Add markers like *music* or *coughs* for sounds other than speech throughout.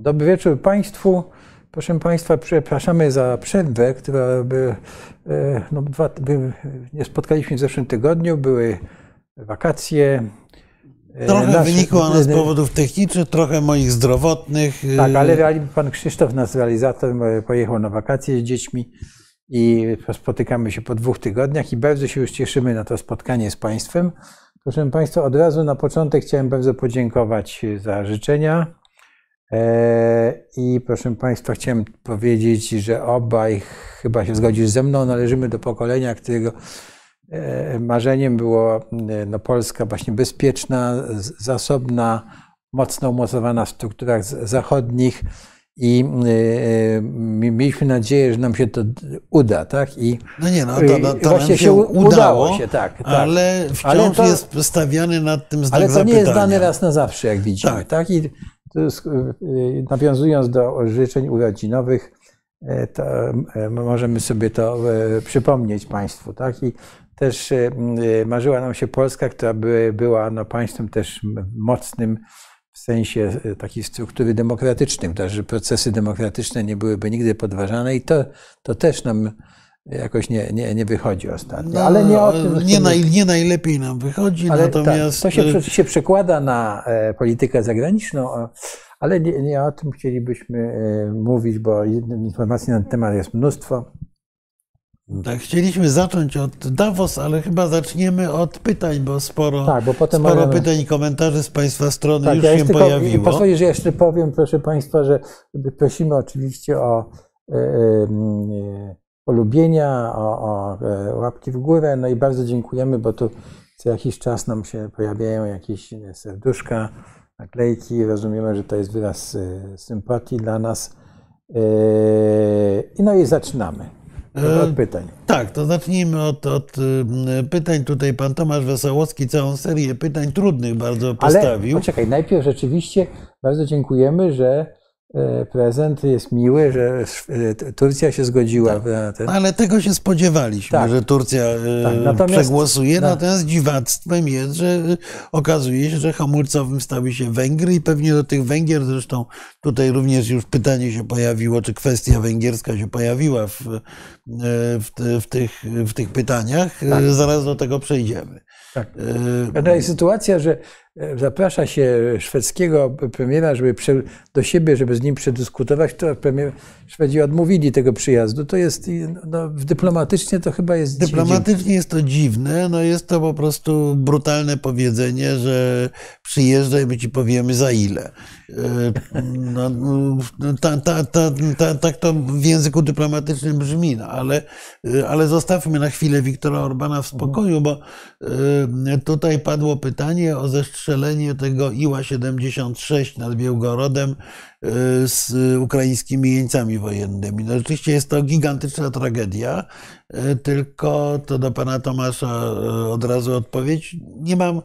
Dobry wieczór Państwu. Proszę Państwa, przepraszamy za przerwę, która by, e, no, dwa, by, nie spotkaliśmy w zeszłym tygodniu, były wakacje. E, trochę Nasz, wynikło ona z powodów technicznych, trochę moich zdrowotnych. Tak, ale pan Krzysztof, nasz realizator, pojechał na wakacje z dziećmi i spotykamy się po dwóch tygodniach i bardzo się już cieszymy na to spotkanie z Państwem. Proszę Państwa, od razu na początek chciałem bardzo podziękować za życzenia. E, I proszę Państwa, chciałem powiedzieć, że obaj chyba się zgodzisz ze mną, należymy do pokolenia, którego e, marzeniem było e, no, Polska właśnie bezpieczna, zasobna, mocno umocowana w strukturach zachodnich i mieliśmy nadzieję, że nam się to uda, tak? I no nie, no to, no, to właśnie się udało, udało się, tak, tak. ale wciąż ale to, jest stawiany nad tym znak Ale to zapytania. nie jest dane raz na zawsze, jak widzimy, tak? tak? I jest, nawiązując do życzeń urodzinowych, to możemy sobie to przypomnieć Państwu, tak? I też marzyła nam się Polska, która by była no, państwem też mocnym w sensie e, takiej struktury demokratycznej, tak, że procesy demokratyczne nie byłyby nigdy podważane i to, to też nam jakoś nie, nie, nie wychodzi ostatnio. No, ale nie o tym. Nie, naj, nie najlepiej nam wychodzi, ale natomiast. Tak, to się, się przekłada na e, politykę zagraniczną, ale nie, nie o tym chcielibyśmy e, mówić, bo informacji na ten temat jest mnóstwo. Tak, chcieliśmy zacząć od Davos, ale chyba zaczniemy od pytań, bo sporo, tak, bo sporo możemy... pytań i komentarzy z Państwa strony tak, już ja się tylko, pojawiło. Pozwolisz, że jeszcze powiem, proszę Państwa, że prosimy oczywiście o e, e, polubienia, o, o e, łapki w górę, no i bardzo dziękujemy, bo tu co jakiś czas nam się pojawiają jakieś serduszka, naklejki, rozumiemy, że to jest wyraz sympatii dla nas. No i zaczynamy. Od e, pytań. Tak, to zacznijmy od, od, y, pytań. Tutaj pan Tomasz Wesołowski całą serię pytań trudnych bardzo postawił. Ale poczekaj, najpierw rzeczywiście bardzo dziękujemy, że E, prezent, jest miły, że e, Turcja się zgodziła tak. ten. Ale tego się spodziewaliśmy, tak. że Turcja e, tak. natomiast, przegłosuje, no. natomiast dziwactwem jest, że okazuje się, że hamulcowym stały się Węgry i pewnie do tych Węgier, zresztą tutaj również już pytanie się pojawiło, czy kwestia węgierska się pojawiła w, w, w tych, w tych pytaniach, tak. zaraz do tego przejdziemy. Tak. To jest sytuacja, że zaprasza się szwedzkiego premiera, żeby do siebie, żeby z nim przedyskutować, to premier Szwedzi odmówili tego przyjazdu. To jest, no, dyplomatycznie to chyba jest Dyplomatycznie dziwne. jest to dziwne, no jest to po prostu brutalne powiedzenie, że przyjeżdżaj, my ci powiemy za ile. E, no, ta, ta, ta, tak to w języku dyplomatycznym brzmi, no, ale, ale zostawmy na chwilę Wiktora Orbana w spokoju, bo e, tutaj padło pytanie o zestrzelenie tego Iła-76 nad Białgorodem e, z ukraińskimi jeńcami wojennymi. No, rzeczywiście jest to gigantyczna tragedia, tylko to do pana Tomasza od razu odpowiedź. Nie mam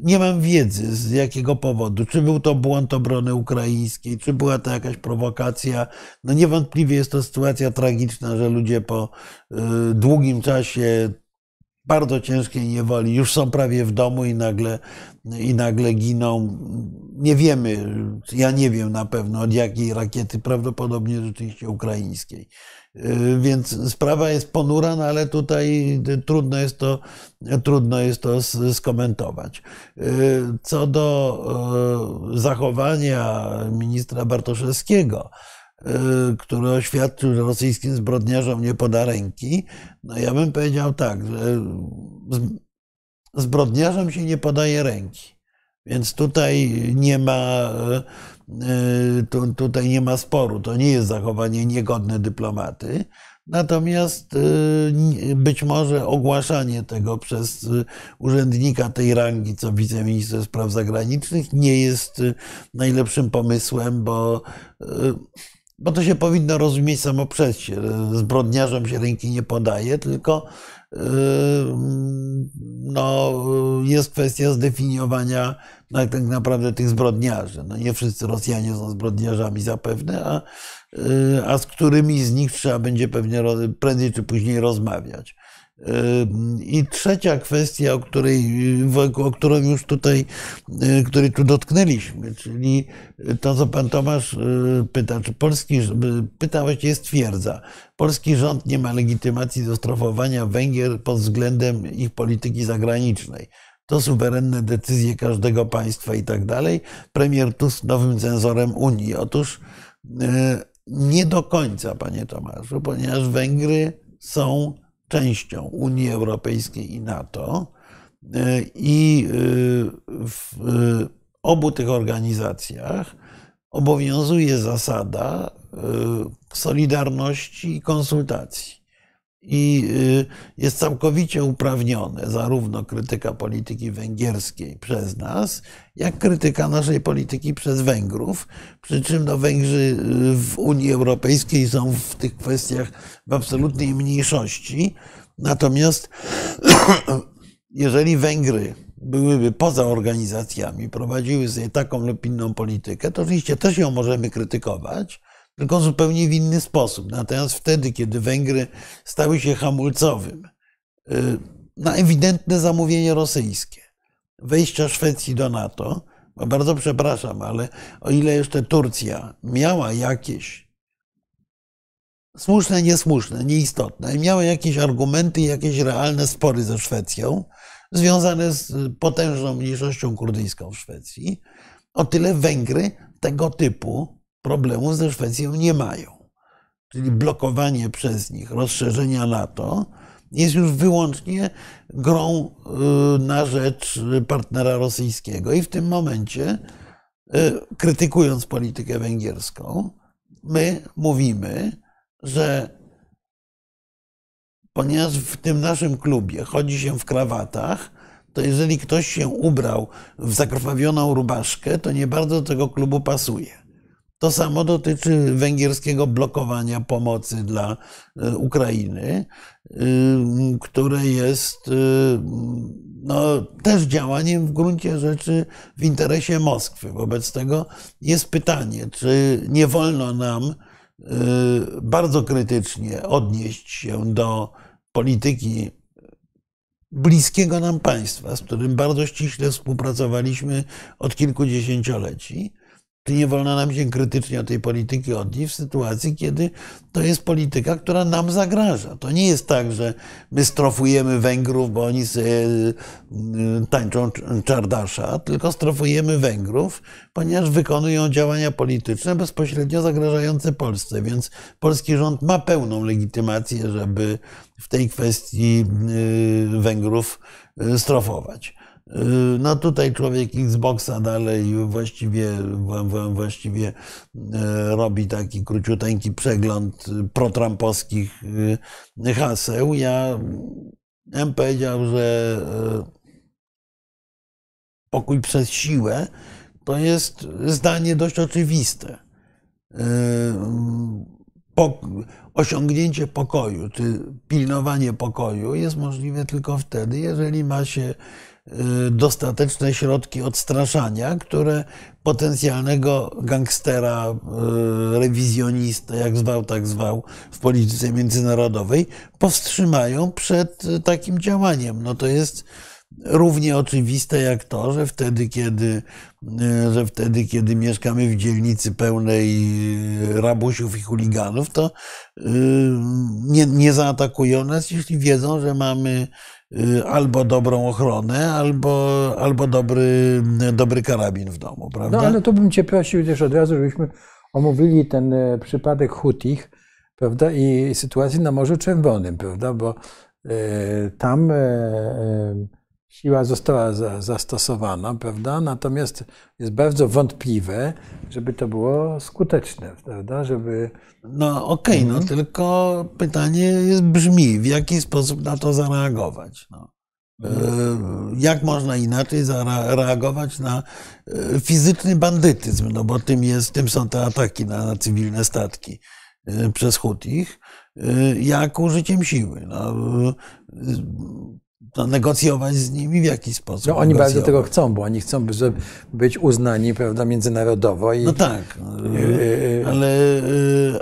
nie mam wiedzy z jakiego powodu. Czy był to błąd obrony ukraińskiej, czy była to jakaś prowokacja. No niewątpliwie jest to sytuacja tragiczna, że ludzie po y, długim czasie bardzo ciężkiej niewoli już są prawie w domu i nagle, i nagle giną. Nie wiemy, ja nie wiem na pewno od jakiej rakiety, prawdopodobnie rzeczywiście ukraińskiej. Y, więc sprawa jest ponura, no ale tutaj trudno jest to, trudno jest to skomentować. Y, co do y, zachowania ministra Bartoszewskiego, który oświadczył, że rosyjskim zbrodniarzom nie poda ręki, no ja bym powiedział tak, że zbrodniarzom się nie podaje ręki. Więc tutaj nie ma tu, tutaj nie ma sporu, to nie jest zachowanie niegodne dyplomaty. Natomiast e, być może ogłaszanie tego przez e, urzędnika tej rangi, co wiceminister spraw zagranicznych, nie jest najlepszym pomysłem, bo, bo to się powinno rozumieć samo przez się. Zbrodniarzom się ręki nie podaje, tylko no, jest kwestia zdefiniowania tak naprawdę tych zbrodniarzy. No nie wszyscy Rosjanie są zbrodniarzami zapewne, a, a z którymi z nich trzeba będzie pewnie prędzej czy później rozmawiać. I trzecia kwestia, o której, o którą już tutaj, której tu dotknęliśmy, czyli to, co pan Tomasz pyta, czy polski, pyta, właściwie stwierdza, polski rząd nie ma legitymacji do strofowania Węgier pod względem ich polityki zagranicznej to suwerenne decyzje każdego państwa i tak dalej. Premier Tusk nowym cenzorem Unii. Otóż nie do końca, panie Tomaszu, ponieważ Węgry są częścią Unii Europejskiej i NATO. E, I e, w e, obu tych organizacjach obowiązuje zasada solidarności i konsultacji i y, jest całkowicie uprawnione zarówno krytyka polityki węgierskiej przez nas, jak krytyka naszej polityki przez Węgrów. Przy czym no, Węgrzy y, w Unii Europejskiej są w tych kwestiach w absolutnej mniejszości. Natomiast *clears throat* jeżeli Węgry byłyby poza organizacjami, prowadziły sobie taką lub inną politykę, to oczywiście też ją możemy krytykować, tylko zupełnie w inny sposób. Natomiast wtedy, kiedy Węgry stały się hamulcowym y, na ewidentne zamówienie rosyjskie wejścia Szwecji do NATO, bo bardzo przepraszam, ale o ile jeszcze Turcja miała jakieś słuszne, niesłuszne, nieistotne, miała jakieś argumenty, jakieś realne spory ze Szwecją, związane z potężną mniejszością kurdyjską w Szwecji, o tyle Węgry tego typu problemów ze Szwecją nie mają. Czyli blokowanie przez nich rozszerzenia NATO jest już wyłącznie grą y, na rzecz partnera rosyjskiego. I w tym momencie, y, krytykując politykę węgierską, my mówimy, że ponieważ w tym naszym klubie chodzi się w krawatach, to jeżeli ktoś się ubrał w zakrwawioną rubaszkę, to nie bardzo do tego klubu pasuje. To samo dotyczy węgierskiego blokowania pomocy dla e, Ukrainy, e, które jest e, no, też działaniem w gruncie rzeczy w interesie Moskwy. Wobec tego jest pytanie, czy nie wolno nam bardzo krytycznie odnieść się do polityki bliskiego nam państwa, z którym bardzo ściśle współpracowaliśmy od kilku dziesięcioleci nie wolno nam się krytycznie o tej polityki odnieść w sytuacji, kiedy to jest polityka, która nam zagraża. To nie jest tak, że my strofujemy Węgrów, bo oni y, tańczą czardasza, tylko strofujemy Węgrów, ponieważ wykonują działania polityczne bezpośrednio zagrażające Polsce. Więc polski rząd ma pełną legitymację, żeby w tej kwestii y, Węgrów y, strofować. Yy, no tutaj człowiek Xboxa dalej właściwie, właściwie e, robi taki króciuteńki przegląd protrampowskich yy, haseł. Ja bym powiedział, że pokój przez siłę to jest zdanie dość oczywiste. Osiągnięcie pokoju, czy pilnowanie pokoju jest możliwe tylko wtedy, jeżeli ma się dostateczne środki odstraszania, które potencjalnego gangstera, y, rewizjonista, jak zwał, tak zwał, w polityce międzynarodowej, powstrzymają przed takim działaniem. No to jest równie oczywiste jak to, że wtedy, kiedy, y, że wtedy, kiedy mieszkamy w dzielnicy pełnej rabusiów i chuliganów, to nie, nie zaatakują nas, jeśli wiedzą, że mamy Y, albo dobrą ochronę, albo, albo dobry, dobry karabin w domu, prawda? No ale to bym Cię prosił też od razu, żebyśmy omówili ten e, przypadek Hutich, prawda, i sytuację na Morzu Czerwonym, prawda, bo e, tam e, siła została zastosowana, prawda? Natomiast jest bardzo wątpliwe, żeby to było skuteczne, prawda? Żeby... No okej, okay, no mhm. tylko pytanie jest, brzmi, w jaki sposób na to zareagować? No. Mhm. Jak można inaczej zareagować na e, fizyczny bandytyzm? No bo tym, jest, tym są te ataki na, na cywilne statki e, przez Hutich, jak użyciem siły. No, to negocjować z nimi w jaki sposób? No, oni bardzo tego chcą, bo oni chcą żeby być uznani prawda, międzynarodowo. I, No tak, Yy, ale,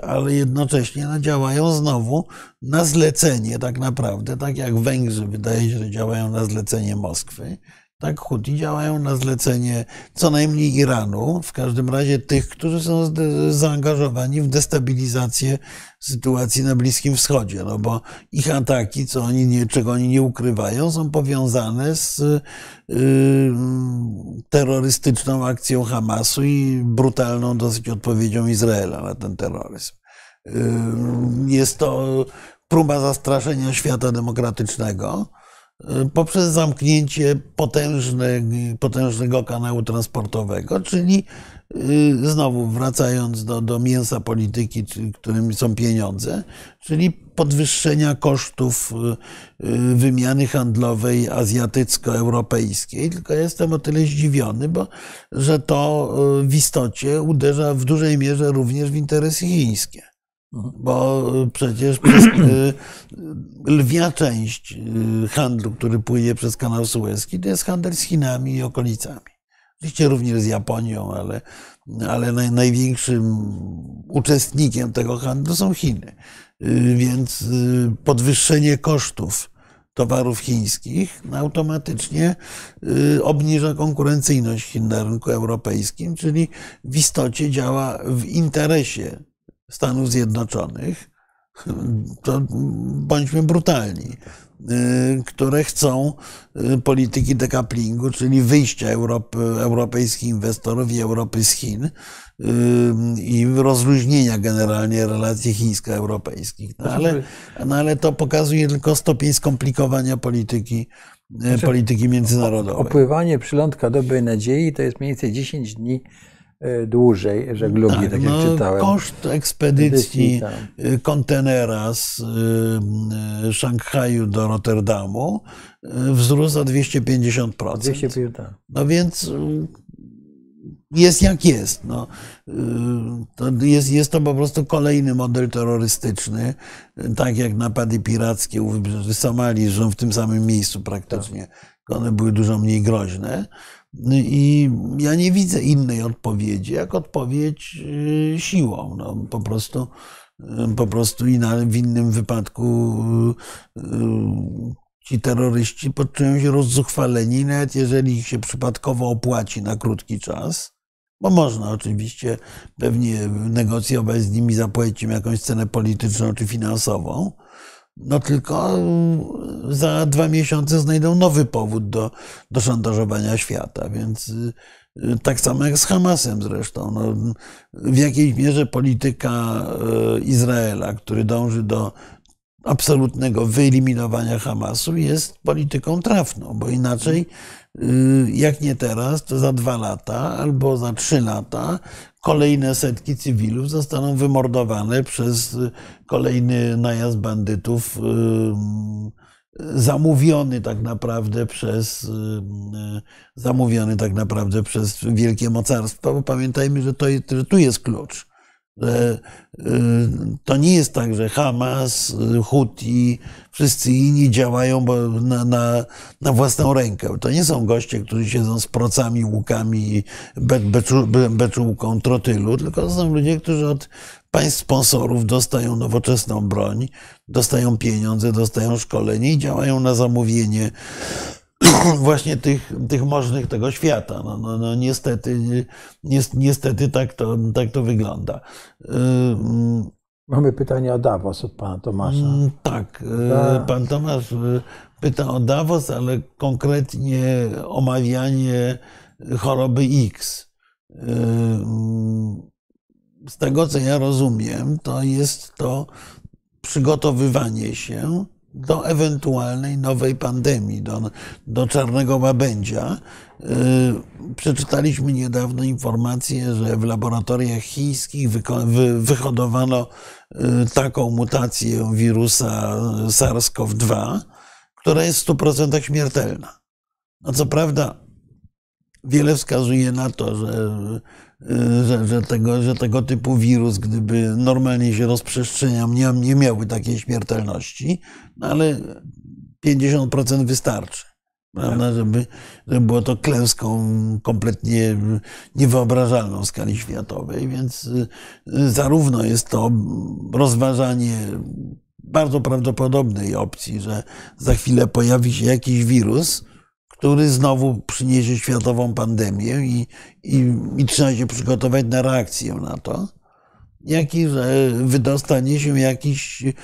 ale jednocześnie no, działają znowu na zlecenie tak naprawdę, tak jak Węgrzy wydaje się, że działają na zlecenie Moskwy, tak Huti działają na zlecenie co najmniej Iranu, w każdym razie tych, którzy są zaangażowani w destabilizację sytuacji na Bliskim Wschodzie, no bo ich ataki, co oni nie, czego oni nie ukrywają, są powiązane z y, terrorystyczną akcją Hamasu i brutalną dosyć odpowiedzią Izraela na ten terroryzm. Y, Jest to próba zastraszenia świata demokratycznego poprzez zamknięcie potężne, potężnego kanału transportowego, czyli y, znowu wracając do, do mięsa polityki, którym są pieniądze, czyli podwyższenia kosztów y, y, wymiany handlowej azjatycko-europejskiej. Tylko jestem o tyle zdziwiony, bo że to y, w istocie uderza w dużej mierze również w interesy chińskie. Bo y, przecież *clears throat* przez, y, lwia część y, handlu, który płynie przez kanał Suezki, to jest handel z Chinami i okolicami. Oczywiście również z Japonią, ale, ale naj, największym uczestnikiem tego handlu są Chiny. Więc podwyższenie kosztów towarów chińskich automatycznie obniża konkurencyjność Chin na rynku europejskim, czyli w istocie działa w interesie Stanów Zjednoczonych, to bądźmy brutalni, y, które chcą y, polityki dekaplingu, czyli wyjścia Europy, europejskich inwestorów i Europy z Chin y, i rozluźnienia generalnie relacji chińsko-europejskich. No ale, no ale to pokazuje tylko stopień skomplikowania polityki, y, polityki międzynarodowej. Opływanie przylądka dobrej nadziei to jest mniej więcej 10 dni dłużej żeglugi, tak, jak no, czytałem. Koszt ekspedycji Edycji, y, kontenera z y, y, Szanghaju do Rotterdamu y, wzrósł o 250%. 250, tak. No więc y, jest jak jest. No. Y, To jest, jest to po prostu kolejny model terrorystyczny, y, tak jak napady pirackie u Somalii, że w tym samym miejscu praktycznie. One były dużo mniej groźne. I ja nie widzę innej odpowiedzi, jak odpowiedź y, siłą. No, po prostu, y, po prostu i na, w innym wypadku y, ci terroryści poczują się rozzuchwaleni, nawet jeżeli ich się przypadkowo opłaci na krótki czas, bo można oczywiście pewnie negocjować z nimi, im jakąś cenę polityczną czy finansową, no tylko y, za dwa miesiące znajdą nowy powód do, do szantażowania świata, więc y, tak samo jak z Hamasem zresztą. No, w jakiejś mierze polityka y, Izraela, który dąży do absolutnego wyeliminowania Hamasu, jest polityką trafną, bo inaczej, jak nie teraz, to za dwa lata albo za trzy lata kolejne setki cywilów zostaną wymordowane przez y, kolejny najazd bandytów, y, zamówiony tak naprawdę przez y, zamówiony tak naprawdę przez wielkie mocarstwa, bo pamiętajmy, że, to że tu jest klucz. y, to nie jest tak, że Hamas, y, Huti, wszyscy inni działają na, na, na własną rękę. To nie są goście, którzy siedzą z procami, łukami i be, beczu, be, beczułką trotylu, tylko to są ludzie, którzy od państw sponsorów dostają nowoczesną broń, dostają pieniądze, dostają szkolenie i działają na zamówienie *clears throat* właśnie tych, tych możnych tego świata. No, no, no niestety, niestety tak to, tak to wygląda. Mamy pytanie o Davos od pana Tomasza. Tak, pan Tomasz pyta o Davos, ale konkretnie omawianie choroby X. Z tego, co ja rozumiem, to jest to przygotowywanie się do ewentualnej nowej pandemii, do, do czarnego łabędzia. Przeczytaliśmy niedawno informację, że w laboratoriach chińskich wyhodowano taką mutację wirusa SARS-CoV-2, która jest w 100% śmiertelna. No co prawda, wiele wskazuje na to, że, że, że, tego, że tego typu wirus, gdyby normalnie się rozprzestrzeniał, nie, nie miałby takiej śmiertelności, no ale 50% wystarczy. Prawda, żeby, żeby było to klęską kompletnie niewyobrażalną w skali światowej, więc y, zarówno jest to rozważanie bardzo prawdopodobnej opcji, że za chwilę pojawi się jakiś wirus, który znowu przyniesie światową pandemię i, i, i trzeba się przygotować na reakcję na to jaki, że wydostanie się jakiś y,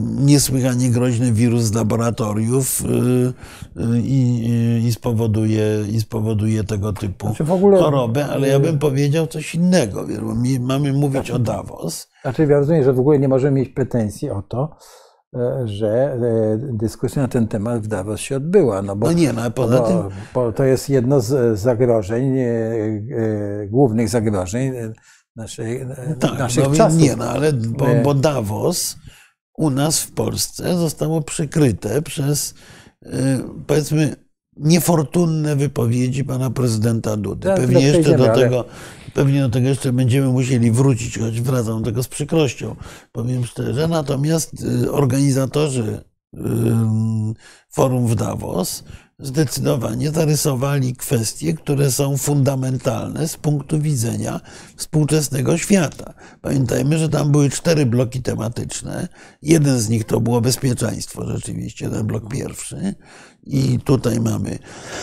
niesłychanie groźny wirus z laboratoriów y, y, i, spowoduje, i spowoduje tego typu znaczy ogóle, chorobę, ale ja bym powiedział coś innego, bo mamy mówić o Davos. Znaczy ja rozumiem, że w ogóle nie możemy mieć pretensji o to, że e, dyskusja na ten temat w Davos się odbyła. No, bo, no nie, no, poza bo, tym... bo to jest jedno z zagrożeń, e, głównych zagrożeń naszej, tak, naszych no, czasów. Nie, no ale bo, bo, Davos u nas w Polsce zostało przykryte przez powiedzmy niefortunne wypowiedzi pana prezydenta Dudy. Tak, pewnie jeszcze do tego, pewnie do tego jeszcze będziemy musieli wrócić, choć wracam do tego z przykrością, powiem szczerze. Natomiast y, organizatorzy forum w Davos zdecydowanie zarysowali kwestie, które są fundamentalne z punktu widzenia współczesnego świata. Pamiętajmy, że tam były cztery bloki tematyczne. Jeden z nich to było bezpieczeństwo, rzeczywiście, ten blok pierwszy. I tutaj mamy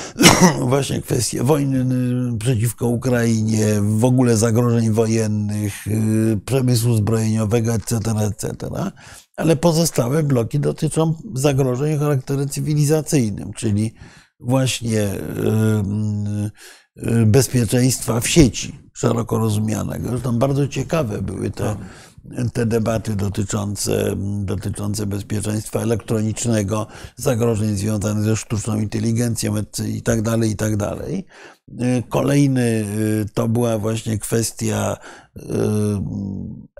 *clears throat* właśnie kwestię wojny y, przeciwko Ukrainie, w ogóle zagrożeń wojennych, y, przemysłu zbrojeniowego, etc., etc ale pozostałe bloki dotyczą zagrożeń o charakterze cywilizacyjnym, czyli właśnie y, bezpieczeństwa w sieci szeroko rozumianego. Zresztą bardzo ciekawe były te, te debaty dotyczące, dotyczące bezpieczeństwa elektronicznego, zagrożeń związanych ze sztuczną inteligencją i tak dalej, i tak dalej. Y, kolejny to była właśnie kwestia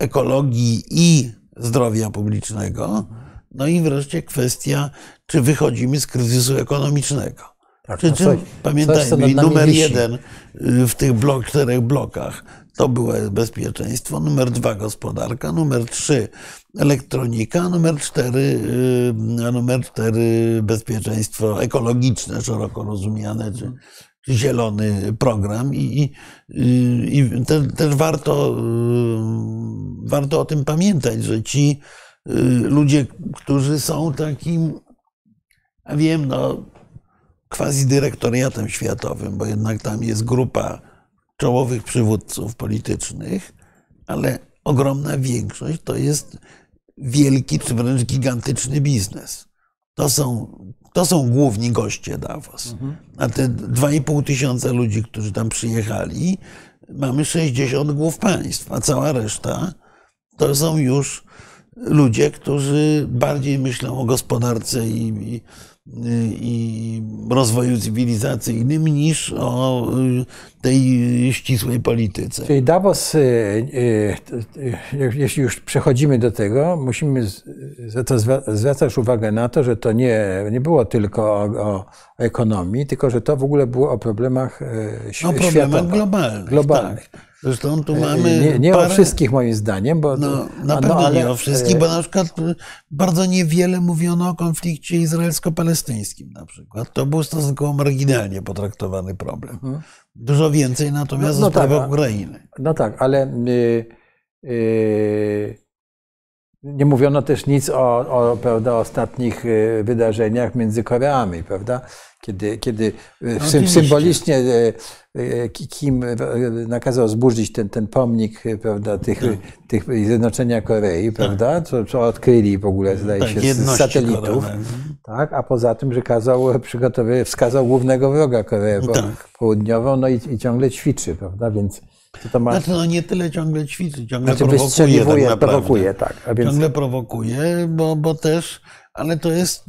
ekologii i zdrowia publicznego. No i wreszcie kwestia, czy wychodzimy z kryzysu ekonomicznego. Tak, Przy no coś, pamiętajmy, coś, numer wisi. jeden y, w tych blok, czterech blokach to było bezpieczeństwo, numer dwa gospodarka, numer trzy elektronika, numer cztery, y, numer cztery bezpieczeństwo ekologiczne, szeroko rozumiane, czy, zielony program. I, i, i też, też warto, y, warto o tym pamiętać, że ci ludzie, którzy są takim, wiem, no, quasi dyrektoriatem światowym, bo jednak tam jest grupa czołowych przywódców politycznych, ale ogromna większość to jest wielki czy wręcz gigantyczny biznes. To są, to są główni goście Davos. Mhm. A te 2,5 tysiąca ludzi, którzy tam przyjechali, mamy 60 głów państw, a cała reszta to są już ludzie, którzy bardziej myślą o gospodarce i, i i rozwoju cywilizacyjnym niż o y, tej ścisłej polityce. Czyli Davos, y, y, jeśli już przechodzimy do tego, musimy to zwracać uwagę na to, że to nie, nie było tylko o, o ekonomii, tylko że to w ogóle było o problemach światowych. O problemach globalnych. globalnych. Tak. Zresztą tu e, mamy. Nie, nie parę... o wszystkich moim zdaniem, bo. No, na pewno no, ale... nie o wszystkich, bo na przykład bardzo niewiele mówiono o konflikcie izraelsko-palestyńskim na przykład. To był stosunkowo marginalnie potraktowany problem. Mhm. Dużo więcej natomiast no, no tak, Ukrainy. No tak, ale. Yy, yy, nie mówiono też nic o, o prawda, ostatnich y, wydarzeniach między Koreami, prawda? Kiedy, kiedy no, symbolicznie e, e, Kim nakazał zburzyć ten, ten pomnik prawda, tych, tak. tych Zjednoczenia Korei, tak. prawda, co, co odkryli w ogóle, zdaje tak, się, z satelitów. Tak, a poza tym, że kazał wskazał głównego wroga Koreę tak. Południową, no i, i ciągle ćwiczy, prawda, więc to, to ma... Znaczy, no nie tyle ciągle ćwiczy, ciągle znaczy, prowokuje. Tak prowokuje, tak. A więc... Ciągle prowokuje, bo, bo też, ale to jest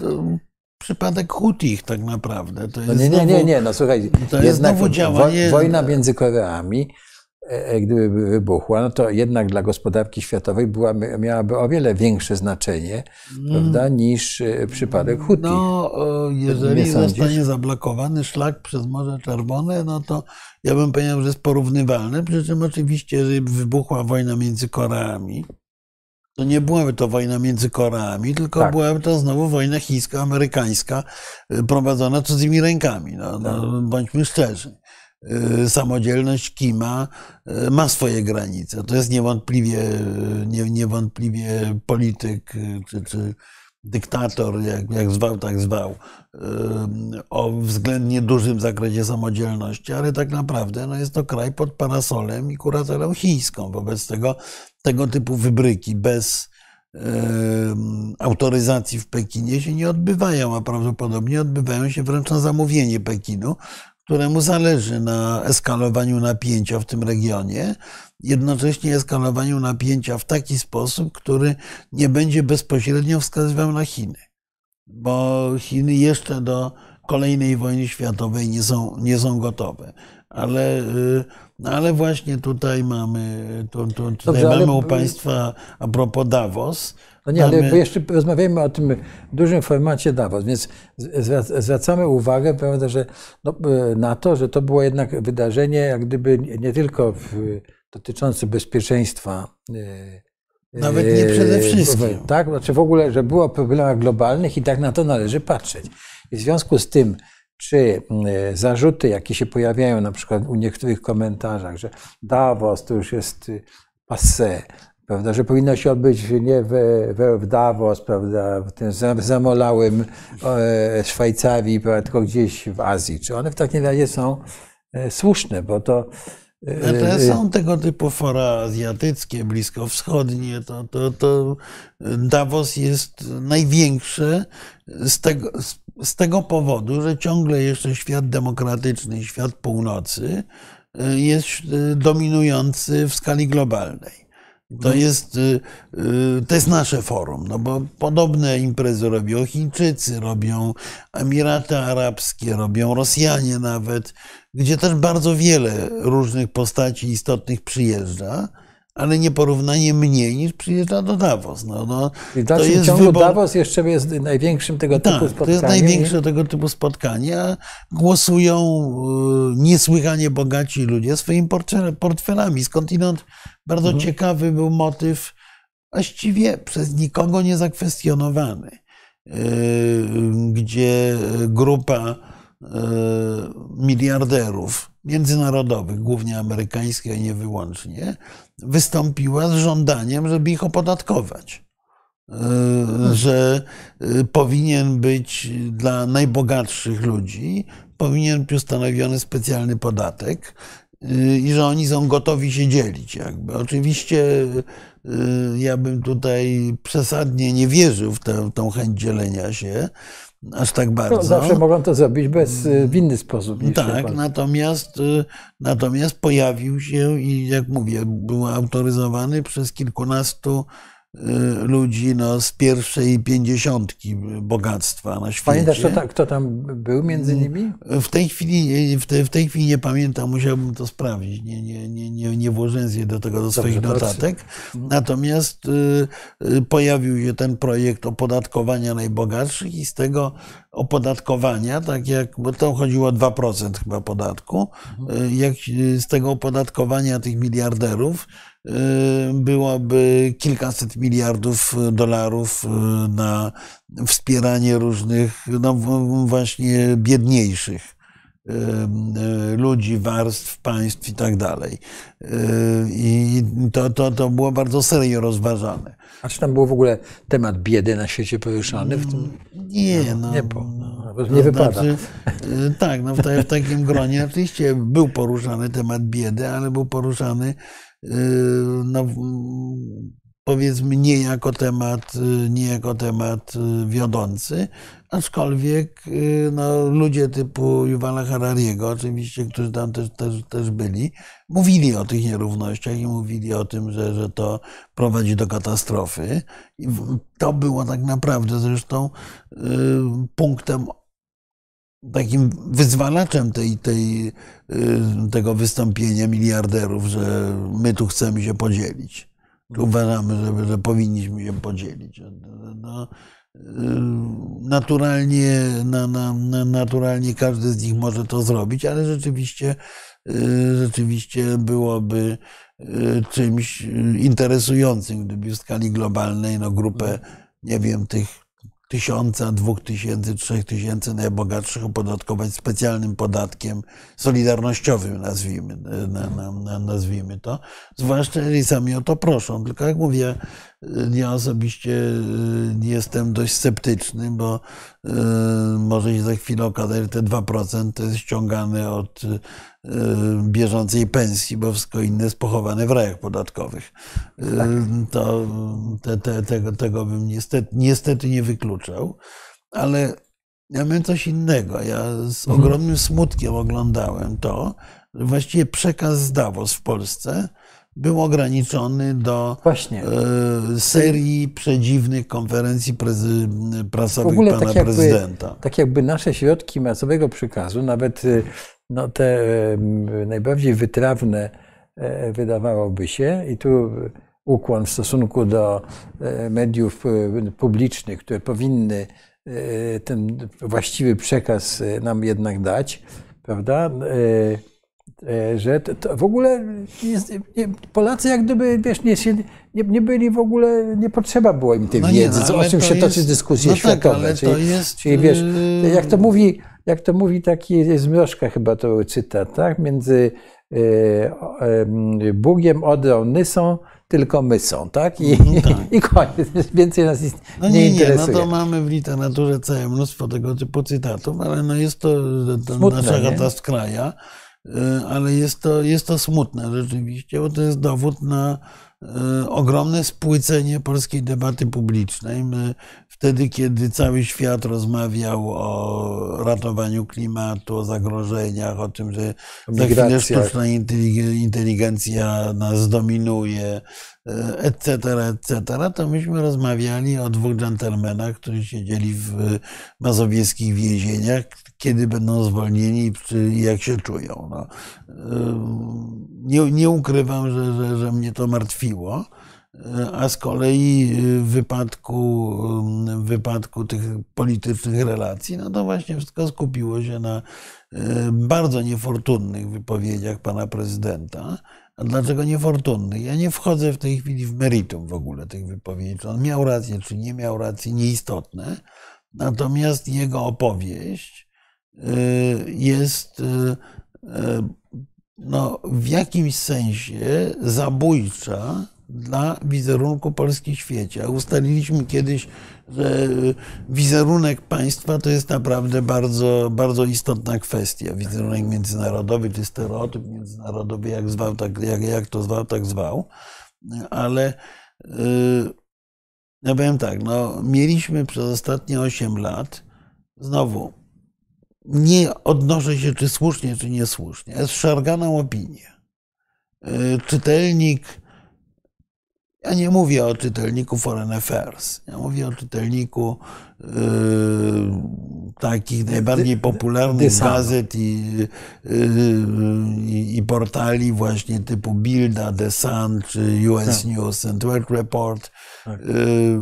przypadek Hutich tak naprawdę. To jest no nie, nie, nie, nie, no słuchaj, to jest znowu działanie... wojna między Koreami, e, e, gdyby wybuchła, no to jednak dla gospodarki światowej była, miałaby o wiele większe znaczenie, mm. prawda, niż e, przypadek Hutich. No, jeżeli zostanie zablokowany szlak przez Morze Czerwone, no to ja bym powiedział, że jest porównywalne, przy czym oczywiście, jeżeli wybuchła wojna między Koreami, To nie byłaby to wojna między Koreami, tylko Tak. byłaby to znowu wojna chińsko-amerykańska y, prowadzona cudzymi rękami. No, no, bądźmy szczerzy. Y, Samodzielność Kima y, ma swoje granice. To jest niewątpliwie, nie, niewątpliwie polityk czy, czy dyktator, jak, jak zwał, tak zwał, o względnie dużym zakresie samodzielności, ale tak naprawdę no, jest to kraj pod parasolem i kuratelą chińską. Wobec tego tego typu wybryki bez autoryzacji w Pekinie się nie odbywają, a prawdopodobnie odbywają się wręcz na zamówienie Pekinu, któremu zależy na eskalowaniu napięcia w tym regionie, jednocześnie eskalowaniu napięcia w taki sposób, który nie będzie bezpośrednio wskazywał na Chiny. Bo Chiny jeszcze do kolejnej wojny światowej nie są, nie są gotowe. Ale, y, ale właśnie tutaj mamy, tu, tu, tutaj Dobrze, ale- mamy u Państwa a propos Davos. No nie, ale mamy- bo jeszcze rozmawiamy o tym dużym formacie Davos, więc zwracamy uwagę prawda, że no, e, na to, że to było jednak wydarzenie jak gdyby nie tylko w, dotyczące bezpieczeństwa. e, Nawet nie przede e, wszystkim. Tak, znaczy w ogóle, że było o problemach globalnych i tak na to należy patrzeć. I w związku z tym, czy e, zarzuty, jakie się pojawiają na przykład u niektórych komentarzach, że Davos to już jest y, passé, prawda, że powinno się odbyć nie w, w, Davos, prawda, w tym za- zamolałym e, Szwajcarii, prawda, tylko gdzieś w Azji. Czy one w takim razie są e, słuszne, bo to e, to są tego typu fora azjatyckie, bliskowschodnie. To, to, to Davos jest największy z tego, z- tego powodu, że ciągle jeszcze świat demokratyczny, świat północy jest dominujący w skali globalnej. To jest, y, y, to jest nasze forum, no bo podobne imprezy robią Chińczycy, robią Emiraty Arabskie, robią Rosjanie nawet, gdzie też bardzo wiele różnych postaci istotnych przyjeżdża, ale nieporównanie mniej niż przyjeżdża do Davos. No, no, w dalszym ciągu wybór- Davos jeszcze jest największym tego typu tak, to spotkaniem. jest największe tego typu spotkania. Głosują y, niesłychanie bogaci ludzie swoimi portfel- portfelami. Skądinąd bardzo Mhm. ciekawy był motyw, właściwie przez nikogo nie zakwestionowany, y, gdzie grupa y, miliarderów międzynarodowych, głównie amerykańskich, a nie wyłącznie, wystąpiła z żądaniem, żeby ich opodatkować y, że y, powinien być dla najbogatszych ludzi, powinien być ustanowiony specjalny podatek y, i że oni są gotowi się dzielić. Jakby. Oczywiście ja bym tutaj przesadnie nie wierzył w tę, w tą chęć dzielenia się aż tak No, bardzo. zawsze mogą to zrobić bez, y, w inny sposób. Niż Tak, natomiast, y, natomiast pojawił się i jak mówię, był autoryzowany przez kilkunastu ludzi no, z pierwszej pięćdziesiątki bogactwa na świecie. Pamiętasz, kto, ta, kto tam był między nimi? W tej chwili, w tej, w tej chwili nie pamiętam, musiałbym to sprawdzić. Nie, nie, nie, nie, nie włożyłem się do tego do swoich to notatek. Natomiast y, y, pojawił się ten projekt opodatkowania najbogatszych i z tego opodatkowania, tak jak, bo to chodziło o 2% chyba podatku, y, jak y, z tego opodatkowania tych miliarderów y, byłoby kilkaset miliardów dolarów y, na wspieranie różnych, no właśnie biedniejszych y, y, ludzi, warstw, państw i tak dalej. Y, I to, to, to było bardzo serio rozważane. A czy tam był w ogóle temat biedy na świecie poruszany? W tym? Nie, no. nie po- no, to nie wypada. Znaczy, y, tak, no w, w takim gronie oczywiście był poruszany temat biedy, ale był poruszany y, no, powiedzmy nie jako temat, nie jako temat y, wiodący, aczkolwiek y, no, ludzie typu Yuvala Harariego, oczywiście, którzy tam też, też, też byli, mówili o tych nierównościach i mówili o tym, że, że to prowadzi do katastrofy. I to było tak naprawdę zresztą y, punktem takim wyzwalaczem tej, tej, y, tego wystąpienia miliarderów, że my tu chcemy się podzielić. Uważamy, że, że powinniśmy się podzielić. No, y, naturalnie, na, na, na, naturalnie każdy z nich może to zrobić, ale rzeczywiście, y, rzeczywiście byłoby, czymś interesującym, gdyby w skali globalnej no, grupę, nie wiem, tych tysiąca, dwóch tysięcy, trzech tysięcy najbogatszych opodatkować specjalnym podatkiem solidarnościowym, nazwijmy, na, na, na, nazwijmy to. Zwłaszcza jeżeli sami o to proszą. Tylko jak mówię, ja osobiście nie jestem dość sceptyczny, bo y, może się za chwilę okazać, że te 2% to jest ściągane od y, bieżącej pensji, bo wszystko inne jest pochowane w rajach podatkowych. Tak. To te, te, tego, tego bym niestety, niestety nie wykluczał, ale ja miałem coś innego. Ja z mhm. ogromnym smutkiem oglądałem to, że właściwie przekaz z Davos w Polsce był ograniczony do Właśnie. E, serii przedziwnych konferencji prezy, prasowych pana tak jakby, prezydenta. Tak jakby nasze środki masowego przekazu, nawet y, no, te najbardziej wytrawne e, wydawałoby się, i tu ukłon w stosunku do e, mediów publicznych, które powinny ten właściwy przekaz nam jednak dać, prawda? E, że to, to w ogóle jest, nie, Polacy jak gdyby, wiesz, nie, nie, nie, byli w ogóle, nie potrzeba było im tej no wiedzy, nie, no, o czym się jest, toczy dyskusje no tak, światowe. Tak, czyli, jest, czyli wiesz, yy, jak to mówi, jak to mówi taki Zmrożka chyba to był cytat, tak? Między y, Bugiem, Odrą, Nysą, tylko my są, tak? I, no *laughs* tak. i koniec. Więcej nas no nie, nie, nie interesuje. No to mamy w literaturze całe mnóstwo tego typu cytatów, ale no jest to, to Smutne, nasza katastrofa E, ale jest to, jest to smutne rzeczywiście, bo to jest dowód na e, ogromne spłycenie polskiej debaty publicznej. My wtedy, kiedy cały świat rozmawiał o ratowaniu klimatu, o zagrożeniach, o tym, że za chwilę sztuczna inteligencja nas zdominuje, etc., etc., to myśmy rozmawiali o dwóch dżentelmenach, którzy siedzieli w mazowieckich więzieniach, kiedy będą zwolnieni i jak się czują. No. Nie, nie ukrywam, że, że, że mnie to martwiło. A z kolei w wypadku, w wypadku tych politycznych relacji, no to właśnie wszystko skupiło się na bardzo niefortunnych wypowiedziach pana prezydenta, a dlaczego niefortunny? Ja nie wchodzę w tej chwili w meritum w ogóle tych wypowiedzi. Czy on miał rację, czy nie miał racji, nieistotne. Natomiast jego opowieść y, jest y, y, no, w jakimś sensie zabójcza dla wizerunku Polski w świecie. Ustaliliśmy kiedyś, że wizerunek państwa to jest naprawdę bardzo, bardzo istotna kwestia. Wizerunek międzynarodowy jest stereotyp międzynarodowy, jak, zwał, tak, jak, jak to zwał, tak zwał. Ale ja powiem tak, no, mieliśmy przez ostatnie 8 lat znowu nie odnoszę się, czy słusznie, czy niesłusznie, zszarganą opinię. Yy, czytelnik ja nie mówię o czytelniku Foreign Affairs. Ja mówię o czytelniku yy, takich najbardziej popularnych gazet i, yy, i, portali właśnie typu Bilda, The Sun czy US tak. News and World Report. Tak. Yy,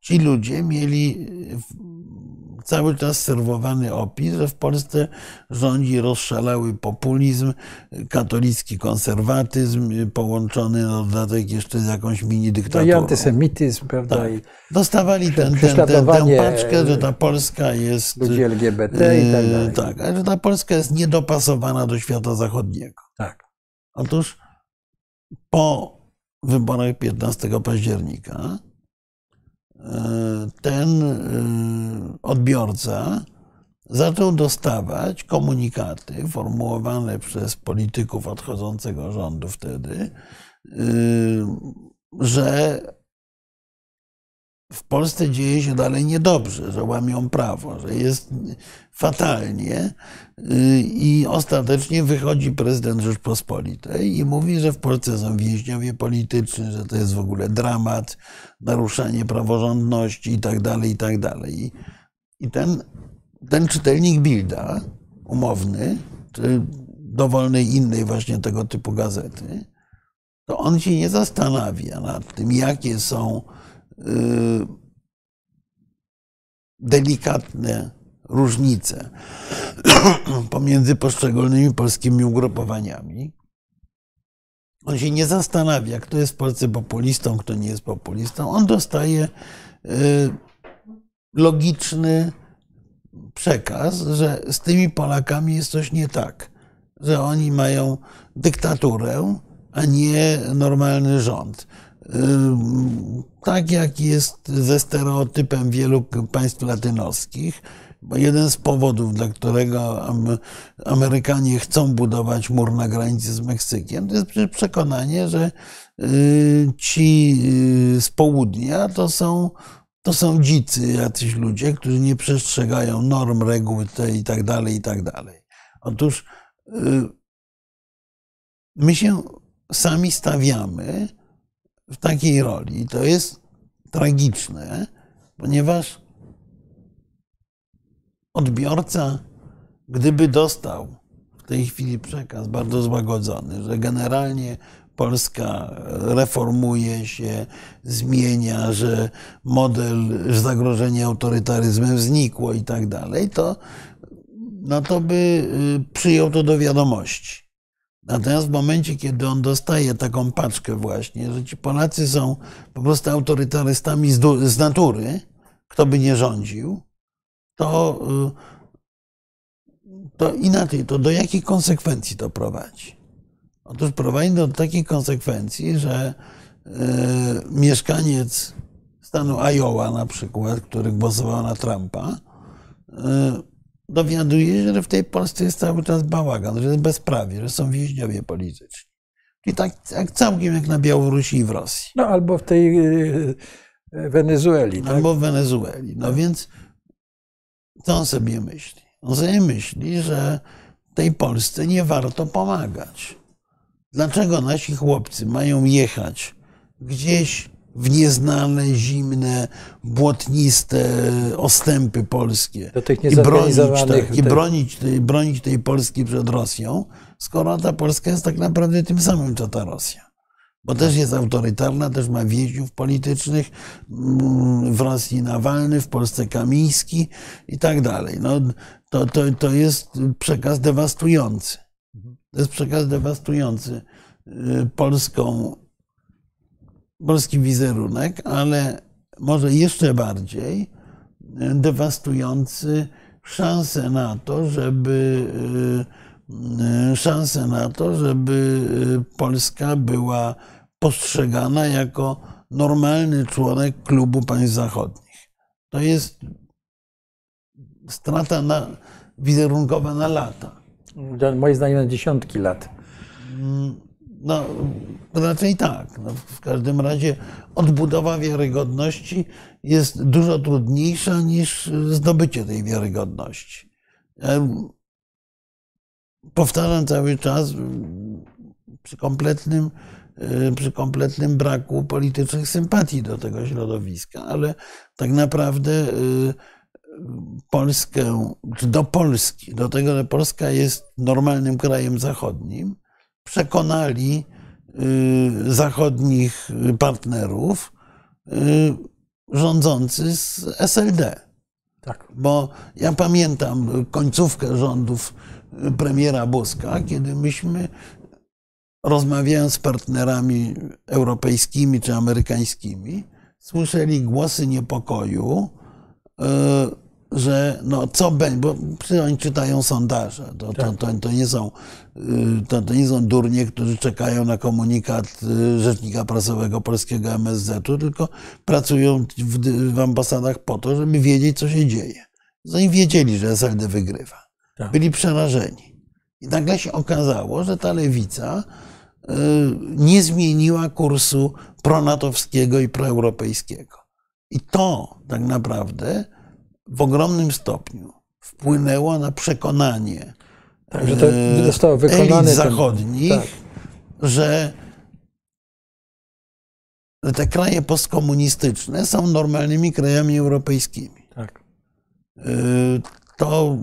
ci ludzie mieli cały czas serwowany opis, że w Polsce rządzi rozszalały populizm, katolicki konserwatyzm połączony na dodatek jeszcze z jakąś mini dyktaturą. No i antysemityzm, prawda? Tak. Dostawali ten, ten, ten, tę paczkę, że ta Polska jest... Ludzi LGBT i tak dalej. Tak, że ta Polska jest niedopasowana do świata zachodniego. Tak. Otóż po wyborach 15 października ten y, odbiorca zaczął dostawać komunikaty formułowane przez polityków odchodzącego rządu wtedy, y, że w Polsce dzieje się dalej niedobrze, że łamią prawo, że jest fatalnie y, i ostatecznie wychodzi prezydent Rzeczpospolitej i mówi, że w Polsce są więźniowie polityczni, że to jest w ogóle dramat, naruszanie praworządności i tak dalej, i tak dalej. I ten, ten czytelnik Bilda, umowny, czy dowolnej innej właśnie tego typu gazety, to on się nie zastanawia nad tym, jakie są delikatne różnice *clears throat* pomiędzy poszczególnymi polskimi ugrupowaniami. On się nie zastanawia, kto jest w Polsce populistą, kto nie jest populistą. On dostaje y, logiczny przekaz, że z tymi Polakami jest coś nie tak, że oni mają dyktaturę, a nie normalny rząd. Y, tak jak jest ze stereotypem wielu państw latynoskich, bo jeden z powodów, dla którego Amerykanie chcą budować mur na granicy z Meksykiem, to jest przekonanie, że y, ci y, z południa to są, to są dzicy, jacyś ludzie, którzy nie przestrzegają norm, reguł i tak dalej, i tak dalej. Otóż my się sami stawiamy w takiej roli. I to jest tragiczne, ponieważ odbiorca, gdyby dostał w tej chwili przekaz bardzo złagodzony, że generalnie Polska reformuje się, zmienia, że model zagrożenia autorytaryzmem znikło i tak dalej, to, no to by y, przyjął to do wiadomości. Natomiast w momencie, kiedy on dostaje taką paczkę właśnie, że ci Polacy są po prostu autorytarystami z, natury, kto by nie rządził, to, y, to inaczej, to do jakich konsekwencji to prowadzi? Otóż prowadzi do takiej konsekwencji, że y, mieszkaniec stanu Iowa na przykład, który głosował na Trumpa, y, dowiaduje się, że w tej Polsce jest cały czas bałagan, że jest bezprawie, że są więźniowie polityczni. I tak jak całkiem jak na Białorusi i w Rosji. No albo w tej y, Wenezueli. Tak? Albo w Wenezueli. No więc co on sobie myśli? On sobie myśli, że tej Polsce nie warto pomagać. Dlaczego nasi chłopcy mają jechać gdzieś w nieznane, zimne, błotniste ostępy polskie Do tych i, bronić, niezorganizowanych. tak, i bronić, tej, bronić tej Polski przed Rosją, skoro ta Polska jest tak naprawdę tym samym, co ta Rosja. Bo też jest autorytarna, też ma więźniów politycznych, mm, w Rosji Nawalny, w Polsce Kamiński i tak dalej. No, to, to, to jest przekaz dewastujący. To jest przekaz dewastujący y, polską polski wizerunek, ale może jeszcze bardziej dewastujący szansę na to, żeby y, szansę na to, żeby Polska była postrzegana jako normalny członek klubu państw zachodnich. To jest strata na, wizerunkowa na lata. Moim zdaniem na dziesiątki lat. No, raczej tak. No, w każdym razie odbudowa wiarygodności jest dużo trudniejsza niż zdobycie tej wiarygodności. Powtarzam cały czas przy kompletnym, przy kompletnym braku politycznych sympatii do tego środowiska, ale tak naprawdę Polskę, czy do Polski, do tego, że Polska jest normalnym krajem zachodnim, przekonali y, zachodnich partnerów y, rządzący z SLD. Tak. Bo ja pamiętam końcówkę rządów premiera Buzka, kiedy myśmy rozmawiając z partnerami europejskimi czy amerykańskimi, słyszeli głosy niepokoju, y, że no co będzie, bo oni czytają sondaże, to, to, to, to, nie są, to, to nie są durnie, którzy czekają na komunikat Rzecznika Prasowego Polskiego MSZ-u, tylko pracują w, w ambasadach po to, żeby wiedzieć, co się dzieje. Oni wiedzieli, że SLD wygrywa. Byli przerażeni. I nagle się okazało, że ta lewica nie zmieniła kursu pronatowskiego i proeuropejskiego. I to tak naprawdę w ogromnym stopniu wpłynęło na przekonanie tak, że to zostało wykonane elit zachodnich, tak. że te kraje postkomunistyczne są normalnymi krajami europejskimi. Tak. To,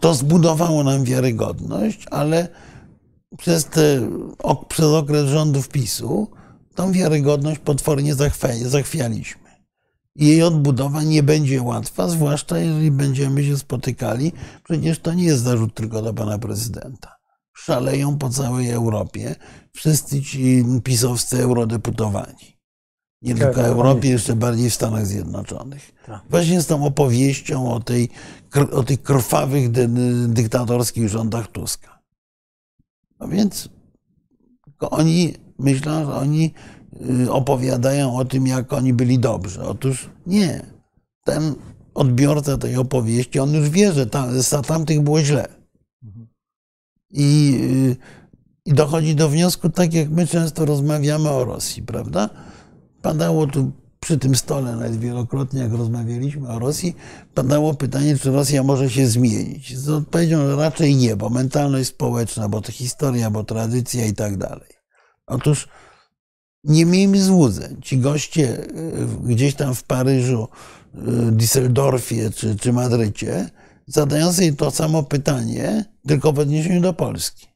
to zbudowało nam wiarygodność, ale przez, te, przez okres rządów PiSu tą wiarygodność potwornie zachwialiśmy jej odbudowa nie będzie łatwa, zwłaszcza jeżeli będziemy się spotykali. Przecież to nie jest zarzut tylko do pana prezydenta. szaleją po całej Europie wszyscy ci pisowscy eurodeputowani. Nie Tak, tylko w tak, Europie, oni- jeszcze bardziej w Stanach Zjednoczonych. Tak. Właśnie z tą opowieścią o, tej, o tych krwawych dy, dyktatorskich rządach Tuska. No więc oni myślą, że oni opowiadają o tym, jak oni byli dobrzy. Otóż nie. Ten odbiorca tej opowieści, on już wie, że tam, za tamtych było źle. I, y, I dochodzi do wniosku, tak jak my często rozmawiamy o Rosji, prawda? Padało tu przy tym stole, nawet wielokrotnie, jak rozmawialiśmy o Rosji, padało pytanie, czy Rosja może się zmienić. Z odpowiedzią, że raczej nie, bo mentalność społeczna, bo to historia, bo tradycja i tak dalej. Otóż nie miejmy złudzeń. Ci goście y, gdzieś tam w Paryżu, y, Düsseldorfie czy, czy Madrycie zadają sobie to samo pytanie, tylko w odniesieniu do Polski.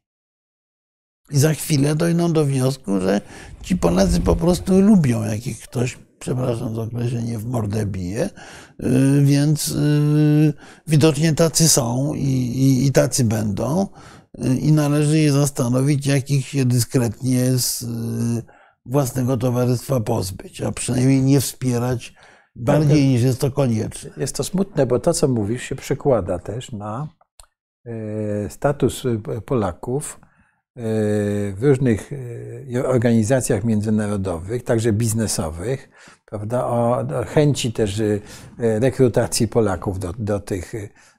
I za chwilę dojdą do wniosku, że ci Polacy po prostu lubią, jak ich ktoś, przepraszam za określenie, w mordę bije, y, więc widocznie tacy są i, i, i tacy będą i należy je zastanowić, jak ich się dyskretnie z własnego towarzystwa pozbyć, a przynajmniej nie wspierać bardziej niż jest to konieczne. Jest to smutne, bo to, co mówisz, się przekłada też na e, status e, Polaków e, w różnych organizacjach międzynarodowych, także biznesowych, prawda, o chęci też rekrutacji Polaków do, do, tych,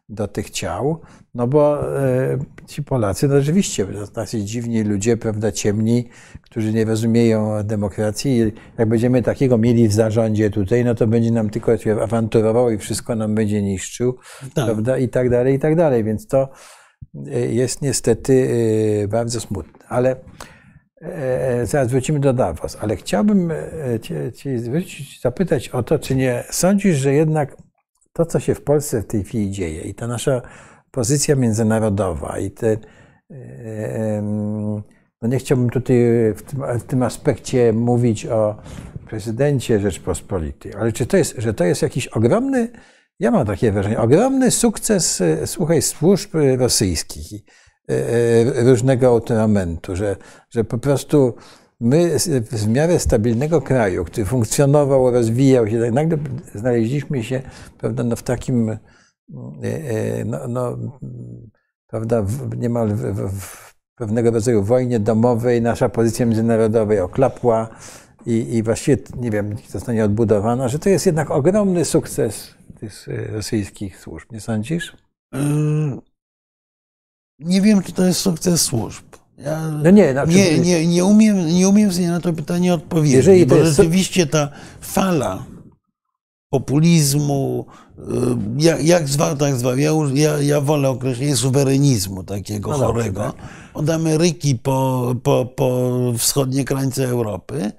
do tych ciał, no bo e, ci Polacy, no rzeczywiście, tacy dziwni ludzie, prawda, ciemni, którzy nie rozumieją demokracji. Jak będziemy takiego mieli w zarządzie tutaj, no to będzie nam tylko awanturował i wszystko nam będzie niszczył, Tak. prawda, i tak dalej, i tak dalej. Więc to e, jest niestety e, bardzo smutne. Ale zaraz wrócimy do Davos, ale chciałbym cię, cię zwrócić, zapytać o to, czy nie sądzisz, że jednak to, co się w Polsce w tej chwili dzieje i ta nasza pozycja międzynarodowa i te, e, no nie chciałbym tutaj w tym, w tym aspekcie mówić o prezydencie Rzeczpospolitej, ale czy to jest, że to jest jakiś ogromny, ja mam takie wrażenie, ogromny sukces, e, słuchaj, służb rosyjskich e, różnego autoramentu, że, że po prostu my w miarę stabilnego kraju, który funkcjonował, rozwijał się, nagle znaleźliśmy się prawda, no w takim e, e, no, no, prawda, niemal w, w, w pewnego rodzaju wojnie domowej nasza pozycja międzynarodowa oklapła i, i właściwie nie wiem, zostanie odbudowana, że to jest jednak ogromny sukces tych e, rosyjskich służb, nie sądzisz? Nie wiem, czy to jest sukces służb. Ja No nie, znaczy, nie, nie, nie, umiem, nie umiem sobie na to pytanie odpowiedzieć, Jeżeli bo jest- rzeczywiście ta fala populizmu, yy, jak, jak zwał, tak zwał, ja, ja, ja wolę określenie suwerenizmu takiego No dobrze, chorego, tak. od Ameryki po, po, po wschodnie krańce Europy,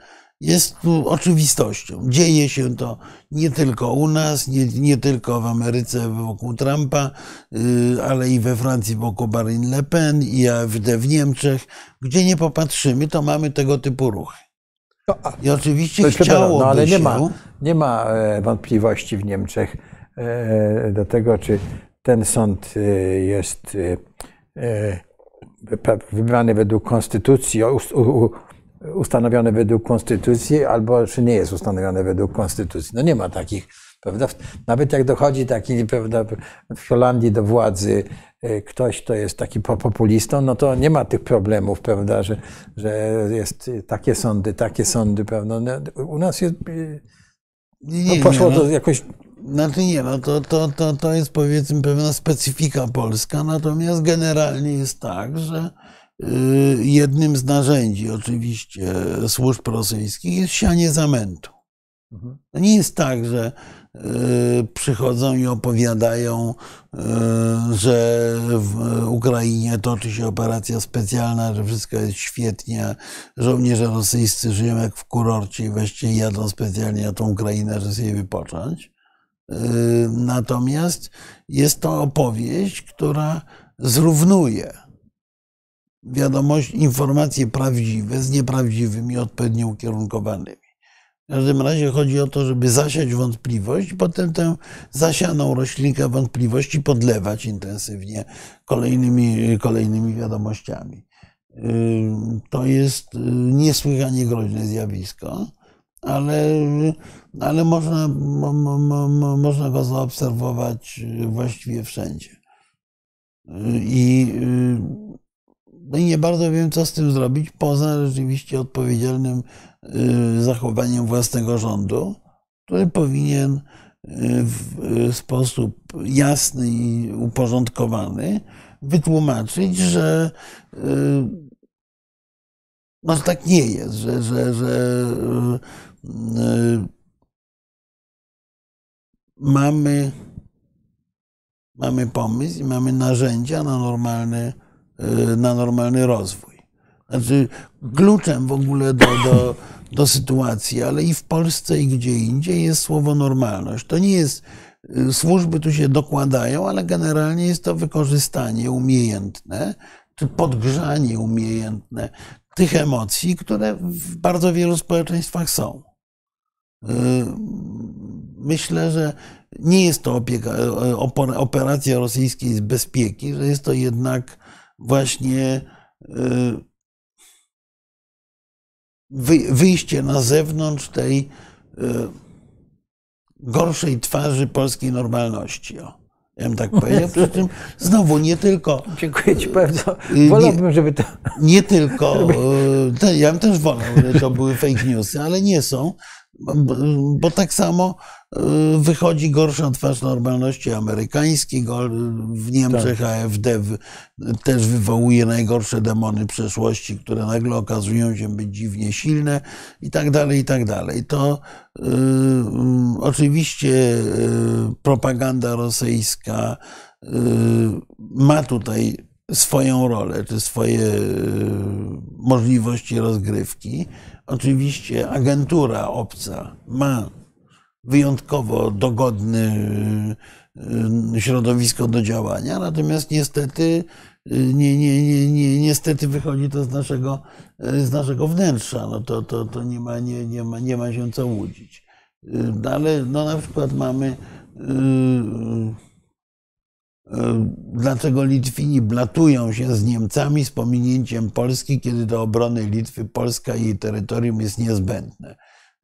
jest tu oczywistością. Dzieje się to nie tylko u nas, nie, nie tylko w Ameryce wokół Trumpa, yy, ale i we Francji wokół Marine Le Pen i AfD w Niemczech. Gdzie nie popatrzymy, to mamy tego typu ruchy. No, I oczywiście chciałoby no ale nie ma, nie ma e, wątpliwości w Niemczech e, do tego, czy ten sąd e, jest wybrany według konstytucji, o, ust- u- u- ustanowiony według konstytucji, albo czy nie jest ustanowiony według konstytucji. No nie ma takich, prawda? Nawet jak dochodzi taki, prawda, w Holandii do władzy e, ktoś, kto jest taki po- populistą, no to nie ma tych problemów, prawda, że, że jest takie sądy, takie sądy, prawda. No, U nas jest, Nie, no, poszło no, to jakoś Znaczy nie, no to, to, to, to jest powiedzmy pewna specyfika polska, natomiast generalnie jest tak, że jednym z narzędzi oczywiście służb rosyjskich jest sianie zamętu. Mhm. To nie jest tak, że y, przychodzą i opowiadają, y, że w Ukrainie toczy się operacja specjalna, że wszystko jest świetnie, żołnierze rosyjscy żyją jak w kurorcie i właściwie jadą specjalnie na tą Ukrainę, żeby sobie wypocząć. Y, Natomiast jest to opowieść, która zrównuje wiadomość, informacje prawdziwe z nieprawdziwymi, odpowiednio ukierunkowanymi. W każdym razie chodzi o to, żeby zasiać wątpliwość potem tę zasianą roślinkę wątpliwości podlewać intensywnie kolejnymi, kolejnymi wiadomościami. To jest niesłychanie groźne zjawisko, ale, ale można, mo, mo, mo, można go zaobserwować właściwie wszędzie. I, no i nie bardzo wiem, co z tym zrobić, poza rzeczywiście odpowiedzialnym zachowaniem własnego rządu, który powinien w sposób jasny i uporządkowany wytłumaczyć, że no, tak nie jest, że, że, że mamy, mamy pomysł i mamy narzędzia na normalny, na normalny rozwój. Znaczy, kluczem w ogóle do, do, do sytuacji, ale i w Polsce, i gdzie indziej jest słowo normalność. To nie jest, służby tu się dokładają, ale generalnie jest to wykorzystanie umiejętne, czy podgrzanie umiejętne tych emocji, które w bardzo wielu społeczeństwach są. Y, myślę, że nie jest to opieka, operacja rosyjskiej z bezpieki, że jest to jednak właśnie y, wyjście na zewnątrz tej y, gorszej twarzy polskiej normalności. O. Ja bym tak powiedział. Przy czym znowu nie tylko. Dziękuję Ci bardzo. Wolałbym, żeby to. Nie tylko. *laughs* Ja bym też wolał, że to były fake newsy, ale nie są bo tak samo wychodzi gorsza twarz normalności amerykańskiej. W Niemczech tak. AfD też wywołuje najgorsze demony przeszłości, które nagle okazują się być dziwnie silne i tak dalej, i tak dalej. To y, y, oczywiście y, propaganda rosyjska y, ma tutaj swoją rolę, czy swoje możliwości rozgrywki Oczywiście agentura obca ma wyjątkowo dogodne y, środowisko do działania, natomiast niestety, y, nie, nie, nie, nie, niestety wychodzi to z naszego, z naszego wnętrza. No to, to, to nie, ma, nie, nie, ma, nie ma się co łudzić. Y, ale no na przykład mamy dlaczego Litwini blatują się z Niemcami z pominięciem Polski, kiedy do obrony Litwy Polska i jej terytorium jest niezbędne.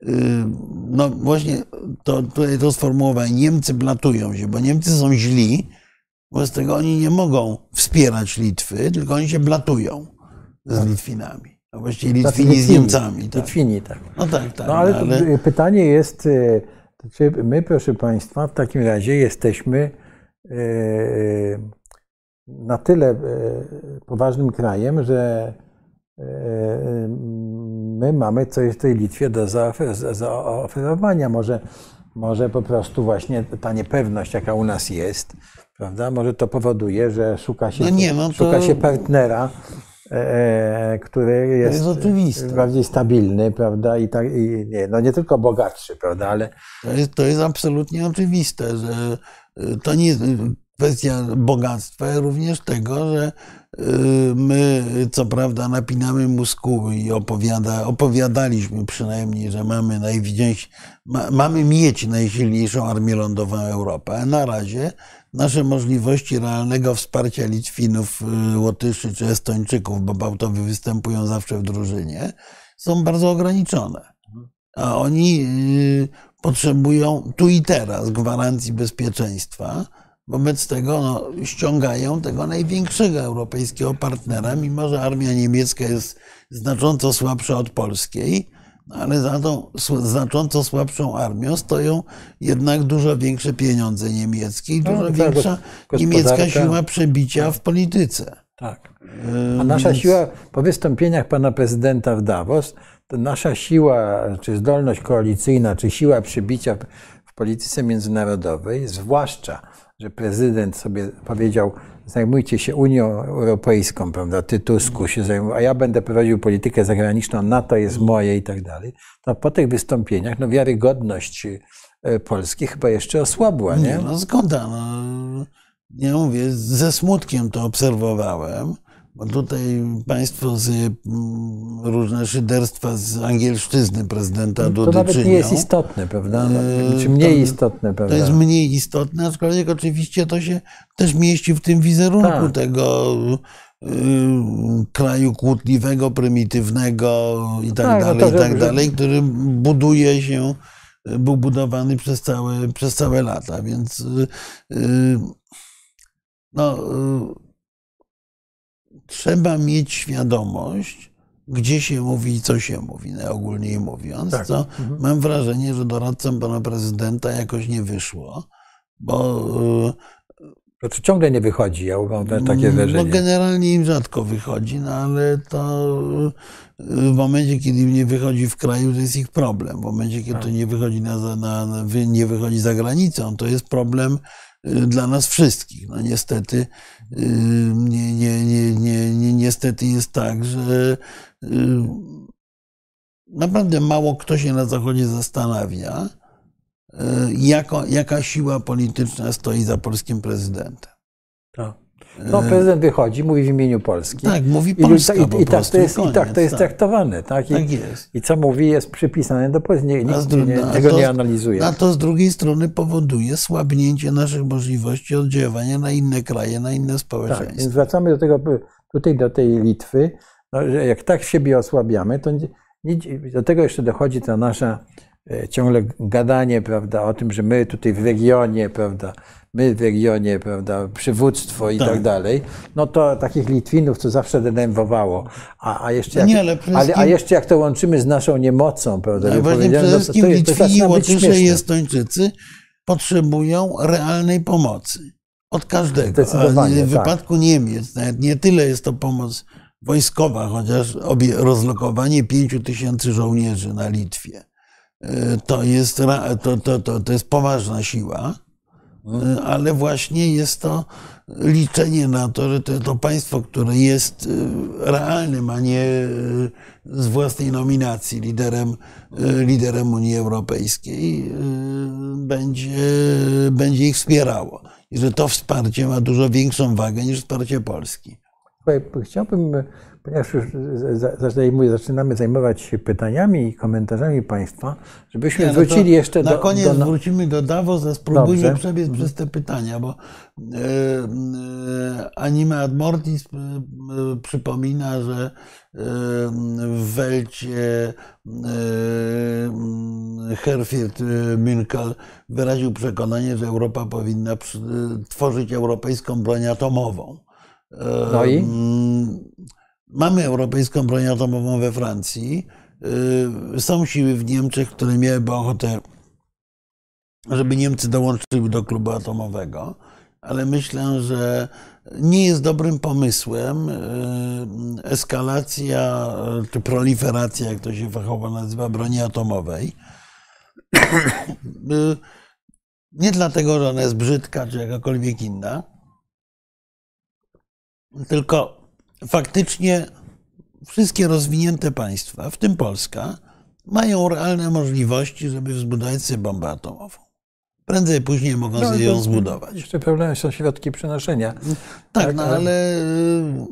E, no właśnie to, tutaj to sformułowanie Niemcy blatują się, bo Niemcy są źli, wobec tego oni nie mogą wspierać Litwy, tylko oni się blatują z tak. Litwinami. No właściwie Litwini, Litwini z Niemcami. Tak. Litwini, tak. No tak, tak. No ale, ale... pytanie jest, e, czy my, proszę Państwa, w takim razie jesteśmy E, na tyle poważnym krajem, że my mamy coś w tej Litwie do zaoferowania. Może, może po prostu właśnie ta niepewność, jaka u nas jest, prawda, może to powoduje, że szuka się, no nie, no to... szuka się partnera, który jest, jest bardziej stabilny, prawda, i, tak, i nie, no nie tylko bogatszy, prawda, ale... To jest, to jest absolutnie oczywiste, że to nie jest kwestia bogactwa, również tego, że y, my co prawda napinamy muskuły i opowiada, opowiadaliśmy przynajmniej, że mamy ma, mamy mieć najsilniejszą armię lądową Europy. A na razie nasze możliwości realnego wsparcia Litwinów, y, Łotyszy czy Estończyków, bo Bałtowie występują zawsze w drużynie, są bardzo ograniczone. A oni y, potrzebują tu i teraz gwarancji bezpieczeństwa. Wobec tego no, ściągają tego największego europejskiego partnera, mimo że armia niemiecka jest znacząco słabsza od polskiej, no, ale za tą znacząco słabszą armią stoją jednak dużo większe pieniądze niemieckie i no, dużo no, większa niemiecka siła przebicia w polityce. Tak. A nasza siła po wystąpieniach pana prezydenta w Davos to nasza siła, czy zdolność koalicyjna, czy siła przybicia w polityce międzynarodowej, zwłaszcza, że prezydent sobie powiedział, zajmujcie się Unią Europejską, prawda, ty Tusku się zajmuj, a ja będę prowadził politykę zagraniczną, NATO jest moje i tak dalej, to po tych wystąpieniach no, wiarygodność e, Polski chyba jeszcze osłabła, nie? nie no zgoda, no, nie mówię, ze smutkiem to obserwowałem, Bo tutaj państwo z, mm, różne szyderstwa z angielszczyzny prezydenta To Dudy nawet nie jest istotne, prawda? No, Eee, Czy mniej to- istotne, To prawda? jest mniej istotne, aczkolwiek oczywiście to się też mieści w tym wizerunku Tak. tego y, kraju kłótliwego, prymitywnego i tak Tak, no dalej, to, i tak że- dalej, który buduje się, był budowany przez całe, przez całe lata, więc y, y, no, y, trzeba mieć świadomość, gdzie się mówi i co się mówi, najogólniej mówiąc, Tak. co Mhm. mam wrażenie, że doradcom pana prezydenta jakoś nie wyszło, bo To czy ciągle nie wychodzi, ja mam takie no, wrażenie. generalnie im rzadko wychodzi, no ale to y, w momencie, kiedy im nie wychodzi w kraju, to jest ich problem. W momencie, kiedy Tak. to nie wychodzi, na, na, nie wychodzi za granicą, to jest problem dla nas wszystkich. No niestety, y, nie, nie, nie, nie, nie, niestety jest tak, że y, naprawdę mało kto się na Zachodzie zastanawia, y, jako, jaka siła polityczna stoi za polskim prezydentem. Tak. No, prezydent wychodzi, mówi w imieniu Polski. Tak, mówi I, Polska i, po i, tak prostu. to jest, I tak koniec, to jest tak. traktowane. Tak? I, Tak jest. I co mówi, jest przypisane do Polski. A nikt z nie, a tego to- nie analizuje. A to z drugiej strony powoduje słabnięcie naszych możliwości oddziaływania na inne kraje, na inne Tak, społeczeństwa. więc wracamy do tego, tutaj do tej Litwy, no, że jak tak siebie osłabiamy, to nie, nie, do tego jeszcze dochodzi ta nasza e, ciągle gadanie, prawda, o tym, że my tutaj w regionie, prawda, my w regionie, prawda, przywództwo i tak, Tak. dalej, no to takich Litwinów to zawsze denerwowało. A, a, jeszcze jak, Nie, ale ale, a wszystkim- jeszcze jak to łączymy z naszą niemocą, prawda, No, właśnie przede no to, wszystkim to, to Litwini, Łotysze i Estończycy potrzebują realnej pomocy. Od każdego. W tak. wypadku Niemiec nawet nie tyle jest to pomoc wojskowa, chociaż obie, rozlokowanie pięciu tysięcy żołnierzy na Litwie y, to jest, to, to, to, to jest poważna siła, ale właśnie jest to liczenie na to, że to, to państwo, które jest y, realnym, a nie y, z własnej nominacji liderem, liderem Unii Europejskiej, będzie, będzie ich wspierało. I że to wsparcie ma dużo większą wagę niż wsparcie Polski. Chciałbym, ponieważ już zajmuję- zaczynamy zajmować się pytaniami i komentarzami Państwa, żebyśmy no wrócili jeszcze na do. koniec do, wrócimy do Davos, a spróbujmy Dobrze. przebiec przez te pytania, bo e, e, Anima ad Mortis e, e, przypomina, że e, w Welcie e, Herfried Münkel wyraził przekonanie, że Europa powinna przy, tworzyć europejską broń atomową. E, No i? Mamy europejską broń atomową we Francji. Y, Są siły w Niemczech, które miałyby ochotę, żeby Niemcy dołączyły do klubu atomowego, ale myślę, że nie jest dobrym pomysłem y, eskalacja y, czy proliferacja, jak to się fachowo nazywa, broni atomowej. Nie dlatego, że ona jest brzydka czy jakakolwiek inna, tylko faktycznie wszystkie rozwinięte państwa, w tym Polska, mają realne możliwości, żeby zbudować sobie bombę atomową. Prędzej, później mogą No, ją zbudować. Jeszcze problemem są środki przenoszenia. Tak, tak, no ale- ale,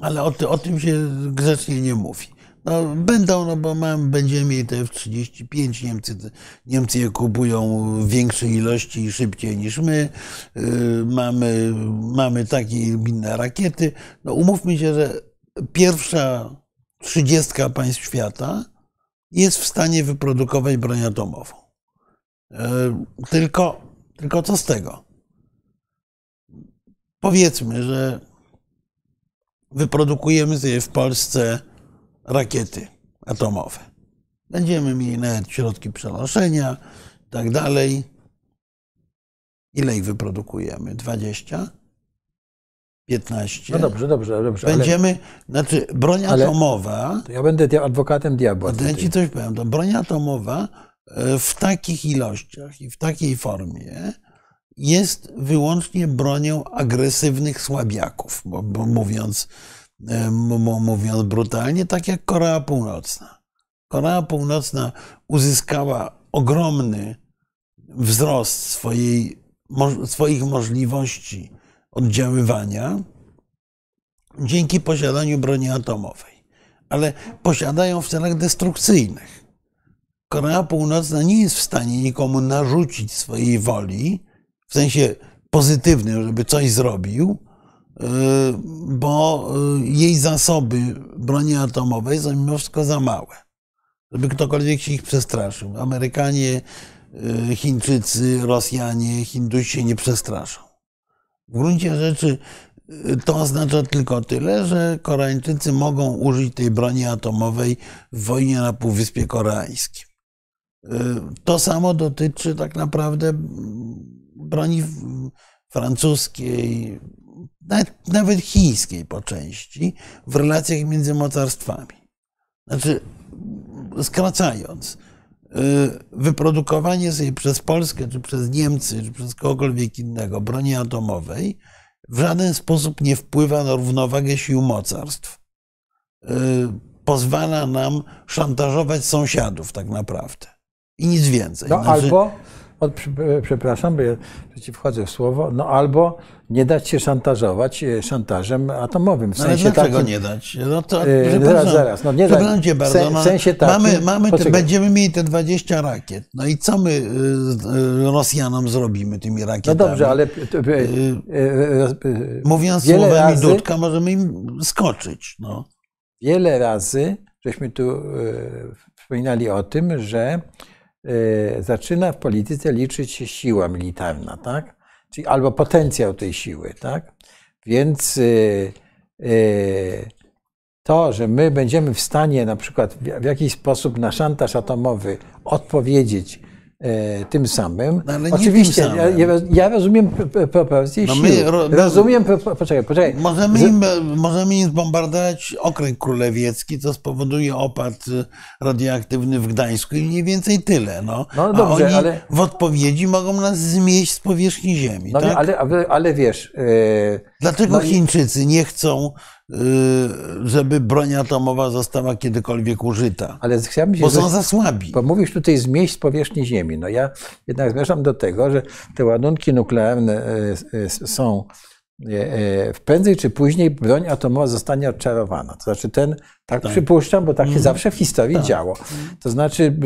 ale o, ty, o tym się grzecznie nie mówi. No, będą, no bo mam, będziemy mieli te F-35, Niemcy, Niemcy je kupują w większej ilości i szybciej niż my. Yy, Mamy, mamy takie inne rakiety. No, umówmy się, że pierwsza trzydziestka państw świata jest w stanie wyprodukować broń atomową. Yy, Tylko, tylko co z tego? Powiedzmy, że wyprodukujemy sobie w Polsce rakiety atomowe. Będziemy mieli nawet środki przenoszenia i tak dalej. Ile ich wyprodukujemy? 20? 15? No dobrze, dobrze, dobrze. Ale Będziemy, znaczy broń ale- atomowa, to ja będę adwokatem diabła. ja ci coś powiem, to broń atomowa e, w takich ilościach i w takiej formie jest wyłącznie bronią agresywnych słabiaków, bo, bo mówiąc, mówiąc brutalnie, tak jak Korea Północna. Korea Północna uzyskała ogromny wzrost swojej, swoich możliwości oddziaływania dzięki posiadaniu broni atomowej, ale posiadają w celach destrukcyjnych. Korea Północna nie jest w stanie nikomu narzucić swojej woli, w sensie pozytywnym, żeby coś zrobił, bo y, jej zasoby broni atomowej są mimo wszystko za małe, żeby ktokolwiek się ich przestraszył. Amerykanie, y, Chińczycy, Rosjanie, Hindusi się nie przestraszą. W gruncie rzeczy to oznacza tylko tyle, że Koreańczycy mogą użyć tej broni atomowej w wojnie na Półwyspie Koreańskim. To samo dotyczy tak naprawdę broni francuskiej, nawet chińskiej po części, w relacjach między mocarstwami. Znaczy, skracając, y, wyprodukowanie sobie przez Polskę, czy przez Niemcy, czy przez kogokolwiek innego broni atomowej w żaden sposób nie wpływa na równowagę sił mocarstw. Y, pozwala nam szantażować sąsiadów, tak naprawdę. I nic więcej. No Znaczy- albo, od, przepraszam, bo ja przeciw wchodzę w słowo, no albo nie dać się szantażować e, szantażem atomowym. W No ale sensie dlaczego takim, nie dać? No to, Yy, zaraz, zaraz, no nie przepraszam dać. cię bardzo. w no, sensie takim- mamy, mamy te, będziemy mieli te 20 rakiet. No i co my Rosjanom zrobimy tymi No rakietami? dobrze, ale e, e, e, Mówiąc słowami razy- Dudka, możemy im skoczyć. No. wiele razy żeśmy tu e, wspominali o tym, że e, zaczyna w polityce liczyć się siła militarna, tak? Czyli albo potencjał tej siły, tak? Więc e, e, to, że my będziemy w stanie na przykład w jakiś sposób na szantaż atomowy odpowiedzieć tym samym. No, Oczywiście, samym. ja, ja rozumiem p- p- propozycję No my ro- rozumiem, po- poczekaj, poczekaj. Możemy im, możemy im zbombardować okręg królewiecki, co spowoduje opad y, radioaktywny w Gdańsku i mniej więcej tyle. No. No dobrze, A oni ale- w odpowiedzi mogą nas zmieść z powierzchni Ziemi. No, tak? ale, ale, ale wiesz, e, Dlaczego No Chińczycy nie chcą, żeby broń atomowa została kiedykolwiek użyta? ale chciałbym się Bo są za słabi. Bo mówisz tutaj z powierzchni Ziemi. No ja jednak zmierzam do tego, że te ładunki nuklearne e, e, są prędzej czy później broń atomowa zostanie odczarowana. To znaczy ten, tak, przypuszczam, bo tak się zawsze w historii działo. To znaczy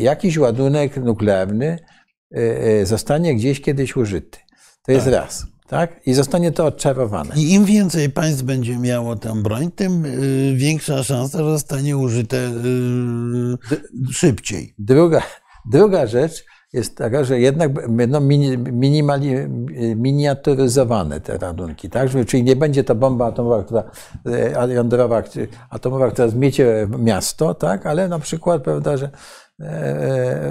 jakiś ładunek nuklearny zostanie gdzieś kiedyś użyty. To jest raz. Tak? I zostanie to odczarowane. I im więcej państw będzie miało tę broń, tym y, większa szansa, że zostanie użyte y, szybciej. Druga, druga rzecz jest taka, że jednak będą mini, minimali, miniaturyzowane te ładunki, tak? Czyli nie będzie to bomba atomowa, która, e, jądrowa, atomowa, która zmiecie miasto, tak? Ale na przykład, prawda, że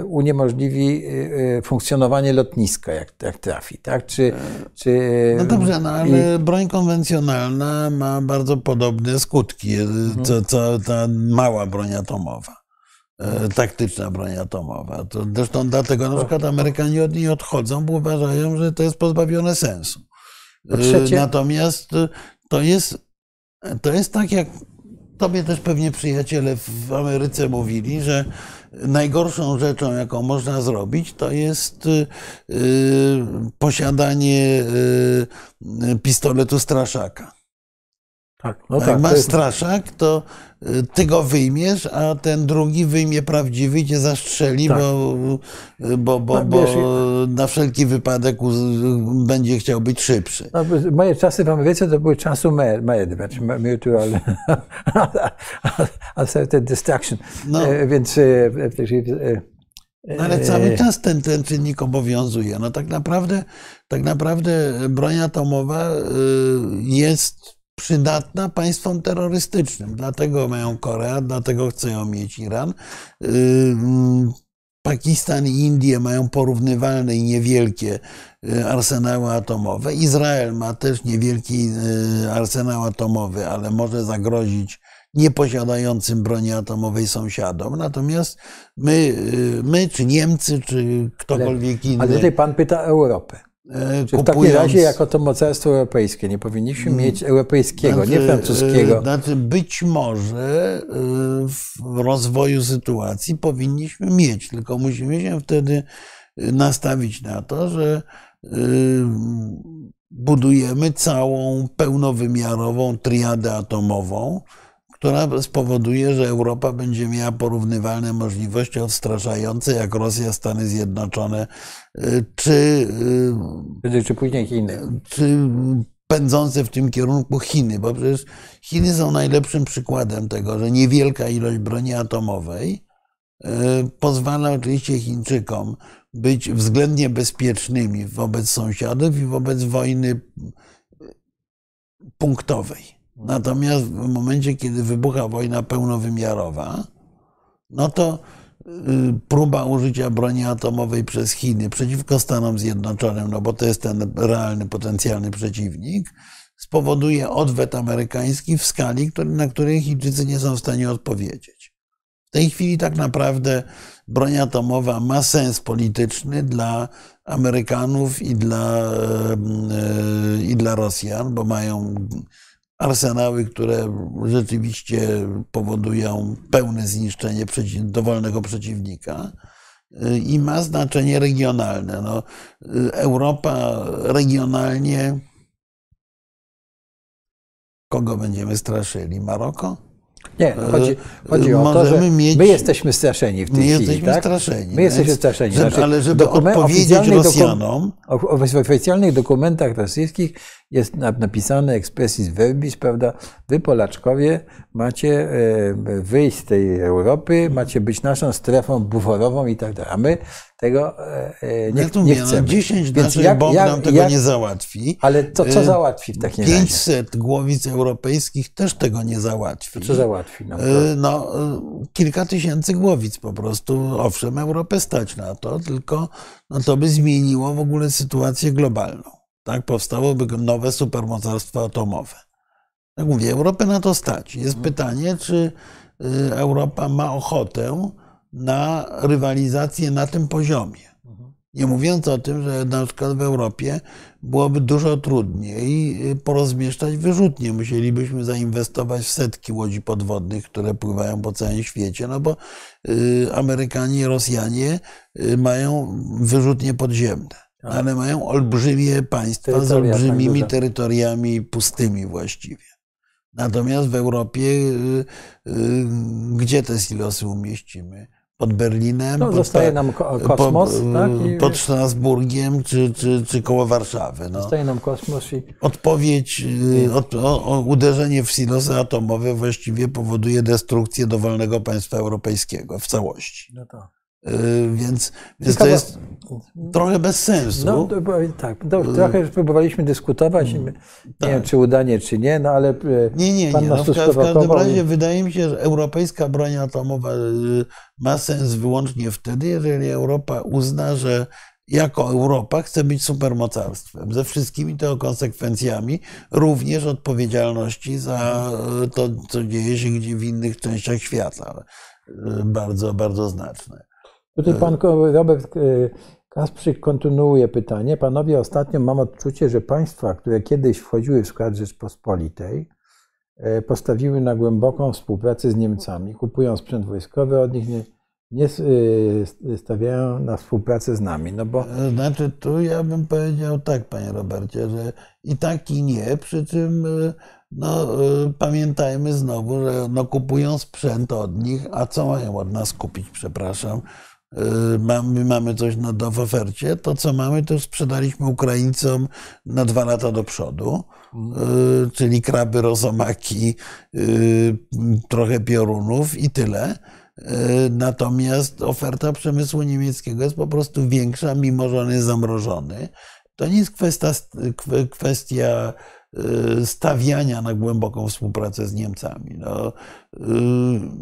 uniemożliwi e, funkcjonowanie lotniska, jak, jak trafi, tak? Czy, czy, No dobrze, no ale broń konwencjonalna ma bardzo podobne skutki, y, co, co ta mała broń atomowa. e, Taktyczna broń atomowa. To zresztą dlatego na przykład Amerykanie od niej odchodzą, bo uważają, że to jest pozbawione sensu. Natomiast to jest, to jest tak, jak tobie też pewnie przyjaciele w Ameryce mówili, że najgorszą rzeczą, jaką można zrobić, to jest y, y, posiadanie y, pistoletu straszaka. Tak, no tak, jak to masz jest, straszak, to y, ty go wyjmiesz, a ten drugi wyjmie prawdziwy i cię zastrzeli, Tak. bo, y, bo, bo, bo wiesz, na wszelki wypadek będzie chciał być szybszy. No, moje czasy w Ameryce to były czasu med, znaczy mutual *laughs* asserted destruction. No. E, Więc e, e, No, ale cały czas ten, ten czynnik obowiązuje. No tak naprawdę, tak naprawdę broń atomowa y, jest przydatna państwom terrorystycznym. Dlatego mają Korea, dlatego chcą ją mieć Iran. Y, mm, Pakistan i Indie mają porównywalne i niewielkie y, arsenały atomowe. Izrael ma też niewielki y, arsenał atomowy, ale może zagrozić nieposiadającym broni atomowej sąsiadom. Natomiast my, my czy Niemcy, czy ktokolwiek inny, ale tutaj pan pyta Europę. E, Czy w takim razie, jako to mocarstwo europejskie, nie powinniśmy mieć europejskiego, nie Znaczy, francuskiego? e, Znaczy, być może e, w rozwoju sytuacji powinniśmy mieć, tylko musimy się wtedy nastawić na to, że budujemy całą pełnowymiarową triadę atomową, która spowoduje, że Europa będzie miała porównywalne możliwości odstraszające jak Rosja, Stany Zjednoczone, y, czy, Prędzej czy później Chiny. czy pędzące w tym kierunku Chiny, bo przecież Chiny są najlepszym przykładem tego, że niewielka ilość broni atomowej y, pozwala oczywiście Chińczykom być względnie bezpiecznymi wobec sąsiadów i wobec wojny punktowej. Natomiast w momencie, kiedy wybucha wojna pełnowymiarowa, no to y, próba użycia broni atomowej przez Chiny przeciwko Stanom Zjednoczonym, no bo to jest ten realny, potencjalny przeciwnik, spowoduje odwet amerykański w skali, na której Chińczycy nie są w stanie odpowiedzieć. W tej chwili tak naprawdę broń atomowa ma sens polityczny dla Amerykanów i dla, y, i dla Rosjan, bo mają arsenały, które rzeczywiście powodują pełne zniszczenie dowolnego przeciwnika y, i ma znaczenie regionalne. No, y, Europa regionalnie kogo będziemy straszyli? Maroko? Nie, chodzi, chodzi o to, że mieć- my jesteśmy straszeni w tej My chwili. jesteśmy tak? straszeni. My jesteśmy straszeni. Znaczy, ale żeby dokumen- odpowiedzieć dokum- Rosjanom, o- W oficjalnych dokumentach rosyjskich jest na- napisane expressis verbis, prawda? Wy Polaczkowie macie e, wyjść z tej Europy, macie być naszą strefą buforową i tak dalej. A my tego e, e, nie, ja nie mówię, chcemy. no 10 Więc naszych jak- bomb jak- nam tego jak- nie załatwi. Ale to co załatwi w takim razie? 500 głowic europejskich też tego nie załatwi. Co załatwi nam? to? No, kilka tysięcy głowic po prostu. Owszem, Europę stać na to, tylko no, to by zmieniło w ogóle sytuację globalną. Tak, powstałoby nowe supermocarstwo atomowe. Jak mówię, Europę na to stać. Jest pytanie, czy y, Europa ma ochotę na rywalizację na tym poziomie. Nie mówiąc o tym, że na przykład w Europie byłoby dużo trudniej y, porozmieszczać wyrzutnie. Musielibyśmy zainwestować w setki łodzi podwodnych, które pływają po całym świecie, no bo y, Amerykanie i Rosjanie mają wyrzutnie podziemne, ale mają olbrzymie państwa z tak olbrzymimi duże. terytoriami pustymi właściwie. Natomiast w Europie, y, y, gdzie te silosy umieścimy? Pod Berlinem? No, pod zostaje sta- nam ko- kosmos, pod, tak? I- pod Strasburgiem czy, czy, czy koło Warszawy. No. Zostaje nam kosmos i Odpowiedź, y, od, o, o, uderzenie w silosy atomowe właściwie powoduje destrukcję dowolnego państwa europejskiego w całości. no to. Y, Więc, więc to jest trochę bez sensu. No to, tak, to, trochę już próbowaliśmy dyskutować, my- nie wiem czy udanie, czy nie, no ale e, Nie, nie, pan nie. No, w, w każdym i- razie wydaje mi się, że europejska broń atomowa y, ma sens wyłącznie wtedy, jeżeli Europa uzna, że jako Europa chce być supermocarstwem, ze wszystkimi tego konsekwencjami, również odpowiedzialności za y, to, co dzieje się gdzie w innych częściach świata. Bardzo, bardzo znaczne. Tutaj pan ko- Robert e, Kasprzyk kontynuuje pytanie. Panowie, ostatnio mam odczucie, że państwa, które kiedyś wchodziły w skład Rzeczpospolitej, e, postawiły na głęboką współpracę z Niemcami, kupują sprzęt wojskowy od nich, nie, nie e, stawiają na współpracę z nami. No bo E, Znaczy, tu ja bym powiedział tak, panie Robercie, że i tak i nie, przy czym e, no, pamiętajmy znowu, że no, kupują sprzęt od nich, a co mają od nas kupić, przepraszam. E, Mamy, mamy coś na, w ofercie, to co mamy, to sprzedaliśmy Ukraińcom na dwa lata do przodu, e, czyli kraby, rosomaki, e, trochę piorunów i tyle. Natomiast oferta przemysłu niemieckiego jest po prostu większa, mimo że on jest zamrożony. To nie jest kwestia, kwe- kwestia e, stawiania na głęboką współpracę z Niemcami. No, e,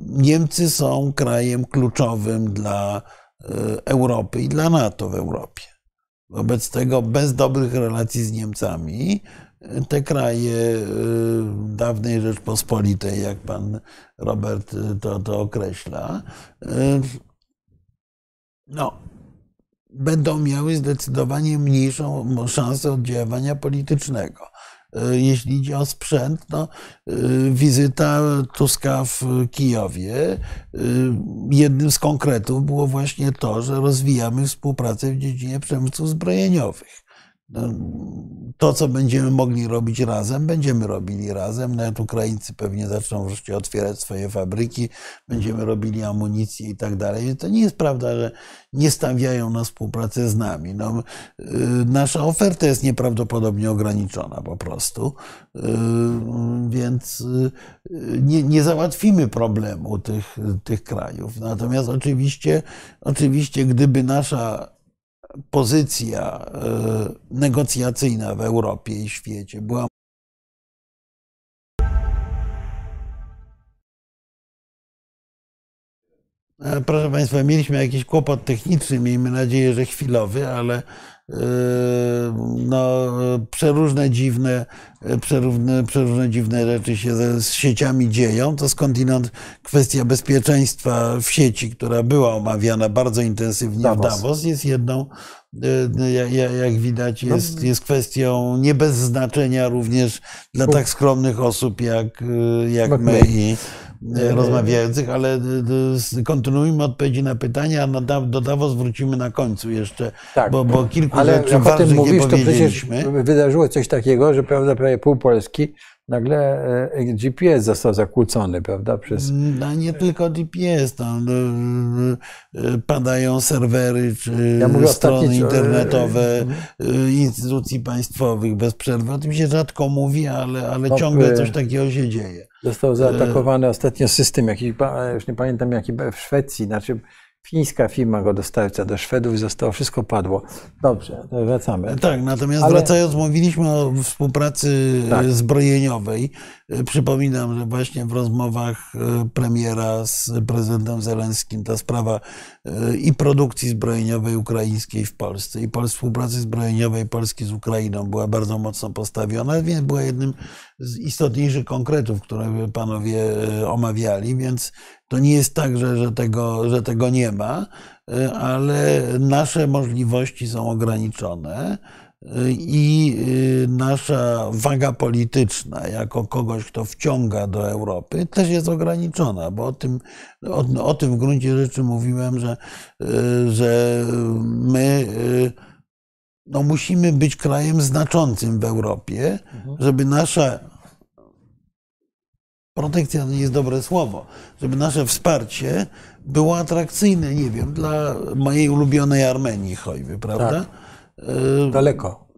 Niemcy są krajem kluczowym dla e, Europy i dla NATO w Europie. Wobec tego bez dobrych relacji z Niemcami te kraje dawnej Rzeczpospolitej, jak pan Robert to, to określa, no, będą miały zdecydowanie mniejszą szansę oddziaływania politycznego. E, Jeśli idzie o sprzęt, no, wizyta Tuska w Kijowie, e, jednym z konkretów było właśnie to, że rozwijamy współpracę w dziedzinie przemysłów zbrojeniowych. To, co będziemy mogli robić razem, będziemy robili razem. Nawet Ukraińcy pewnie zaczną wreszcie otwierać swoje fabryki, będziemy robili amunicję i tak dalej. To nie jest prawda, że nie stawiają na współpracę z nami. No, y, nasza oferta jest nieprawdopodobnie ograniczona po prostu, y, więc y, nie, nie załatwimy problemu tych, tych krajów. Natomiast oczywiście, oczywiście, gdyby nasza pozycja e, negocjacyjna w Europie i świecie była e, Proszę Państwa, mieliśmy jakiś kłopot techniczny, miejmy nadzieję, że chwilowy, ale no, przeróżne dziwne, przeróżne, przeróżne dziwne rzeczy się ze, z sieciami dzieją. To skądinąd kwestia bezpieczeństwa w sieci, która była omawiana bardzo intensywnie Davos. w Davos, jest jedną jak, jak widać, jest, jest kwestią nie bez znaczenia również dla tak skromnych osób jak, jak my i rozmawiających, ale kontynuujmy odpowiedzi na pytania, a do Davos wrócimy na końcu jeszcze, Tak. bo, bo kilku Ale rzeczy jak o tym mówisz, nie to przecież wydarzyło coś takiego, że prawda, prawie pół Polski nagle e, GPS został zakłócony, prawda, przez... No, nie tylko GPS, tam y, y, padają serwery czy Ja strony internetowe instytucji państwowych bez przerwy. O tym się rzadko mówi, ale, ale No, ciągle coś takiego się dzieje. Został zaatakowany ostatnio system, jakiś, już nie pamiętam jaki, w Szwecji, znaczy fińska firma go dostarcza do Szwedów i zostało, wszystko padło. Dobrze, wracamy. Tak, natomiast Ale- wracając, mówiliśmy o współpracy Tak. zbrojeniowej. E, Przypominam, że właśnie w rozmowach e, premiera z prezydentem Zelenskim ta sprawa e, i produkcji zbrojeniowej ukraińskiej w Polsce, i współpracy zbrojeniowej Polski z Ukrainą była bardzo mocno postawiona, więc była jednym z istotniejszych konkretów, które panowie omawiali, więc to nie jest tak, że, że, tego, że tego nie ma, y, ale nasze możliwości są ograniczone y, i y, nasza waga polityczna jako kogoś, kto wciąga do Europy, też jest ograniczona, bo o tym, o, o tym w gruncie rzeczy mówiłem, że, że my no, musimy być krajem znaczącym w Europie, żeby nasza protekcja to nie jest dobre słowo, żeby nasze wsparcie było atrakcyjne, nie wiem, dla mojej ulubionej Armenii choćby, prawda? Y, Daleko.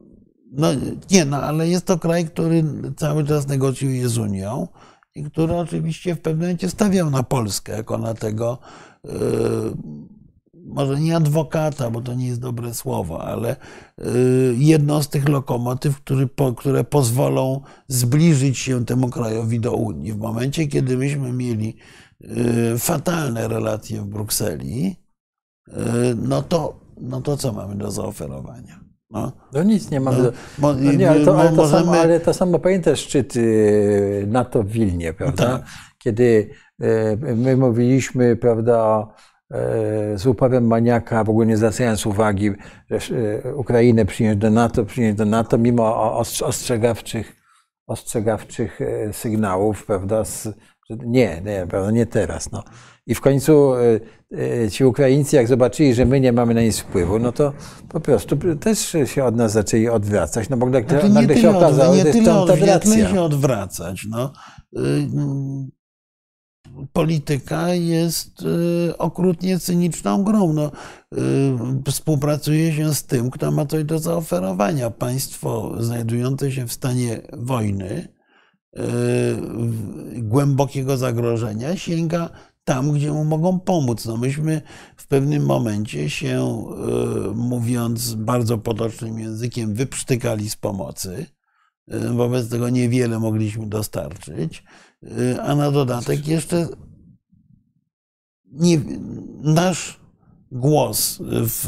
No nie, no ale jest to kraj, który cały czas negocjuje z Unią i który oczywiście w pewnym momencie stawiał na Polskę jako na tego, y, może nie adwokata, bo to nie jest dobre słowo, ale y, jedną z tych lokomotyw, który, które pozwolą zbliżyć się temu krajowi do Unii. W momencie, kiedy myśmy mieli y, fatalne relacje w Brukseli, y, no to, no to co mamy do zaoferowania? No. No nic nie mamy. No, No nie, ale to, ale, to możemy- samo, ale to samo pamiętasz szczyt NATO w Wilnie, prawda? Tak. Kiedy my mówiliśmy, prawda, z uporem maniaka, w ogóle nie zwracając uwagi, że y, Ukrainę przyjąć do NATO, przyjąć do NATO, mimo ostrzegawczych, ostrzegawczych y, sygnałów, prawda, z, nie, nie, prawda, nie teraz. No. I w końcu y, y, ci Ukraińcy, jak zobaczyli, że my nie mamy na nic wpływu, no to po prostu też się od nas zaczęli odwracać, no bo nagle, Znaczy, nagle się okazało, że jest to nie tyle się odwracać. No. Polityka jest y, okrutnie cyniczną grą. No, y, współpracuje się z tym, kto ma coś do zaoferowania. Państwo znajdujące się w stanie wojny, y, głębokiego zagrożenia, sięga tam, gdzie mu mogą pomóc. No myśmy w pewnym momencie się, mówiąc bardzo potocznym językiem, wyprztykali z pomocy. Wobec tego niewiele mogliśmy dostarczyć, a na dodatek jeszcze nie, nasz głos w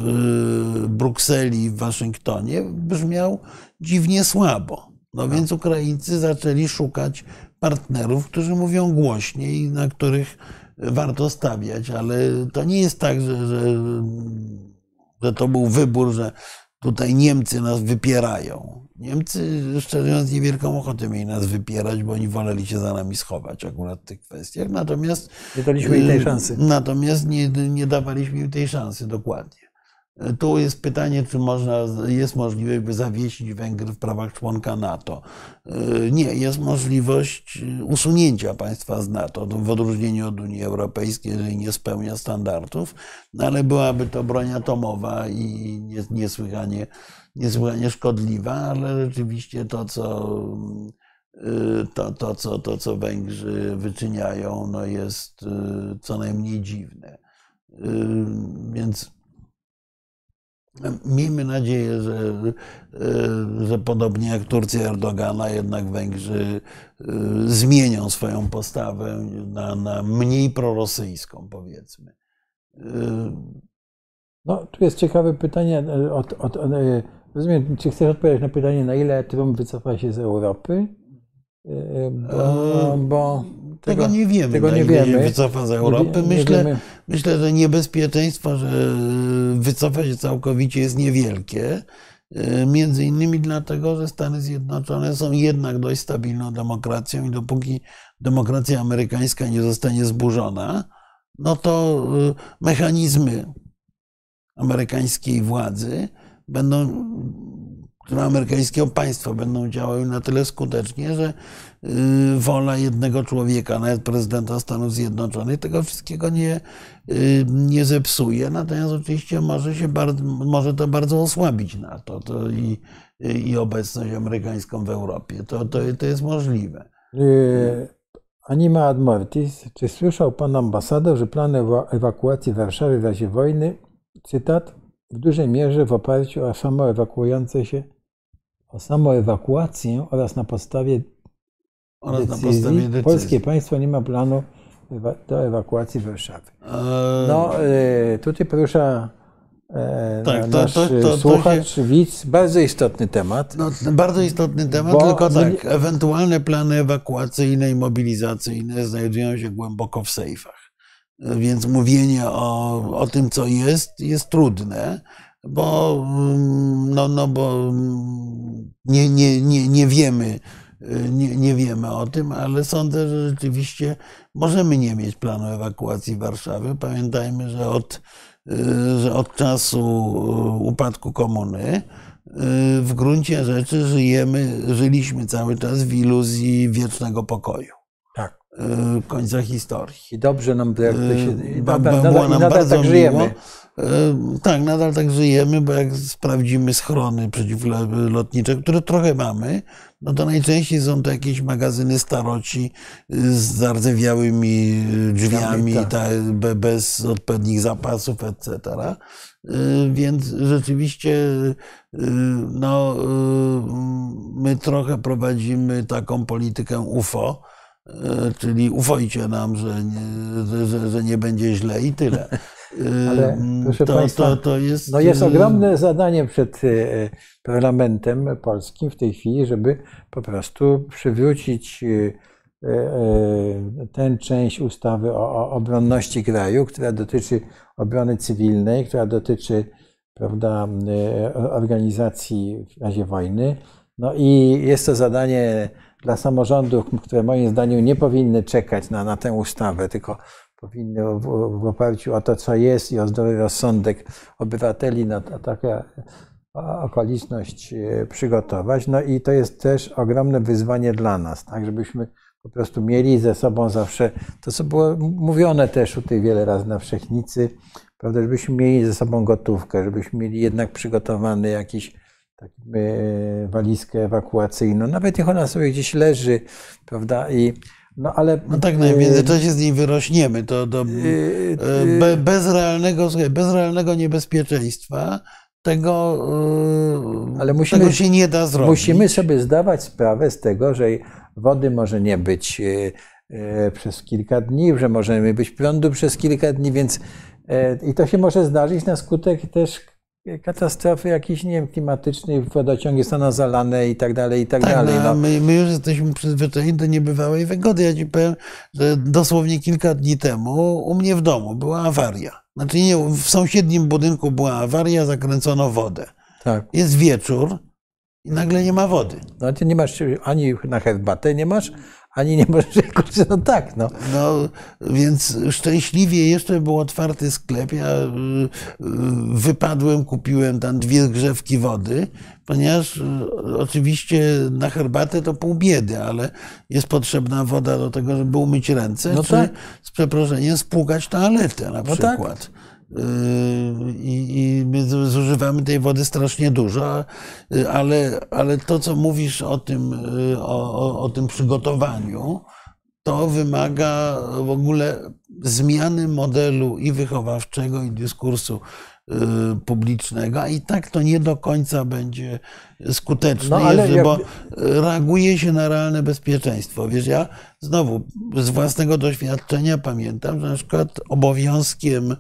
y, Brukseli w Waszyngtonie brzmiał dziwnie słabo. No więc Ukraińcy zaczęli szukać partnerów, którzy mówią głośniej, na których warto stawiać, ale to nie jest tak, że, że, że to był wybór, że tutaj Niemcy nas wypierają. Niemcy, szczerze mówiąc, niewielką ochotę mieli nas wypierać, bo oni woleli się za nami schować akurat w tych kwestiach. Natomiast Nie daliśmy im tej szansy. Natomiast nie, nie dawaliśmy im tej szansy, dokładnie. Tu jest pytanie, czy można, jest możliwość, by zawiesić Węgry w prawach członka NATO. Nie, jest możliwość usunięcia państwa z NATO, w odróżnieniu od Unii Europejskiej, jeżeli nie spełnia standardów, no ale byłaby to broń atomowa i niesłychanie, niesłychanie szkodliwa, ale rzeczywiście to, co to, to, co, to, co Węgrzy wyczyniają, no jest co najmniej dziwne. Więc Miejmy nadzieję, że, że podobnie jak Turcja Erdogana, jednak Węgrzy y, zmienią swoją postawę na, na mniej prorosyjską, powiedzmy. Y, no, tu jest ciekawe pytanie. E, od, od, od, e, rozumiem, czy chcesz odpowiedzieć na pytanie, na ile Trump wycofa się z Europy? E, bo, bo tego, tego, nie wiemy. Tego nie wiemy. Wycofa z Europy. Nie myślę, myślę, że niebezpieczeństwo, że wycofa się całkowicie jest niewielkie. E, między innymi dlatego, że Stany Zjednoczone są jednak dość stabilną demokracją i dopóki demokracja amerykańska nie zostanie zburzona, no to e, mechanizmy amerykańskiej władzy będą które amerykańskiego państwa będą działały na tyle skutecznie, że y, wola jednego człowieka, nawet prezydenta Stanów Zjednoczonych, tego wszystkiego nie, y, nie zepsuje. Natomiast oczywiście może, się bardzo, może to bardzo osłabić NATO to i, i obecność amerykańską w Europie. To, to, to jest możliwe. Y, Anima ad mortis. Czy słyszał pan ambasador, że plany ewakuacji Warszawy w razie wojny, cytat, w dużej mierze w oparciu o samo ewakuujące się o samoewakuację oraz na podstawie oraz decyzji, na podstawie decyzji. polskie państwo nie ma planu do ewakuacji Warszawy. Eee. No, e, tutaj porusza e, tak, nasz to, to, to, słuchacz, się... widz, bardzo istotny temat. No, bardzo istotny temat, bo... tylko tak, ewentualne plany ewakuacyjne i mobilizacyjne znajdują się głęboko w sejfach. Więc mówienie o, o tym, co jest, jest trudne bo, mm, no, no bo mm, nie, nie, nie, nie wiemy, y, nie, nie wiemy o tym, ale sądzę, że rzeczywiście możemy nie mieć planu ewakuacji Warszawy. Pamiętajmy, że od, y, że od czasu y, upadku komuny w gruncie rzeczy żyjemy, żyliśmy cały czas w iluzji wiecznego pokoju. Tak. Końca historii. I dobrze nam, to się, i nadal, nam nadal bardzo tak żyjemy. Miło tak, nadal tak żyjemy, bo jak sprawdzimy schrony przeciwlotnicze, które trochę mamy, no to najczęściej są to jakieś magazyny staroci z zardzewiałymi drzwiami, ta, bez odpowiednich zapasów, etc. Y, więc rzeczywiście y, no, y, my trochę prowadzimy taką politykę UFO, czyli ufojcie nam, że nie, że, że nie będzie źle i tyle. *laughs* Ale proszę to, Państwa, to, to jest... No jest ogromne zadanie przed e, parlamentem polskim w tej chwili, żeby po prostu przywrócić tę część ustawy o obronności kraju, która dotyczy obrony cywilnej, która dotyczy prawda, organizacji w razie wojny. No i jest to zadanie dla samorządów, które moim zdaniem nie powinny czekać na, na tę ustawę, tylko powinny w, w oparciu o to, co jest i o zdrowy rozsądek obywateli na, na taką okoliczność e, przygotować. No i to jest też ogromne wyzwanie dla nas, tak, żebyśmy po prostu mieli ze sobą zawsze to, co było mówione też tutaj wiele razy na Wszechnicy, prawda, żebyśmy mieli ze sobą gotówkę, żebyśmy mieli jednak przygotowany jakiś taką e, walizkę ewakuacyjną, nawet niech ona sobie gdzieś leży, prawda, i no, ale, no tak, no w międzyczasie z niej wyrośniemy. To, to yy, be, bez, realnego, bez realnego niebezpieczeństwa tego, ale musimy, tego się nie da zrobić. Musimy sobie zdawać sprawę z tego, że wody może nie być przez kilka dni, że możemy być prądu przez kilka dni, więc i to się może zdarzyć na skutek też katastrofy jakiejś, nie wiem, klimatycznej, wodociągi zostaną zalane i tak dalej, i tak, tak dalej. No, no. My, my, już jesteśmy przyzwyczajeni do niebywałej wygody. Ja ci powiem, że dosłownie kilka dni temu u mnie w domu była awaria. Znaczy nie, w sąsiednim budynku była awaria, zakręcono wodę. Tak. Jest wieczór i nagle nie ma wody. No ty nie masz ani na herbatę nie masz, ani nie może, *laughs* kurczę, no tak, no. No, więc szczęśliwie jeszcze był otwarty sklep. Ja y, y, wypadłem, kupiłem tam dwie grzewki wody, ponieważ y, oczywiście na herbatę to pół biedy, ale jest potrzebna woda do tego, żeby umyć ręce, No czy tak. z przeproszeniem spłukać toaletę na No tak. przykład. Y, I, I my z- zużywamy tej wody strasznie dużo, ale, ale to, co mówisz o tym, y, o, o, o tym przygotowaniu, to wymaga w ogóle zmiany modelu i wychowawczego, i dyskursu y, publicznego, a i tak to nie do końca będzie skuteczne, No, jak- bo reaguje się na realne bezpieczeństwo. Wiesz, ja znowu z własnego doświadczenia pamiętam, że na przykład obowiązkiem,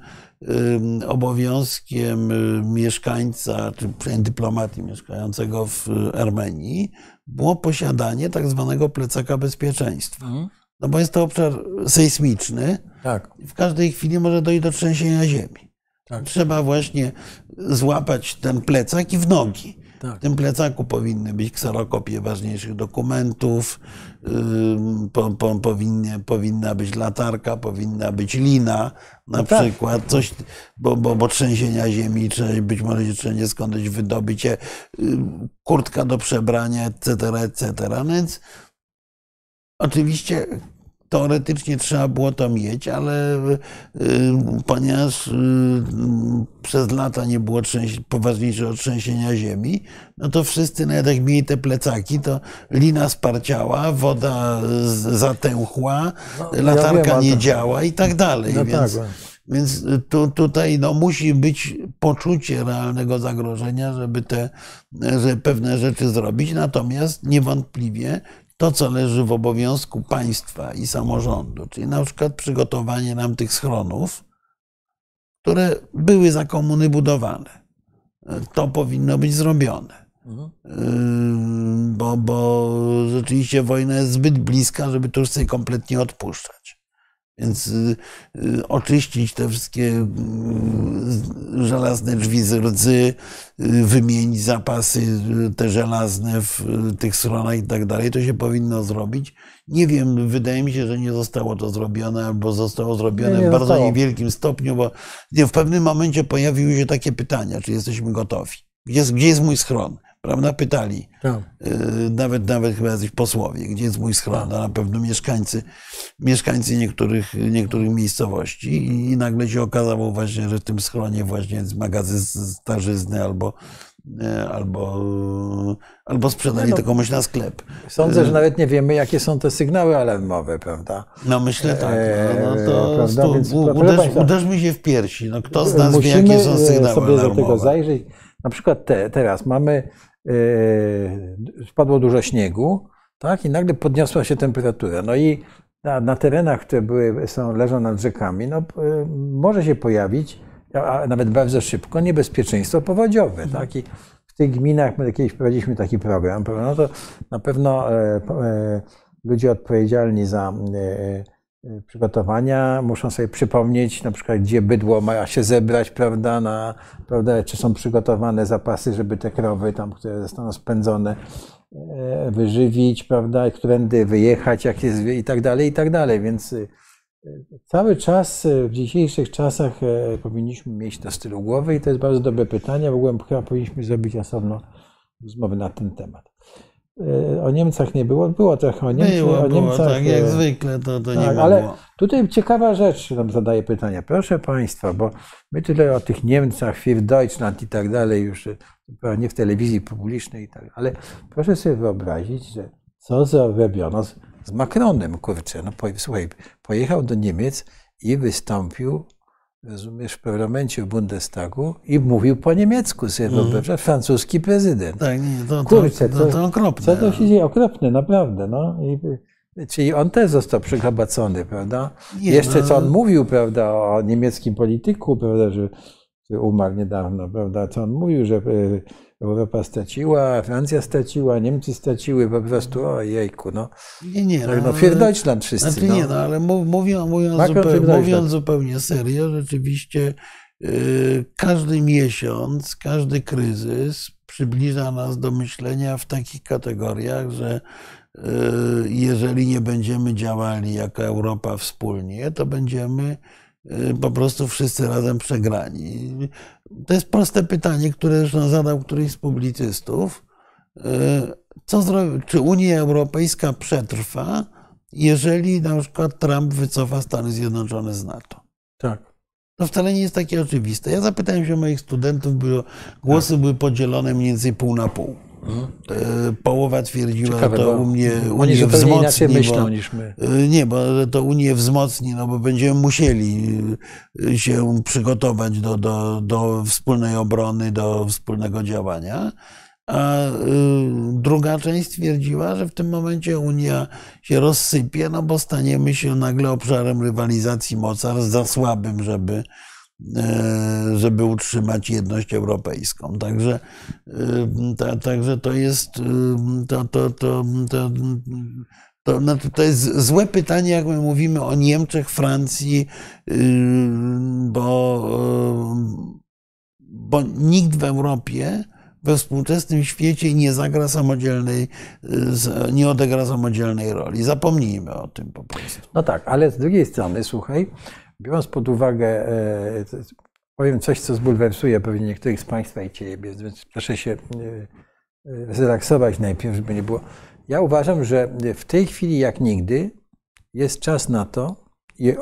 obowiązkiem y, mieszkańca, czy przynajmniej dyplomaty mieszkającego w Armenii było posiadanie tak zwanego plecaka bezpieczeństwa. No bo jest to obszar sejsmiczny Tak, w każdej chwili może dojść do trzęsienia ziemi. Tak. Trzeba właśnie złapać ten plecak i w nogi. tak. W tym plecaku powinny być kserokopie ważniejszych dokumentów, po, po, powinnie, powinna być latarka, powinna być lina na No tak. przykład, coś, bo, bo, bo trzęsienia ziemi, trzeba, być może się trzeba skądś ym, kurtka do przebrania, etc., etc. No więc oczywiście teoretycznie trzeba było to mieć, ale y, ponieważ y, przez lata nie było poważniejszego trzęsienia ziemi, no to wszyscy, nawet jak mieli te plecaki, to lina sparciała, woda zatęchła, No, ja latarka wiem o nie tym. działa i tak dalej. No więc, tak. więc tu, tutaj no, musi być poczucie realnego zagrożenia, żeby te że pewne rzeczy zrobić. Natomiast niewątpliwie to, co leży w obowiązku państwa i samorządu, czyli na przykład przygotowanie nam tych schronów, które były za komuny budowane, to powinno być zrobione. Mhm. Yy, Bo, bo rzeczywiście wojna jest zbyt bliska, żeby to już sobie kompletnie odpuszczać. Więc y, y, oczyścić te wszystkie y, żelazne drzwi z rdzy, y, wymienić zapasy te żelazne w tych schronach i tak dalej, to się powinno zrobić. Nie wiem, wydaje mi się, że nie zostało to zrobione, albo zostało zrobione Nie, nie w bardzo zostało. niewielkim stopniu, bo w pewnym momencie pojawiły się takie pytania, czy jesteśmy gotowi. Gdzie jest, gdzie jest mój schron? Prawda? Pytali. Tak. Yy, nawet, nawet chyba jacyś posłowie, gdzie jest mój schron, a na pewno mieszkańcy, mieszkańcy niektórych, niektórych miejscowości i, nagle się okazało właśnie, że w tym schronie właśnie jest magazyn starzyzny albo, e, albo, albo sprzedali no. to komuś na sklep. Sądzę, że nawet nie wiemy, jakie są te sygnały alarmowe, prawda? No myślę tak, no, no to Eee, prawda, stu, więc uderz, państwa, uderzmy się w piersi. No, kto z nas wie, jakie są e, sygnały sobie do tego alarmowe? zajrzeć. Na przykład te, teraz mamy, e, spadło dużo śniegu, tak? I nagle podniosła się temperatura. No i na, na terenach, które były, są, leżą nad rzekami, no, e, może się pojawić, a nawet bardzo szybko, niebezpieczeństwo powodziowe, Mhm. tak? I w tych gminach, my kiedyś prowadziliśmy taki program, no to na pewno e, e, ludzie odpowiedzialni za e, przygotowania muszą sobie przypomnieć, na przykład, gdzie bydło ma się zebrać, prawda, na, prawda, czy są przygotowane zapasy, żeby te krowy tam, które zostaną spędzone, e, wyżywić, prawda, którędy wyjechać, jak jest i tak dalej, i tak dalej. Więc y, y, cały czas y, w dzisiejszych czasach e, powinniśmy mieć to z tyłu głowy i to jest bardzo dobre pytanie. W ogóle powinniśmy zrobić osobno rozmowę na ten temat. E, O Niemcach nie było, było trochę o Niemczech. Było, o było, Niemcach, tak jak e, zwykle, to, to nie tak, było. ale tutaj ciekawa rzecz nam zadaje pytanie. Proszę Państwa, bo my tyle o tych Niemcach, Für Deutschland i tak dalej, już e, nie w telewizji publicznej i tak ale proszę sobie wyobrazić, że co zrobiono z, z Macronem, kurczę. No, po, słuchaj, pojechał do Niemiec i wystąpił, rozumiesz, w parlamencie w Bundestagu i mówił po niemiecku, sobie Mhm. wyobrażasz, francuski prezydent. Tak, nie, to, to, Kurczę, to, co- to okropne. Co to się dzieje? Okropne, naprawdę. No. I, czyli on też został przygabacony, prawda? Nie, Jeszcze no. co on mówił, prawda, o niemieckim polityku, prawda, że, że umarł niedawno, prawda, co on mówił, że e, Europa straciła, Francja straciła, Niemcy straciły, po prostu, ojejku, no. Nie, nie. Tak, no, für Deutschland wszyscy, Znaczy no. nie, no ale mów- mówiąc, mówiąc, zupełnie, mówiąc zupełnie serio, rzeczywiście y, każdy miesiąc, każdy kryzys przybliża nas do myślenia w takich kategoriach, że jeżeli nie będziemy działali jako Europa wspólnie, to będziemy po prostu wszyscy razem przegrani. To jest proste pytanie, które zresztą zadał któryś z publicystów. Co zrobi, czy Unia Europejska przetrwa, jeżeli na przykład Trump wycofa Stany Zjednoczone z NATO? Tak. To wcale nie jest takie oczywiste. Ja zapytałem się moich studentów, było, głosy tak. były podzielone mniej więcej pół na pół. Mhm. Połowa twierdziła, Ciekawe, że to u mnie Unię wzmocni. Myślą niż my. E, nie, bo to Unię wzmocni, no bo będziemy musieli e, się przygotować do, do, do wspólnej obrony, do wspólnego działania. A druga część stwierdziła, że w tym momencie Unia się rozsypie, no bo staniemy się nagle obszarem rywalizacji mocarstw za słabym, żeby, e, żeby utrzymać jedność europejską. Także, ta, także to jest to, to, to, to, to, znaczy to jest złe pytanie, jak my mówimy o Niemczech, Francji, bo, bo nikt w Europie we współczesnym świecie nie zagra samodzielnej, nie odegra samodzielnej roli. Zapomnijmy o tym po prostu. No tak, ale z drugiej strony, słuchaj, biorąc pod uwagę, e, powiem coś, co zbulwersuje pewnie niektórych z Państwa i Ciebie, więc proszę się e, e, zrelaksować najpierw, żeby nie było. Ja uważam, że w tej chwili jak nigdy jest czas na to i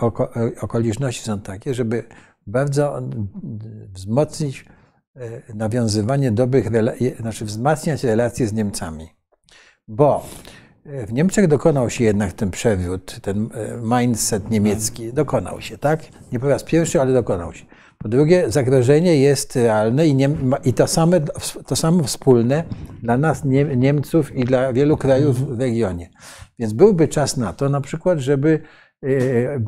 okoliczności są takie, żeby bardzo wzmocnić nawiązywanie dobrych znaczy wzmacniać relacje z Niemcami. Bo w Niemczech dokonał się jednak ten przewrót, ten e, mindset niemiecki. Dokonał się, tak? Nie po raz pierwszy, ale dokonał się. Po drugie, zagrożenie jest realne i, nie, i to, same, to samo wspólne dla nas, Niemców i dla wielu krajów w regionie. Więc byłby czas na to, na przykład, żeby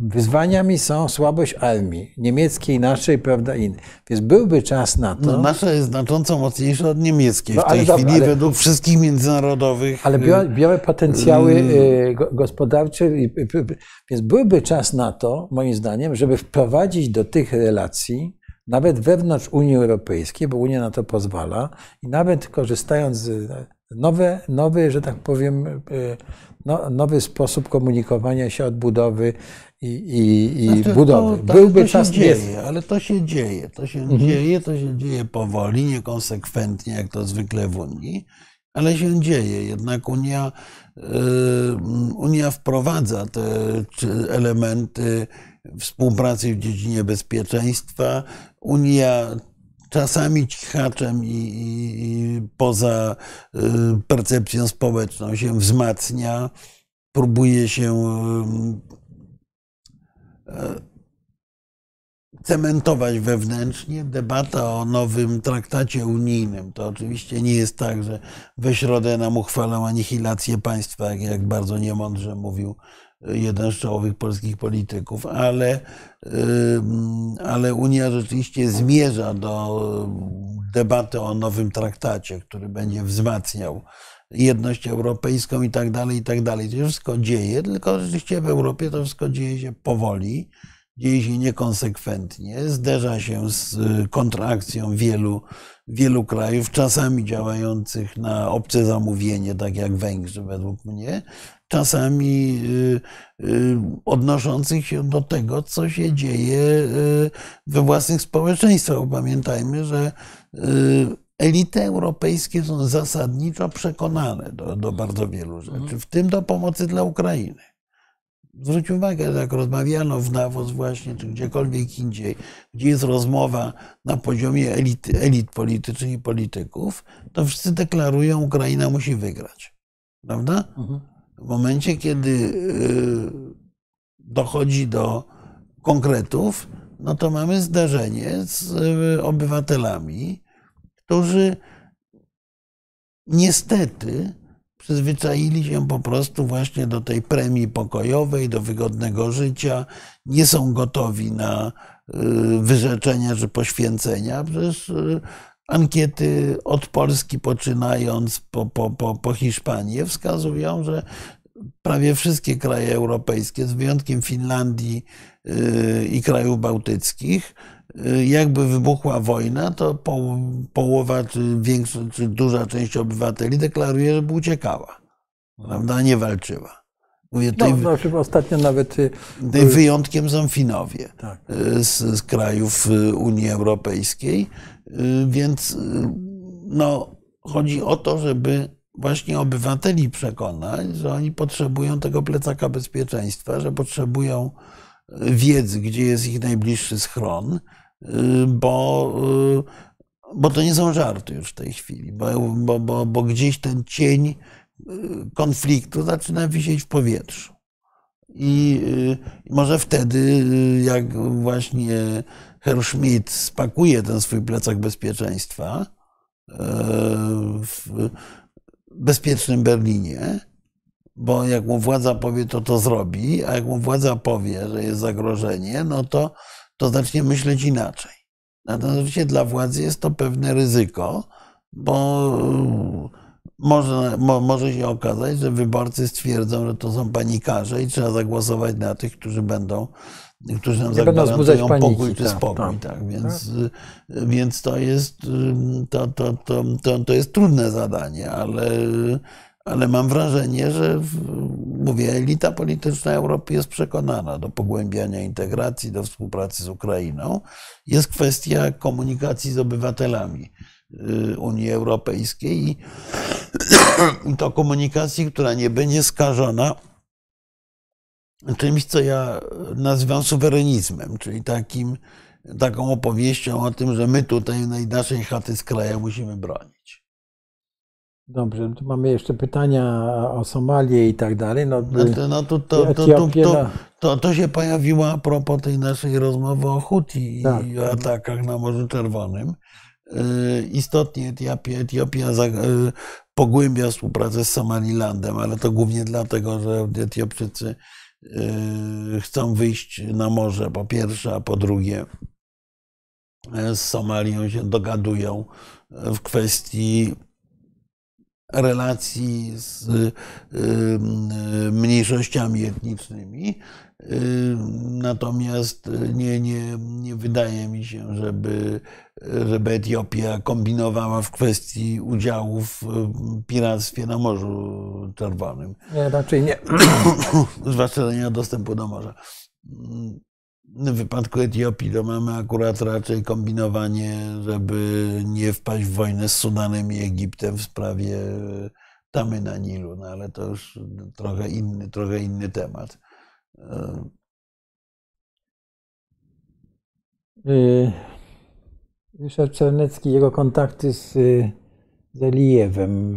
wyzwaniami są słabość armii niemieckiej, naszej, prawda, innej. Więc byłby czas na to. No, nasza jest znacząco mocniejsza od niemieckiej no, w tej chwili ale, według wszystkich międzynarodowych. Ale białe, białe potencjały hmm. gospodarcze, więc byłby czas na to, moim zdaniem, żeby wprowadzić do tych relacji nawet wewnątrz Unii Europejskiej, bo Unia na to pozwala, i nawet korzystając z nowe, nowe że tak powiem, no, nowy sposób komunikowania się, odbudowy i, i, i znaczy, budowy. To, Byłby to czas dzieje, jest. ale to się dzieje. To się mhm. dzieje, to się dzieje powoli, niekonsekwentnie, jak to zwykle w Unii, ale się dzieje. Jednak Unia, y, Unia wprowadza te elementy współpracy w dziedzinie bezpieczeństwa. Unia czasami cichaczem i, i, i, poza y, percepcją społeczną się wzmacnia, próbuje się y, y, cementować wewnętrznie. Debata o nowym traktacie unijnym to oczywiście nie jest tak, że we środę nam uchwalą anihilację państwa, jak bardzo niemądrze mówił jeden z czołowych polskich polityków, ale, ale Unia rzeczywiście zmierza do debaty o nowym traktacie, który będzie wzmacniał jedność europejską i tak dalej, i tak dalej. To wszystko dzieje, tylko rzeczywiście w Europie to wszystko dzieje się powoli, dzieje się niekonsekwentnie, zderza się z kontrakcją wielu, wielu krajów, czasami działających na obce zamówienie, tak jak Węgrzy według mnie, czasami y, y, odnoszących się do tego, co się dzieje y, we własnych społeczeństwach. Pamiętajmy, że elity europejskie są zasadniczo przekonane do, do bardzo wielu rzeczy, mhm. w tym do pomocy dla Ukrainy. Zwróć uwagę, że jak rozmawiano w Davos właśnie, czy gdziekolwiek indziej, gdzie jest rozmowa na poziomie elit, elit politycznych i polityków, to wszyscy deklarują, Ukraina musi wygrać. Prawda? Mhm. W momencie, kiedy y, dochodzi do konkretów, no to mamy zdarzenie z y, obywatelami, którzy niestety przyzwyczaili się po prostu właśnie do tej premii pokojowej, do wygodnego życia, nie są gotowi na y, wyrzeczenia czy poświęcenia. Przecież ankiety od Polski poczynając po, po, po, po Hiszpanię wskazują, że prawie wszystkie kraje europejskie, z wyjątkiem Finlandii y, i krajów bałtyckich, y, jakby wybuchła wojna, to połowa czy, większa, czy duża część obywateli deklaruje, żeby uciekała. prawda, nie walczyła. Mówię, No, tutaj, znaczy ostatnio nawet y, tutaj wyjątkiem są Finowie tak. y, z, z krajów y, Unii Europejskiej, y, więc y, no, chodzi o to, żeby właśnie obywateli przekonać, że oni potrzebują tego plecaka bezpieczeństwa, że potrzebują y, wiedzy, gdzie jest ich najbliższy schron, y, bo, y, bo to nie są żarty już w tej chwili, bo, bo, bo, bo gdzieś ten cień y, konfliktu zaczyna wisieć w powietrzu. I y, może wtedy, y, jak właśnie Herr Schmidt spakuje ten swój plecak bezpieczeństwa y, w bezpiecznym Berlinie, bo jak mu władza powie, to to zrobi, a jak mu władza powie, że jest zagrożenie, no to, to zacznie myśleć inaczej. Natomiast oczywiście dla władzy jest to pewne ryzyko, bo może, mo, może się okazać, że wyborcy stwierdzą, że to są panikarze i trzeba zagłosować na tych, którzy będą, którzy nam zagwarantują paniki, pokój czy tak, spokój. tak. Tak, Więc, więc to, jest, to, to, to, to, to jest trudne zadanie, ale, ale mam wrażenie, że mówię, elita polityczna Europy jest przekonana do pogłębiania integracji, do współpracy z Ukrainą. Jest kwestia komunikacji z obywatelami Unii Europejskiej i to komunikacji, która nie będzie skażona czymś, co ja nazywam suwerenizmem, czyli takim, taką opowieścią o tym, że my tutaj naszej chaty z kraja musimy bronić. Dobrze, tu mamy jeszcze pytania o Somalię i tak dalej. No, No to, no to, to, to, się pojawiło a propos tej naszej rozmowy o Huti Tak. i o atakach na Morzu Czerwonym. Y, Istotnie Etiopia, Etiopia y, pogłębia współpracę z Somalilandem, ale to głównie dlatego, że Etiopczycy y, chcą wyjść na morze po pierwsze, a po drugie z Somalią się dogadują w kwestii relacji z mniejszościami etnicznymi. Y, Natomiast nie, nie, nie wydaje mi się, żeby, żeby Etiopia kombinowała w kwestii udziału w y, piractwie na Morzu Czerwonym nie, raczej nie. *clears throat* zwłaszcza, że nie ma dostępu do morza. W wypadku Etiopii to mamy akurat raczej kombinowanie, żeby nie wpaść w wojnę z Sudanem i Egiptem w sprawie tamy na Nilu, no ale to już trochę inny, trochę inny temat. Y, Ryszard Czarnecki, jego kontakty z, y, z Elijewem.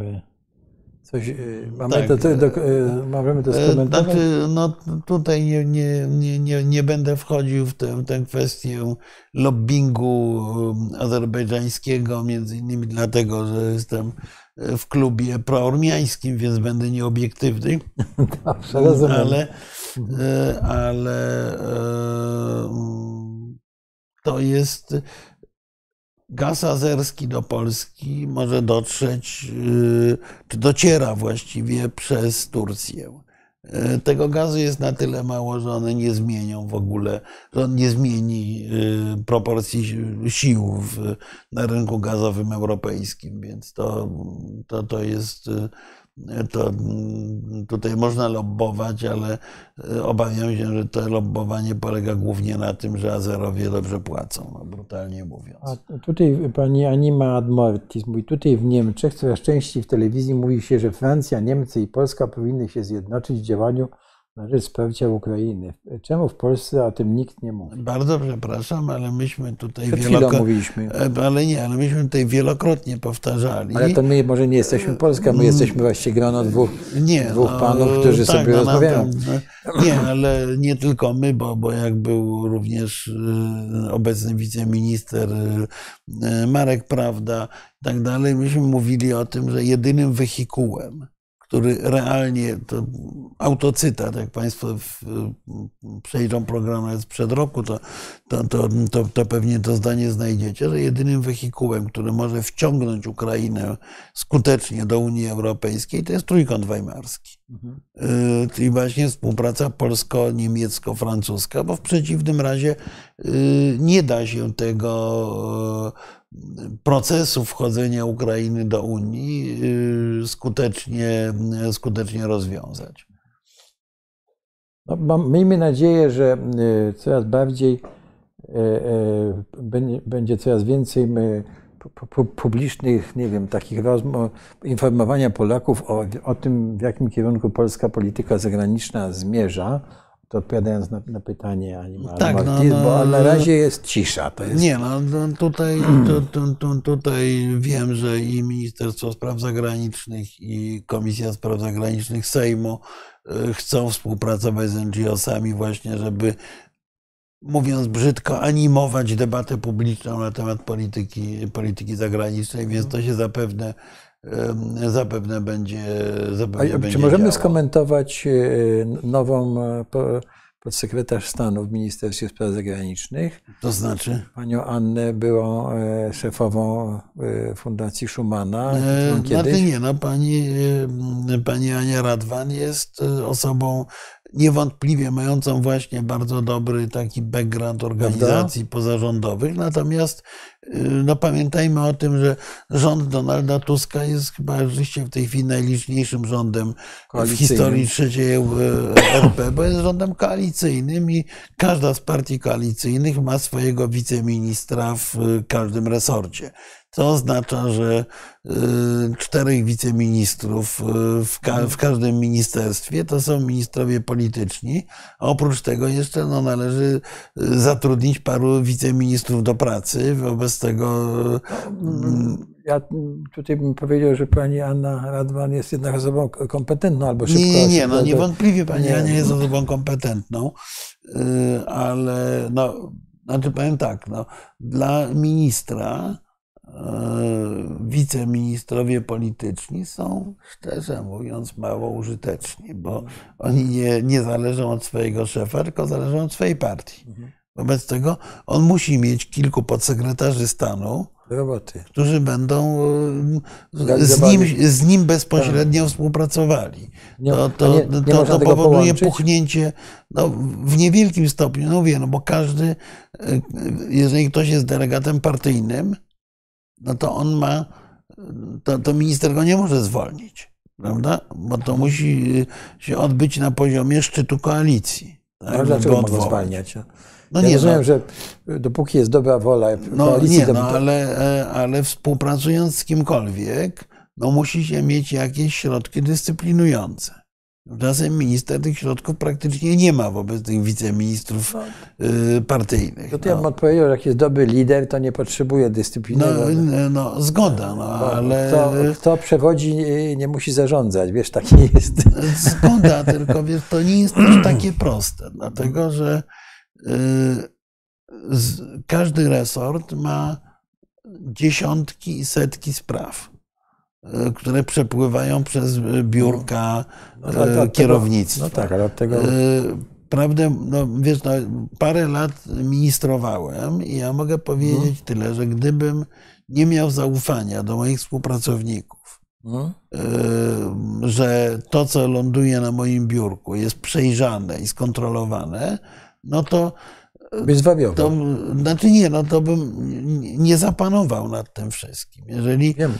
Coś, y, mamy, Tak. to, to, do, y, możemy to skomentować? Znaczy, no tutaj nie, nie, nie, nie, będę wchodził w tę, tę kwestię lobbingu um, azerbejdżańskiego, między innymi dlatego, że jestem w klubie proormiańskim, więc będę nieobiektywny. *laughs* Dobrze, rozumiem. Ale, e, ale e, to jest gaz azerski do Polski może dotrzeć, y, czy dociera właściwie przez Turcję. E, Tego gazu jest na tyle mało, że one nie zmienią w ogóle, że on nie zmieni y, proporcji si- sił na rynku gazowym europejskim, więc to, to, to jest. To mm, tutaj można lobbować, ale y, obawiam się, że to lobbowanie polega głównie na tym, że Azerowie dobrze płacą, no, brutalnie mówiąc. A tutaj pani Anima Admortis mówi, tutaj w Niemczech coraz częściej w telewizji mówi się, że Francja, Niemcy i Polska powinny się zjednoczyć w działaniu na rzecz wsparcia Ukrainy. Czemu w Polsce o tym nikt nie mówi? Bardzo przepraszam, ale myśmy tutaj wielokrotnie. mówiliśmy. Ale nie, ale myśmy tutaj wielokrotnie powtarzali. Ale to my może nie jesteśmy Polska, my jesteśmy właściwie grono dwóch, Nie, dwóch no, panów, którzy tak, sobie no, rozmawiają. pewno. Nie, ale nie tylko my, bo, bo jak był również y, obecny wiceminister y, Marek Prawda i tak dalej, myśmy mówili o tym, że jedynym wehikułem, który realnie, to autocytat, jak Państwo w, przejrzą program sprzed roku, to, to, to, to, to pewnie to zdanie znajdziecie, że jedynym wehikułem, który może wciągnąć Ukrainę skutecznie do Unii Europejskiej, to jest trójkąt weimarski. Y, Czyli właśnie współpraca polsko-niemiecko-francuska, bo w przeciwnym razie y, nie da się tego procesu wchodzenia Ukrainy do Unii skutecznie, skutecznie rozwiązać. No, miejmy nadzieję, że coraz bardziej będzie coraz więcej publicznych, nie wiem, takich rozmów, informowania Polaków o, o tym, w jakim kierunku polska polityka zagraniczna zmierza, to odpowiadając na, na pytanie Ani tak, no, no, bo na razie jest cisza. To jest... Nie, no, no tutaj, *clears throat* tu, tu, tu, tutaj wiem, że i Ministerstwo Spraw Zagranicznych, i Komisja Spraw Zagranicznych Sejmu e, chcą współpracować z NGO-sami właśnie, żeby mówiąc brzydko, animować debatę publiczną na temat polityki, polityki zagranicznej, więc to się zapewne, zapewne będzie. Zapewne A, będzie czy możemy skomentować e, nową e, podsekretarz stanu w Ministerstwie Spraw Zagranicznych? To znaczy? Panią Annę byłą e, szefową Fundacji Schumana. Znaczy nie, no pani, pani Ania Radwan jest osobą niewątpliwie mającą właśnie bardzo dobry taki background organizacji Prawda? pozarządowych. Natomiast no, pamiętajmy o tym, że rząd Donalda Tuska jest chyba rzeczywiście w tej chwili najliczniejszym rządem w historii trzeciej RP, bo jest rządem koalicyjnym i każda z partii koalicyjnych ma swojego wiceministra w każdym resorcie co oznacza, że y, czterech wiceministrów y, w, ka w, każdym ministerstwie to są ministrowie polityczni, a oprócz tego jeszcze no, należy y, zatrudnić paru wiceministrów do pracy. Wobec tego. Mm, ja tutaj bym powiedział, że pani Anna Radwan jest jednak osobą kompetentną albo szybko. Nie, nie, nie no niewątpliwie pani nie. Ania jest osobą kompetentną, ale no, znaczy powiem tak, no, dla ministra E, wiceministrowie polityczni są, szczerze mówiąc, mało użyteczni, bo oni nie, nie zależą od swojego szefa, tylko zależą od swojej partii. Wobec tego on musi mieć kilku podsekretarzy stanu, Roboty. którzy będą e, z nim, z nim bezpośrednio tak. współpracowali. To, to, nie to, to powoduje puchnięcie no, w niewielkim stopniu. No wie, no bo każdy, e, jeżeli ktoś jest delegatem partyjnym, no to on ma, to, to minister go nie może zwolnić, prawda? Bo to musi się odbyć na poziomie szczytu koalicji. Tak? Ale dlaczego mogą zwalniać? No ja nie, rozumiem, no, że dopóki jest dobra wola no, koalicji... Nie, no, ale, e, ale współpracując z kimkolwiek, no musi się mieć jakieś środki dyscyplinujące. Czasem minister tych środków praktycznie nie ma wobec tych wiceministrów no, y, partyjnych. To, to ja bym odpowiedział, że jak jest dobry lider, to nie potrzebuje dyscypliny. No, no zgoda, no, ale... Kto, kto przewodzi, nie musi zarządzać, wiesz, taki jest. Zgoda, *laughs* tylko wiesz, to nie jest też takie proste, dlatego że każdy resort ma dziesiątki i setki spraw. E, które przepływają przez biurka no, no, no, kierownictwa. no tak, ale od tego... Prawdę, no wiesz, no, parę lat ministrowałem i ja mogę powiedzieć no. tyle, że gdybym nie miał zaufania do moich współpracowników, no. że to, co ląduje na moim biurku, jest przejrzane i skontrolowane, no to Byś zwariował. To, znaczy nie, no to bym nie zapanował nad tym wszystkim. Jeżeli Wiem. Y,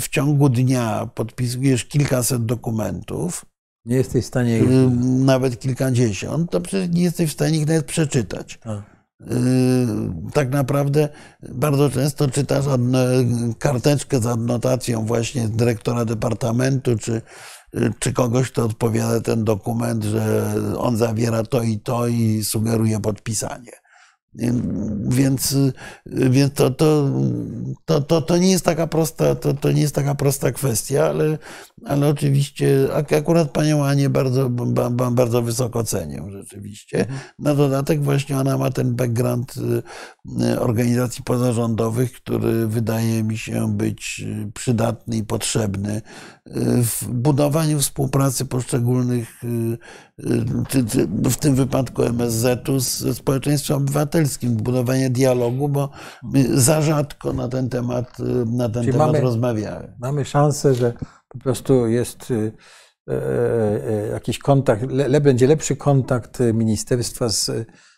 w ciągu dnia podpisujesz kilkaset dokumentów, nie jesteś w stanie ich... Y, nawet kilkadziesiąt, to przecież nie jesteś w stanie ich nawet przeczytać. A. Y, tak naprawdę bardzo często czytasz karteczkę z adnotacją właśnie dyrektora departamentu czy czy kogoś, kto odpowiada ten dokument, że on zawiera to i to i sugeruje podpisanie. Więc, więc to, to, to, to, to, nie jest taka prosta, to, to nie jest taka prosta kwestia, ale, ale oczywiście akurat panią Anię bardzo, bardzo wysoko cenię rzeczywiście. Mhm. Na dodatek właśnie ona ma ten background y, organizacji pozarządowych, który wydaje mi się być przydatny i potrzebny y, w budowaniu współpracy poszczególnych, y, w tym wypadku MSZ-u z społeczeństwem obywatelskim, budowanie dialogu, bo my za rzadko na ten temat, na ten temat mamy, rozmawiamy. Mamy szansę, że po prostu jest y, e, e, jakiś kontakt, le, będzie lepszy kontakt ministerstwa z,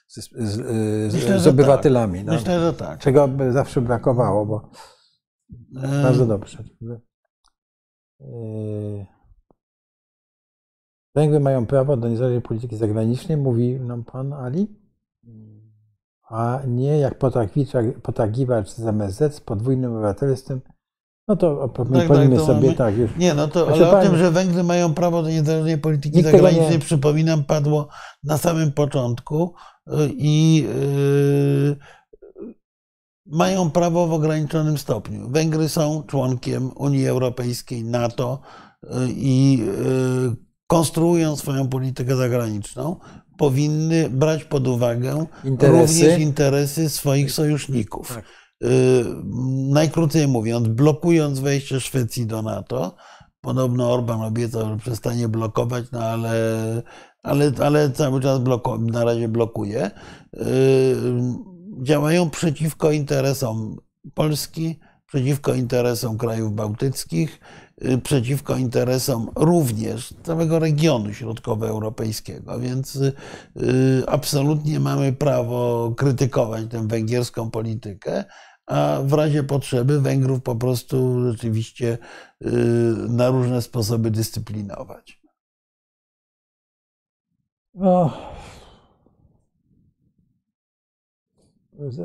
z, z, Myślę, z obywatelami. No, Myślę, że tak. czego by zawsze brakowało, bo E, bardzo dobrze. Węgry mają prawo do niezależnej polityki zagranicznej, mówi nam pan Ali, a nie jak potakiwacz z MSZ z podwójnym obywatelstwem. No to pomyślimy to sobie mamy- tak już. Nie, no to Proszę ale o tym, że Węgry mają prawo do niezależnej polityki Nikt zagranicznej, nie- przypominam, padło na samym początku y, i yy, mają prawo w ograniczonym stopniu. Węgry są członkiem Unii Europejskiej, NATO y, i yy, konstruują swoją politykę zagraniczną, powinny brać pod uwagę Interesy. również interesy swoich sojuszników. Tak. Y, Najkrócej mówiąc, blokując wejście Szwecji do NATO, podobno Orban obiecał, że przestanie blokować, no ale, ale, ale cały czas na razie blokuje, y, działają przeciwko interesom Polski, przeciwko interesom krajów bałtyckich, y, przeciwko interesom również całego regionu środkowoeuropejskiego, więc absolutnie mamy prawo krytykować tę węgierską politykę, a w razie potrzeby Węgrów po prostu rzeczywiście y, na różne sposoby dyscyplinować. No.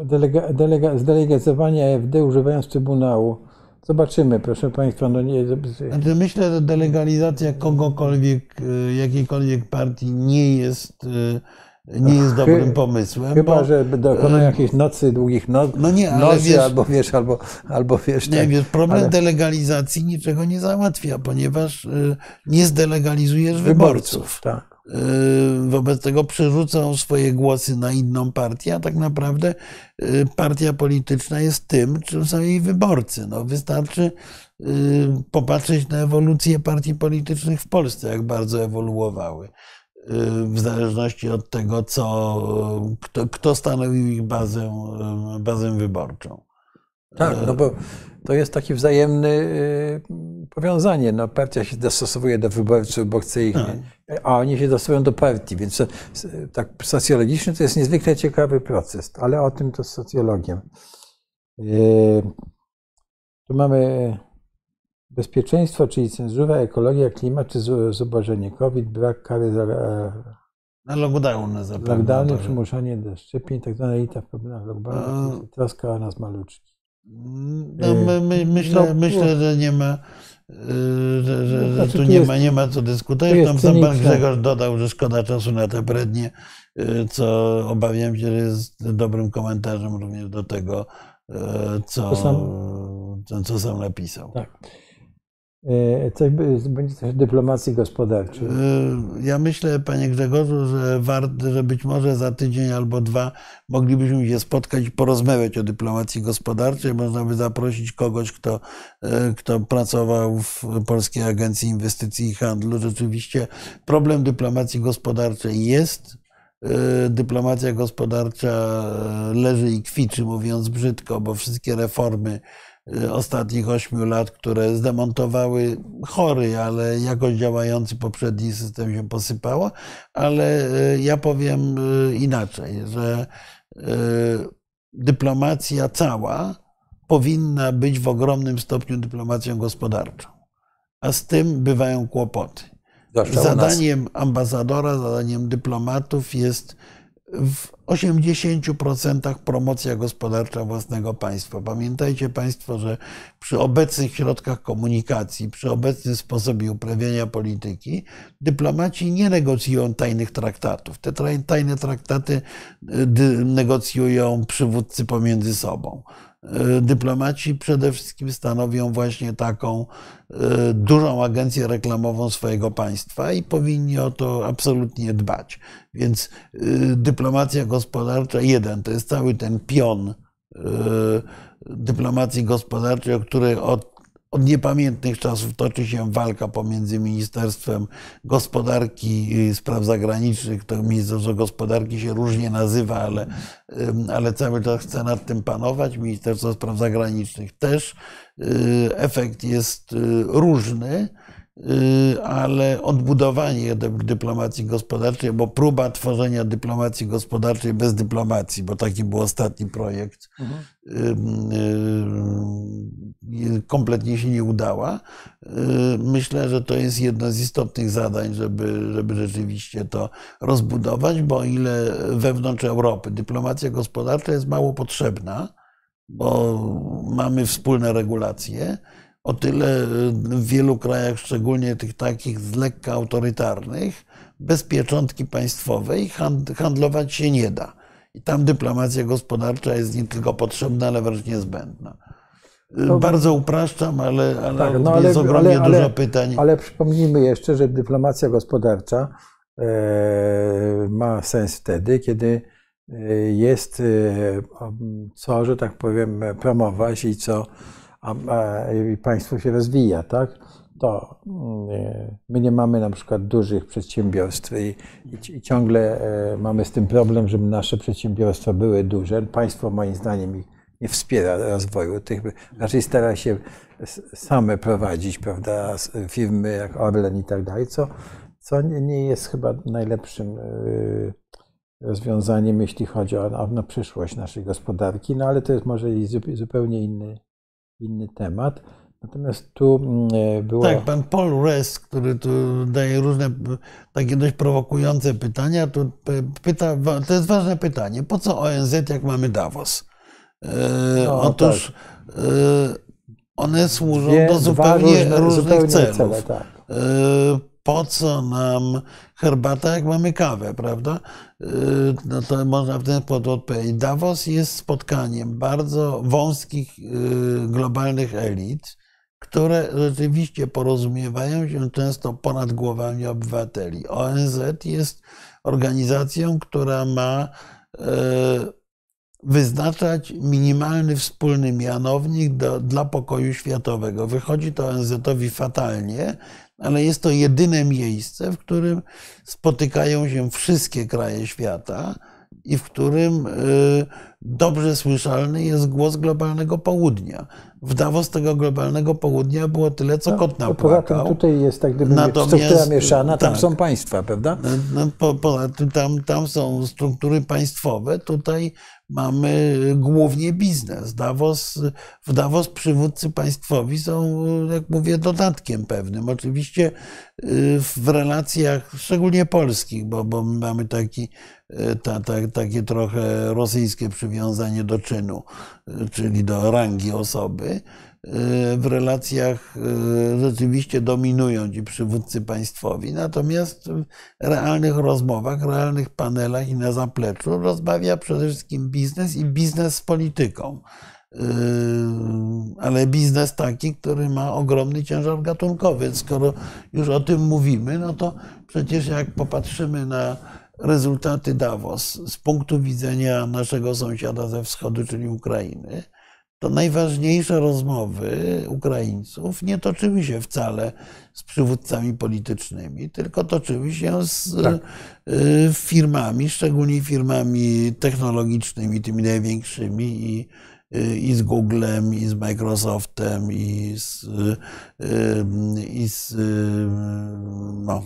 Delega, delega, zdelegazowanie AfD używając Trybunału. Zobaczymy, proszę Państwa. No nie, Znaczy myślę, że delegalizacja kogokolwiek, y, jakiejkolwiek partii nie jest, y, nie jest Chy- dobrym pomysłem. chyba, bo, że dokonają e, jakiejś nocy, długich no, No nie, ale nocy, wiesz- albo wiesz, albo, albo wiesz. Nie, tak. wiesz, problem ale- delegalizacji niczego nie załatwia, ponieważ y, nie zdelegalizujesz wyborców. Tak. Y, Wobec tego przerzucą swoje głosy na inną partię, a tak naprawdę partia polityczna jest tym, czym są jej wyborcy. No, wystarczy popatrzeć na ewolucję partii politycznych w Polsce, jak bardzo ewoluowały. Y, W zależności od tego, co, kto, kto stanowił ich bazę, y, bazę wyborczą. Tak, no bo to jest takie wzajemne y, powiązanie. No, partia się dostosowuje do wyborców, bo chce ich, Tak. a oni się dostosowują do partii, więc tak socjologicznie to jest niezwykle ciekawy proces, ale o tym to z socjologiem. Y, Tu mamy bezpieczeństwo, czyli cenzura, ekologia, klimat, czy zu- zubożenie, COVID, brak kary za e, Na lockdowny zapewne. lockdowny, to- przymuszanie do szczepień, tak zwana elita w problemach lockdownu, A- troska o nas maluczki. No, my, my, myślę, No, myślę, że nie ma, że, że, że Znaczy, tu tu nie, jest- ma, nie ma co dyskutować. Tam sam pan. Grzegorz dodał, że szkoda czasu na te brednie, y, co obawiam się, że jest dobrym komentarzem również do tego, co, To sam- co, co sam napisał. Tak. E, Coś, będzie też dyplomacji gospodarczej. Y, Ja myślę, panie Grzegorzu, że warto, że być może za tydzień albo dwa moglibyśmy się spotkać i porozmawiać o dyplomacji gospodarczej. Można by zaprosić kogoś, kto, y, kto pracował w Polskiej Agencji Inwestycji i Handlu. Rzeczywiście problem dyplomacji gospodarczej jest. Dyplomacja gospodarcza leży i kwiczy, mówiąc brzydko, bo wszystkie reformy ostatnich ośmiu lat, które zdemontowały chory, ale jakoś działający poprzedni system się posypało, ale y, ja powiem y, inaczej, że y, dyplomacja cała powinna być w ogromnym stopniu dyplomacją gospodarczą, a z tym bywają kłopoty. Zadaniem ambasadora, zadaniem dyplomatów jest w 80% promocja gospodarcza własnego państwa. Pamiętajcie Państwo, że przy obecnych środkach komunikacji, przy obecnym sposobie uprawiania polityki, dyplomaci nie negocjują tajnych traktatów. Te tajne traktaty y, negocjują przywódcy pomiędzy sobą. Y, Dyplomaci przede wszystkim stanowią właśnie taką y, dużą agencję reklamową swojego państwa i powinni o to absolutnie dbać. Więc y, dyplomacja gospodarcza, jeden, to jest cały ten pion dyplomacji gospodarczej, o której od, od niepamiętnych czasów toczy się walka pomiędzy Ministerstwem Gospodarki Spraw Zagranicznych. To Ministerstwo Gospodarki się różnie nazywa, ale, ale cały czas chce nad tym panować. Ministerstwo Spraw Zagranicznych też. Y, Efekt jest y, różny. Y, ale odbudowanie dyplomacji gospodarczej, bo próba tworzenia dyplomacji gospodarczej bez dyplomacji, bo taki był ostatni projekt, mhm. kompletnie się nie udała. Myślę, że to jest jedno z istotnych zadań, żeby, żeby rzeczywiście to rozbudować, bo o ile wewnątrz Europy dyplomacja gospodarcza jest mało potrzebna, bo mamy wspólne regulacje, o tyle w wielu krajach, szczególnie tych takich z lekka autorytarnych, bez pieczątki państwowej handlować się nie da. I tam dyplomacja gospodarcza jest nie tylko potrzebna, ale wręcz niezbędna. No, Bardzo upraszczam, ale, ale tak, no, jest ale, ogromnie ale, dużo pytań. Ale przypomnijmy jeszcze, że dyplomacja gospodarcza e, ma sens wtedy, kiedy e, jest e, co, że tak powiem, promować i co a, państwo się rozwija, tak? To mm, my nie mamy na przykład dużych przedsiębiorstw i, i, ciągle mamy z tym problem, żeby nasze przedsiębiorstwa były duże. Państwo moim zdaniem ich nie wspiera rozwoju tych, raczej stara się same prowadzić, prawda, firmy jak Orlen i tak dalej, co, co nie jest chyba najlepszym y, rozwiązaniem, jeśli chodzi o, o, przyszłość naszej gospodarki, no ale to jest może i zupełnie inny, inny temat. Natomiast tu mm, było. Tak, pan Paul Rest, który tu daje różne takie dość prowokujące pytania, tu pyta, to jest ważne pytanie. Po co ONZ, jak mamy Davos? E, no, Otóż tak. E, one służą Dwie, do zupełnie różne, różnych zupełnie celów. Cele, tak. E, po co nam herbata, jak mamy kawę, prawda? No to można w ten sposób odpowiedzieć. Davos jest spotkaniem bardzo wąskich globalnych elit, które rzeczywiście porozumiewają się często ponad głowami obywateli. ONZ jest organizacją, która ma wyznaczać minimalny wspólny mianownik do, dla pokoju światowego. Wychodzi to ONZ-owi fatalnie, ale jest to jedyne miejsce, w którym spotykają się wszystkie kraje świata i w którym y, dobrze słyszalny jest głos globalnego południa. W Davos tego globalnego południa było tyle, co no, kot napłakał. Poza tym tutaj jest tak gdyby Natomiast, struktura mieszana, tam tak, są państwa, prawda? No, no, po, poza tym tam, tam są struktury państwowe, tutaj mamy głównie biznes. Davos, w Davos przywódcy państwowi są, jak mówię, dodatkiem pewnym. Oczywiście y, w relacjach, szczególnie polskich, bo, bo mamy taki, y, ta, ta, takie trochę rosyjskie przywiązanie do czynu, y, czyli do rangi osoby w relacjach e, rzeczywiście dominują ci przywódcy państwowi, natomiast w realnych rozmowach, realnych panelach i na zapleczu rozmawia przede wszystkim biznes i biznes z polityką. E, ale biznes taki, który ma ogromny ciężar gatunkowy. Skoro już o tym mówimy, no to przecież jak popatrzymy na rezultaty Davos z punktu widzenia naszego sąsiada ze wschodu, czyli Ukrainy, to najważniejsze rozmowy Ukraińców nie toczyły się wcale z przywódcami politycznymi, tylko toczyły się z tak. Y, firmami, szczególnie firmami technologicznymi, tymi największymi i, y, i z Googlem, i z Microsoftem, i z, y, i z no,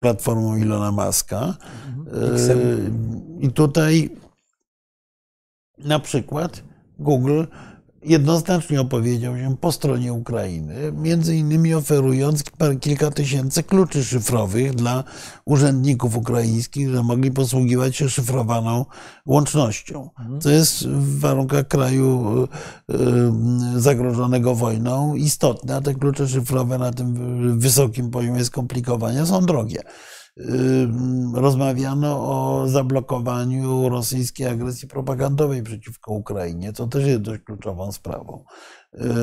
platformą Ilona Maska. Mhm. I tutaj na przykład Google jednoznacznie opowiedział się po stronie Ukrainy, między innymi oferując kilka tysięcy kluczy szyfrowych dla urzędników ukraińskich, że mogli posługiwać się szyfrowaną łącznością. Mhm. Co jest w warunkach kraju e, e, zagrożonego wojną istotne, a te klucze szyfrowe na tym wysokim poziomie skomplikowania są drogie rozmawiano o zablokowaniu rosyjskiej agresji propagandowej przeciwko Ukrainie, co też jest dość kluczową sprawą.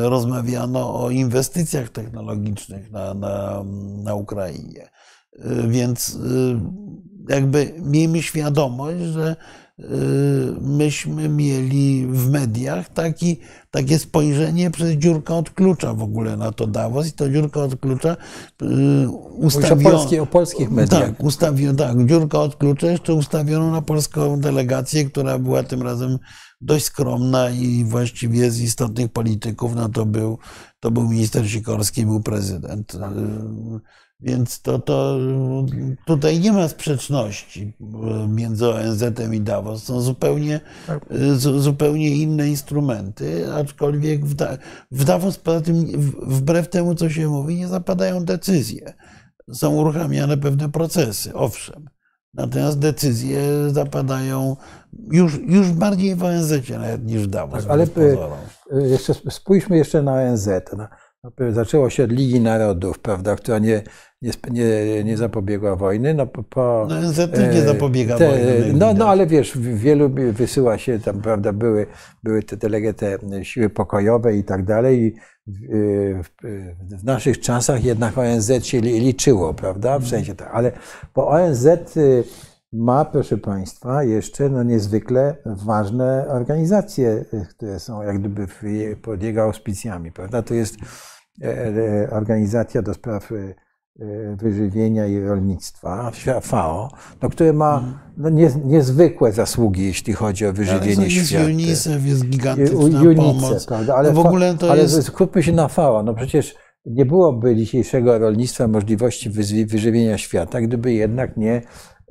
Rozmawiano o inwestycjach technologicznych na, na, na Ukrainie. Więc jakby miejmy świadomość, że myśmy mieli w mediach taki, takie spojrzenie przez dziurkę od klucza w ogóle na to Davos i to dziurka od klucza ustawiono... O, o polskich mediach. Tak, ustawiono, tak, dziurka od klucza jeszcze ustawiono na polską delegację, która była tym razem dość skromna i właściwie z istotnych polityków, no to był, to był minister Sikorski, był prezydent. Więc to, to tutaj nie ma sprzeczności między ONZ-em i Davos. Są zupełnie, tak. zupełnie inne instrumenty, aczkolwiek w, w Davos, poza tym, wbrew temu, co się mówi, nie zapadają decyzje. Są uruchamiane pewne procesy, owszem. Natomiast decyzje zapadają już, już bardziej w ONZ nawet niż w Davos. Tak, ale e, jeszcze spójrzmy jeszcze na ONZ. Zaczęło się od Ligi Narodów, prawda, która nie, nie, nie, nie zapobiegła wojny. No, po, no ONZ też nie e, zapobiega te, wojny. No, no ale wiesz, wielu wysyła się tam, prawda, były, były te, te, te siły pokojowe i tak dalej. W, w, naszych czasach jednak ONZ się liczyło, prawda? W mhm. sensie tak, ale bo ONZ y, ma, proszę Państwa, jeszcze no niezwykle ważne organizacje, które są jak gdyby pod jego auspicjami, prawda? To jest e, e, organizacja do spraw y, wyżywienia i rolnictwa, FAO, no, które ma mhm. no, nie, niezwykłe zasługi, jeśli chodzi o wyżywienie jest świata. UNICEF jest gigantyczna UNICEF, pomoc. Prawda? Ale, no w ogóle to ale jest... skupmy się na FAO. No przecież nie byłoby dzisiejszego rolnictwa możliwości wyżywienia świata, gdyby jednak nie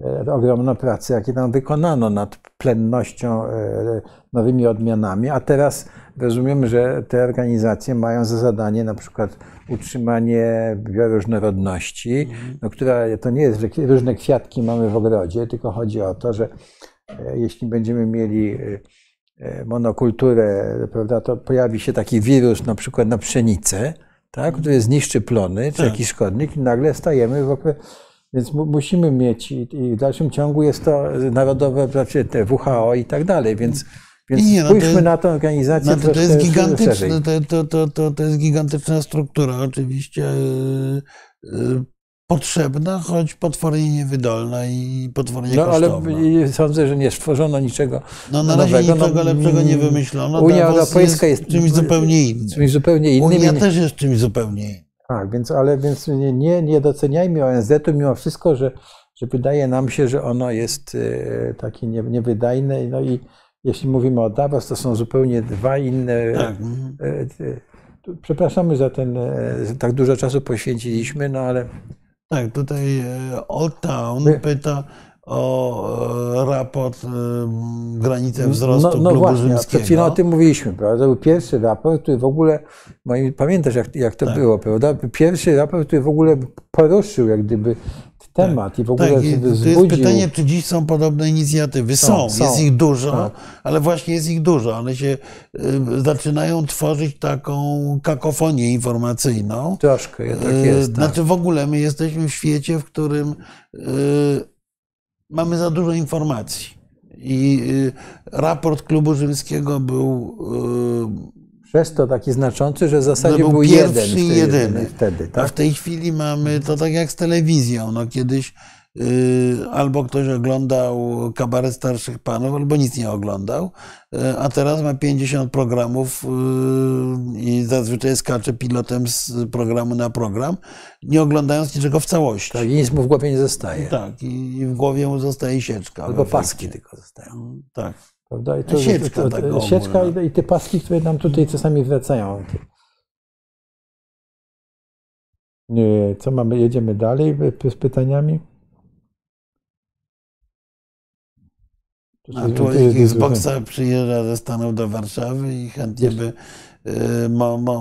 e, ogromna praca, jakie tam wykonano nad plennością, e, nowymi odmianami, a teraz rozumiem, że te organizacje mają za zadanie na przykład utrzymanie bioróżnorodności, mhm. no, która to nie jest, że różne kwiatki mamy w ogrodzie, tylko chodzi o to, że e, jeśli będziemy mieli monokulturę, prawda, to pojawi się taki wirus na przykład na pszenicę, tak, który zniszczy plony, czy tak. jakiś szkodnik i nagle stajemy w ogóle. Więc musimy mieć i w dalszym ciągu jest to narodowe, znaczy te WHO i tak dalej, więc, więc nie, no spójrzmy jest, na tę organizację no to, to jest gigantyczne, to, to, to, to jest gigantyczna struktura oczywiście y, y, potrzebna, choć potwornie niewydolna i potwornie no, kosztowna. ale sądzę, że nie stworzono niczego No na razie nowego. niczego no, lepszego nie wymyślono. Unia Europejska jest, jest, czymś zupełnie innym. Czymś zupełnie innym. Unia też jest czymś zupełnie innym. Tak, więc, ale więc nie, nie doceniajmy ONZ-u mimo wszystko, że, że wydaje nam się, że ono jest e, takie niewydajne. No i jeśli mówimy o Davos, to są zupełnie dwa inne. Tak. E, e, przepraszamy za ten, tak dużo czasu poświęciliśmy, no ale tak, tutaj e, Old Town pyta o raport granice no, wzrostu no, no klubu właśnie, rzymskiego. Przed chwilą o tym mówiliśmy, prawda? Był pierwszy raport, który w ogóle, pamiętasz jak, jak to tak. było, prawda? Pierwszy raport, który w ogóle poruszył jak gdyby temat tak, i w ogóle tak, zbudził. To jest pytanie, czy dziś są podobne inicjatywy. Są, są jest ich dużo, tak. ale właśnie jest ich dużo. One się y, zaczynają tworzyć taką kakofonię informacyjną. Troszkę, tak y, jest. Tak. Znaczy w ogóle my jesteśmy w świecie, w którym y, mamy za dużo informacji. I raport klubu rzymskiego był przez to taki znaczący, że w zasadzie no, był, był jeden i jedyny. Wtedy, tak? A w tej chwili mamy to tak jak z telewizją. No, kiedyś yy, albo ktoś oglądał kabaret starszych panów, albo nic nie oglądał, yy, a teraz ma 50 programów yy, i zazwyczaj skacze pilotem z programu na program, nie oglądając niczego w całości. Tak, i nic mu w głowie nie zostaje. Tak, i w głowie mu zostaje sieczka. Albo paski tylko zostają. Tak. Prawda? I to, sieczka, to, to, sieczka i, i te paski, które nam tutaj czasami wracają. Co mamy? Jedziemy dalej z pytaniami. A tu Xboxa przyjeżdża ze Stanów do Warszawy i chętnie by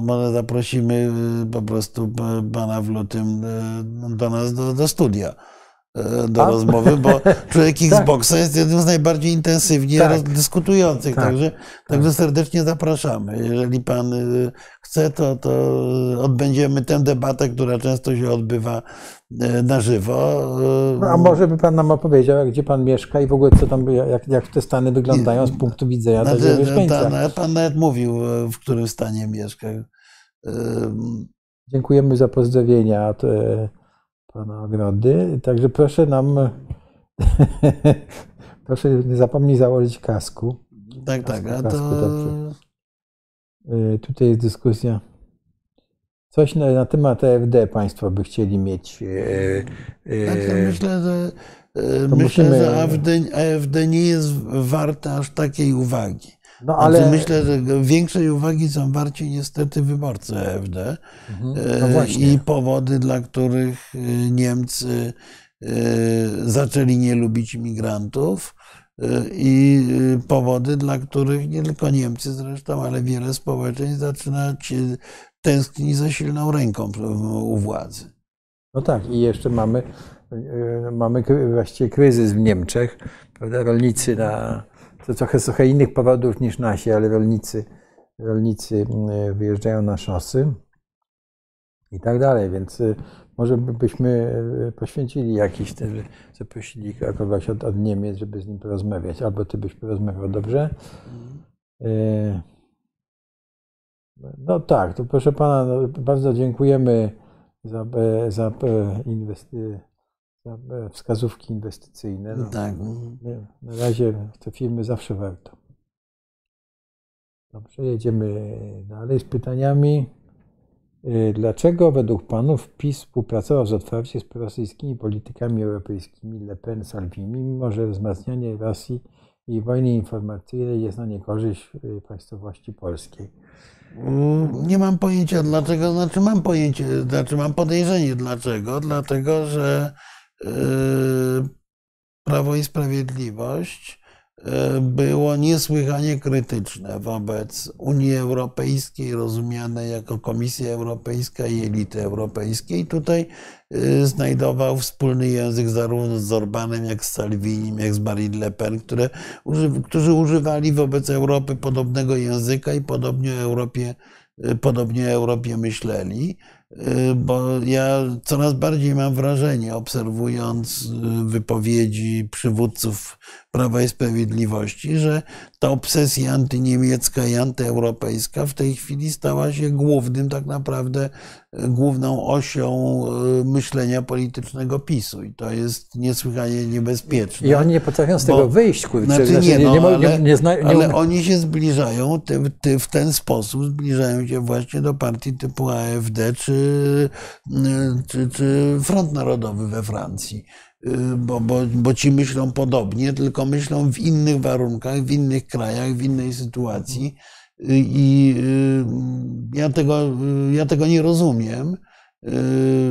może zaprosimy y, po prostu pana w lutym y, do nas do, do studia. E, do A? rozmowy, bo *laughs* człowiek tak. Xboxa jest jednym z najbardziej intensywnie tak. dyskutujących, tak. Także, także tak. serdecznie zapraszamy. Jeżeli pan y, chce, to, to odbędziemy tę debatę, która często się odbywa e, na żywo. No, a może by pan nam opowiedział, gdzie pan mieszka i w ogóle co tam, jak, jak te stany wyglądają z punktu widzenia znaczy, tego mieszkańca. Ta, pan nawet mówił, e, w którym stanie mieszka. Dziękujemy za pozdrowienia pana Ogrody. Także proszę nam *laughs* Proszę nie zapomnij założyć kasku. Tak, tak. A Kasku, to... dobrze. Y, Tutaj jest dyskusja. Coś na, na temat EFD Państwo by chcieli mieć. y, y, Tak, myślę, że, myślę, musimy- że AfD, AfD nie jest warte aż takiej uwagi. No Ale myślę, że większej uwagi są warci niestety wyborcy AfD Mhm. No e, właśnie. i powody, dla których e, Niemcy e, zaczęli nie lubić imigrantów i powody, dla których nie tylko Niemcy zresztą, ale wiele społeczeństw zaczyna tęsknić za silną ręką u władzy. No tak, i jeszcze mamy, mamy właściwie kryzys w Niemczech. Prawda? Rolnicy na. To trochę, trochę innych powodów niż nasi, ale rolnicy, rolnicy y, wyjeżdżają na szosy i tak dalej, więc y, może by- byśmy y, poświęcili jakiś, zaprosili kogoś od, od Niemiec, żeby z nim porozmawiać, albo ty byś porozmawiał, dobrze? No tak, to proszę pana, no, bardzo dziękujemy za, e, za, e, inwesty, za e, wskazówki inwestycyjne. No, Tak. nie, Na razie te firmy zawsze warto. Dobrze, jedziemy dalej z pytaniami. Y, Dlaczego według panów PiS współpracował z otwarcie z prorosyjskimi politykami europejskimi Le Pen, Salvini, mimo że wzmacnianie Rosji i wojny informacyjnej jest na niekorzyść y, państwowości polskiej? Mm, Nie mam pojęcia dlaczego, znaczy mam pojęcie, znaczy mam podejrzenie dlaczego, dlatego że Prawo i Sprawiedliwość yy, było niesłychanie krytyczne wobec Unii Europejskiej, rozumianej jako Komisja Europejska i elity europejskiej. Tutaj yy, znajdował wspólny język zarówno z Orbanem, jak z Salvinim, jak z Marine Le Pen, które, którzy używali wobec Europy podobnego języka i podobnie o Europie, podobnie o Europie myśleli. Y, Bo ja coraz bardziej mam wrażenie, obserwując y, wypowiedzi przywódców Prawa i Sprawiedliwości, że ta obsesja antyniemiecka i antyeuropejska w tej chwili stała się głównym, tak naprawdę y, główną osią y, myślenia politycznego PiSu. I to jest niesłychanie niebezpieczne. I oni nie potrafią z tego Bo- wyjść, kurczę. Znaczy nie, no, mo- ale, nie, zna, nie, ale oni się zbliżają ty, ty, w ten sposób, zbliżają się właśnie do partii typu AfD czy, czy, czy Front Narodowy we Francji. Y, Bo, bo, bo ci myślą podobnie, tylko myślą w innych warunkach, w innych krajach, w innej sytuacji. Y, I y, ja tego, ja tego nie rozumiem,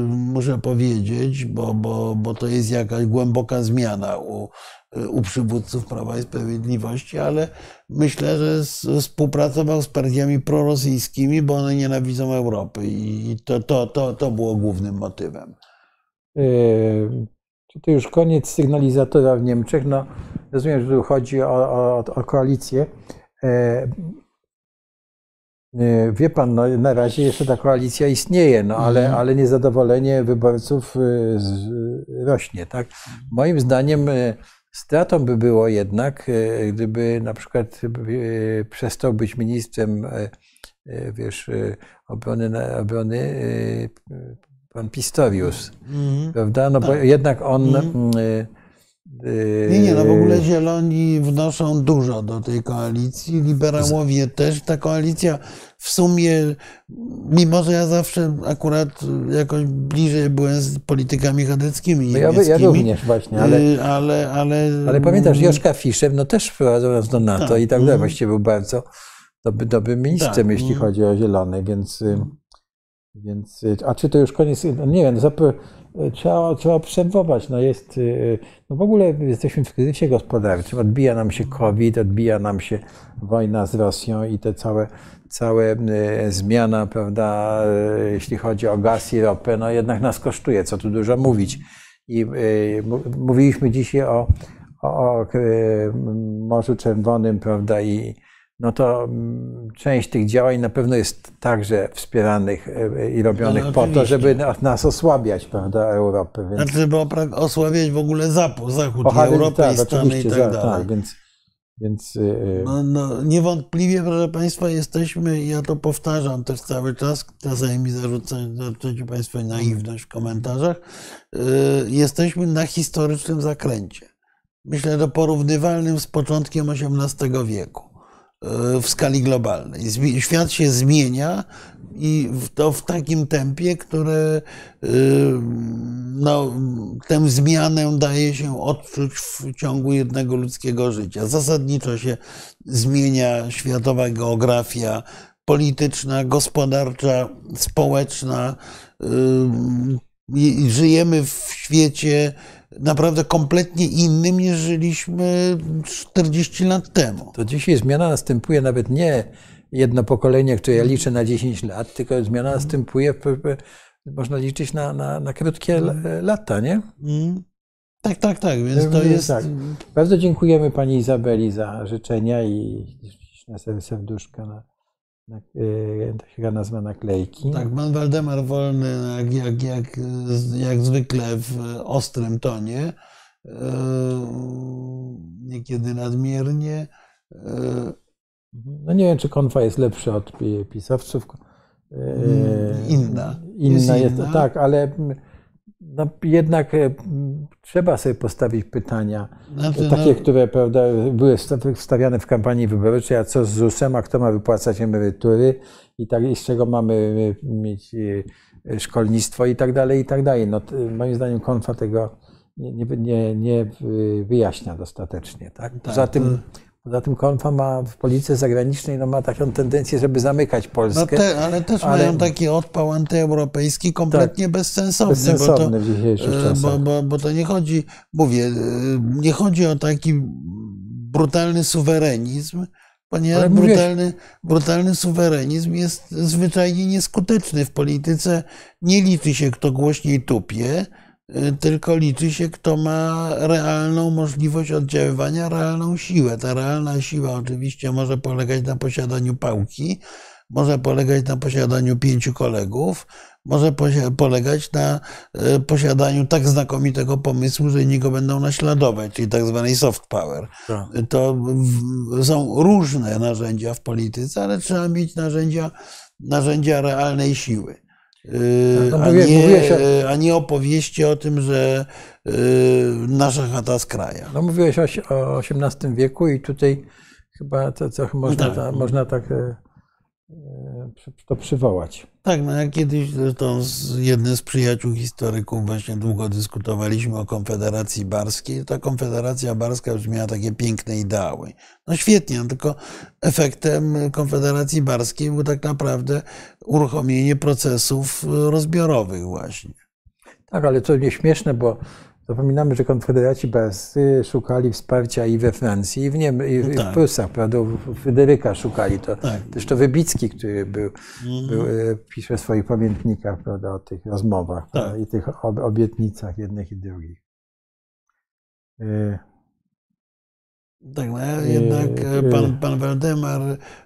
muszę powiedzieć, bo, bo, bo to jest jakaś głęboka zmiana u, u przywódców Prawa i Sprawiedliwości, ale myślę, że współpracował z partiami prorosyjskimi, bo one nienawidzą Europy i to, to, to, to było głównym motywem. To już koniec sygnalizatora w Niemczech? No, rozumiem, że tu chodzi o, o, o koalicję. E, e, Wie pan, no, na razie jeszcze ta koalicja istnieje, no, ale, Mhm. ale niezadowolenie wyborców z- rośnie. Tak? Moim zdaniem y, stratą by było jednak, gdyby na przykład przestał być ministrem wiesz, obrony, obrony pan Pistorius prawda? No bo Tak. jednak on. Y, y, Nie, nie, no w ogóle Zieloni wnoszą dużo do tej koalicji, liberałowie też. Ta koalicja w sumie, mimo że ja zawsze akurat jakoś bliżej byłem z politykami chadeckimi No ja, ja również właśnie, ale, y, ale, ale, ale pamiętasz, Joszka Fischer no też wprowadzał nas do NATO Tak. i tak dalej. Mhm. Właściwie był bardzo dobry, dobrym ministrem, Tak. jeśli chodzi o zielonych, więc, y, więc. y, A czy to już koniec? No nie wiem, trzeba, trzeba obserwować. No jest, y, no w ogóle jesteśmy w kryzysie gospodarczym. Odbija nam się COVID, odbija nam się wojna z Rosją i te całe, całe y, zmiana, prawda, jeśli chodzi o gaz i ropę, no jednak nas kosztuje, co tu dużo mówić. I mówiliśmy dzisiaj o, o, o Morzu Czerwonym, prawda, i no to mm, część tych działań na pewno jest także wspieranych y, i robionych No, po to, żeby nas, osłabiać, prawda, Europę. Więc Znaczy, pra- osłabiać w ogóle Zachód, Zachód i Ochary- Europę tak, i Stany i tak za- dalej. tak, więc, więc y, y, No, no, niewątpliwie, proszę Państwa, jesteśmy, ja to powtarzam też cały czas, czasami mi zarzucacie Państwo naiwność w komentarzach, y, jesteśmy na historycznym zakręcie. myślę, że porównywalnym z początkiem XVIII wieku e, w skali globalnej. Świat się zmienia i to w takim tempie, które e, no, tę zmianę daje się odczuć w ciągu jednego ludzkiego życia. Zasadniczo się zmienia światowa geografia polityczna, gospodarcza, społeczna. Żyjemy w świecie naprawdę kompletnie innym niż żyliśmy 40 lat temu. To dzisiaj zmiana następuje nawet nie jedno pokolenie, które ja liczę na 10 lat, tylko zmiana następuje, można liczyć na, na, na krótkie lata, nie? Mm. Tak, tak, tak, więc to jest... Tak. Bardzo dziękujemy Pani Izabeli za życzenia i na serduszka na, e, się nazwa naklejki. Tak, pan Waldemar Wolny, jak, jak, jak, jak zwykle w ostrym tonie, e, niekiedy nadmiernie. E, no nie wiem, czy konfa jest lepsza od pisowców. Inna. Inna jest, jest inna. tak, ale no, jednak e, trzeba sobie postawić pytania, znaczy, takie, no... które prawda, były wstawiane w kampanii wyborczej, a co z ZUS-em, a kto ma wypłacać emerytury i, tak, i z czego mamy e, mieć e, szkolnictwo i tak dalej, i tak dalej. No, moim zdaniem konfa tego nie, nie, nie wyjaśnia dostatecznie. Tak? Poza tak, tym Poza tym konfa ma w polityce zagranicznej no ma taką tendencję, żeby zamykać Polskę. No te, ale też ale... mają taki odpał antyeuropejski kompletnie tak, bezsensowny. Bezsensowny bo to, w dzisiejszych e, czasach. Bo, bo, bo to nie chodzi, mówię, e, nie chodzi o taki brutalny suwerenizm, ponieważ brutalny, brutalny suwerenizm jest zwyczajnie nieskuteczny. W polityce nie liczy się, kto głośniej tupie, tylko liczy się, kto ma realną możliwość oddziaływania, realną siłę. Ta realna siła oczywiście może polegać na posiadaniu pałki, może polegać na posiadaniu pięciu kolegów, może polegać na y, posiadaniu tak znakomitego pomysłu, że inni go będą naśladować, czyli tak zwanej soft power. Tak. To są różne narzędzia w polityce, ale trzeba mieć narzędzia, narzędzia realnej siły. Yy, no, a, nie, a nie opowieści o tym, że yy, nasza chata z kraja. No mówiłeś o, o XVIII wieku i tutaj chyba to, to można, tak. Ta, można tak e, to przywołać. Tak, no ja kiedyś zresztą z jednym z przyjaciół historyków właśnie długo dyskutowaliśmy o Konfederacji Barskiej. Ta Konfederacja Barska już miała takie piękne ideały. No świetnie, no tylko efektem Konfederacji Barskiej było tak naprawdę uruchomienie procesów rozbiorowych właśnie. Tak, ale to nieśmieszne, bo Zapominamy, że konfederaci Bascy szukali wsparcia i we Francji, i w, Niem i w, tak. Prusach, prawda? Fryderyka szukali. To, tak. To Wybicki, który był, mm. był, e, pisze w swoich pamiętnikach prawda, o tych rozmowach tak. i tych obietnicach jednych i drugich. Tak, no jednak e, pan, pan Waldemar,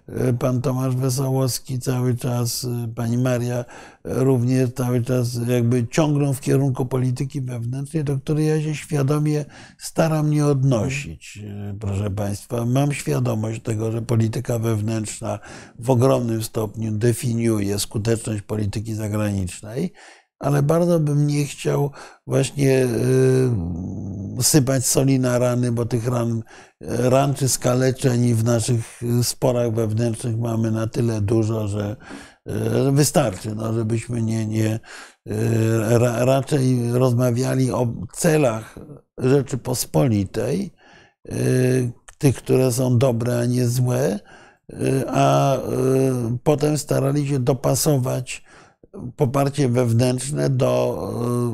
e, pan Tomasz Wesołowski cały czas, e, pani Maria również cały czas jakby ciągną w kierunku polityki wewnętrznej, do której ja się świadomie staram nie odnosić, proszę Państwa. Mam świadomość tego, że polityka wewnętrzna w ogromnym stopniu definiuje skuteczność polityki zagranicznej ale bardzo bym nie chciał właśnie y, sypać soli na rany, bo tych ran, ran czy skaleczeń w naszych sporach wewnętrznych mamy na tyle dużo, że y, wystarczy, no, żebyśmy nie, nie y, raczej rozmawiali o celach Rzeczypospolitej, tych, które są dobre, a nie złe, a potem starali się dopasować poparcie wewnętrzne do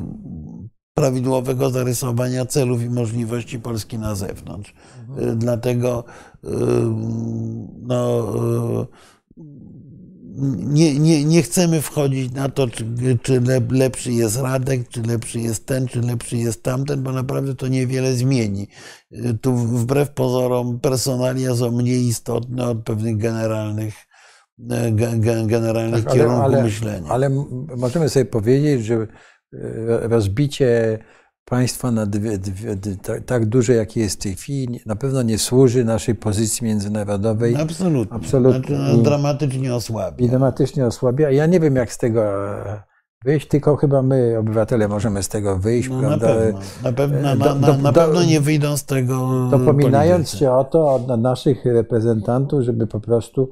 e, prawidłowego zarysowania celów i możliwości Polski na zewnątrz. Mhm. E, dlatego e, no, nie, nie, nie chcemy wchodzić na to, czy, czy lepszy jest Radek, czy lepszy jest ten, czy lepszy jest tamten, bo naprawdę to niewiele zmieni. Tu wbrew pozorom personalia są mniej istotne od pewnych generalnych generalnych tak, kierunków ale, myślenia. Ale możemy sobie powiedzieć, że e, rozbicie państwa na dwie, dwie, tak, tak duże, jakie jest w tej chwili, na pewno nie służy naszej pozycji międzynarodowej. Absolutnie. Absolutnie. Znaczy, dramatycznie osłabia. I dramatycznie osłabia. Ja nie wiem, jak z tego wyjść, tylko chyba my, obywatele, możemy z tego wyjść, No, na pewno, na, pewno, na, na, na pewno nie wyjdą z tego Dopominając politycy. się o to od naszych reprezentantów, żeby po prostu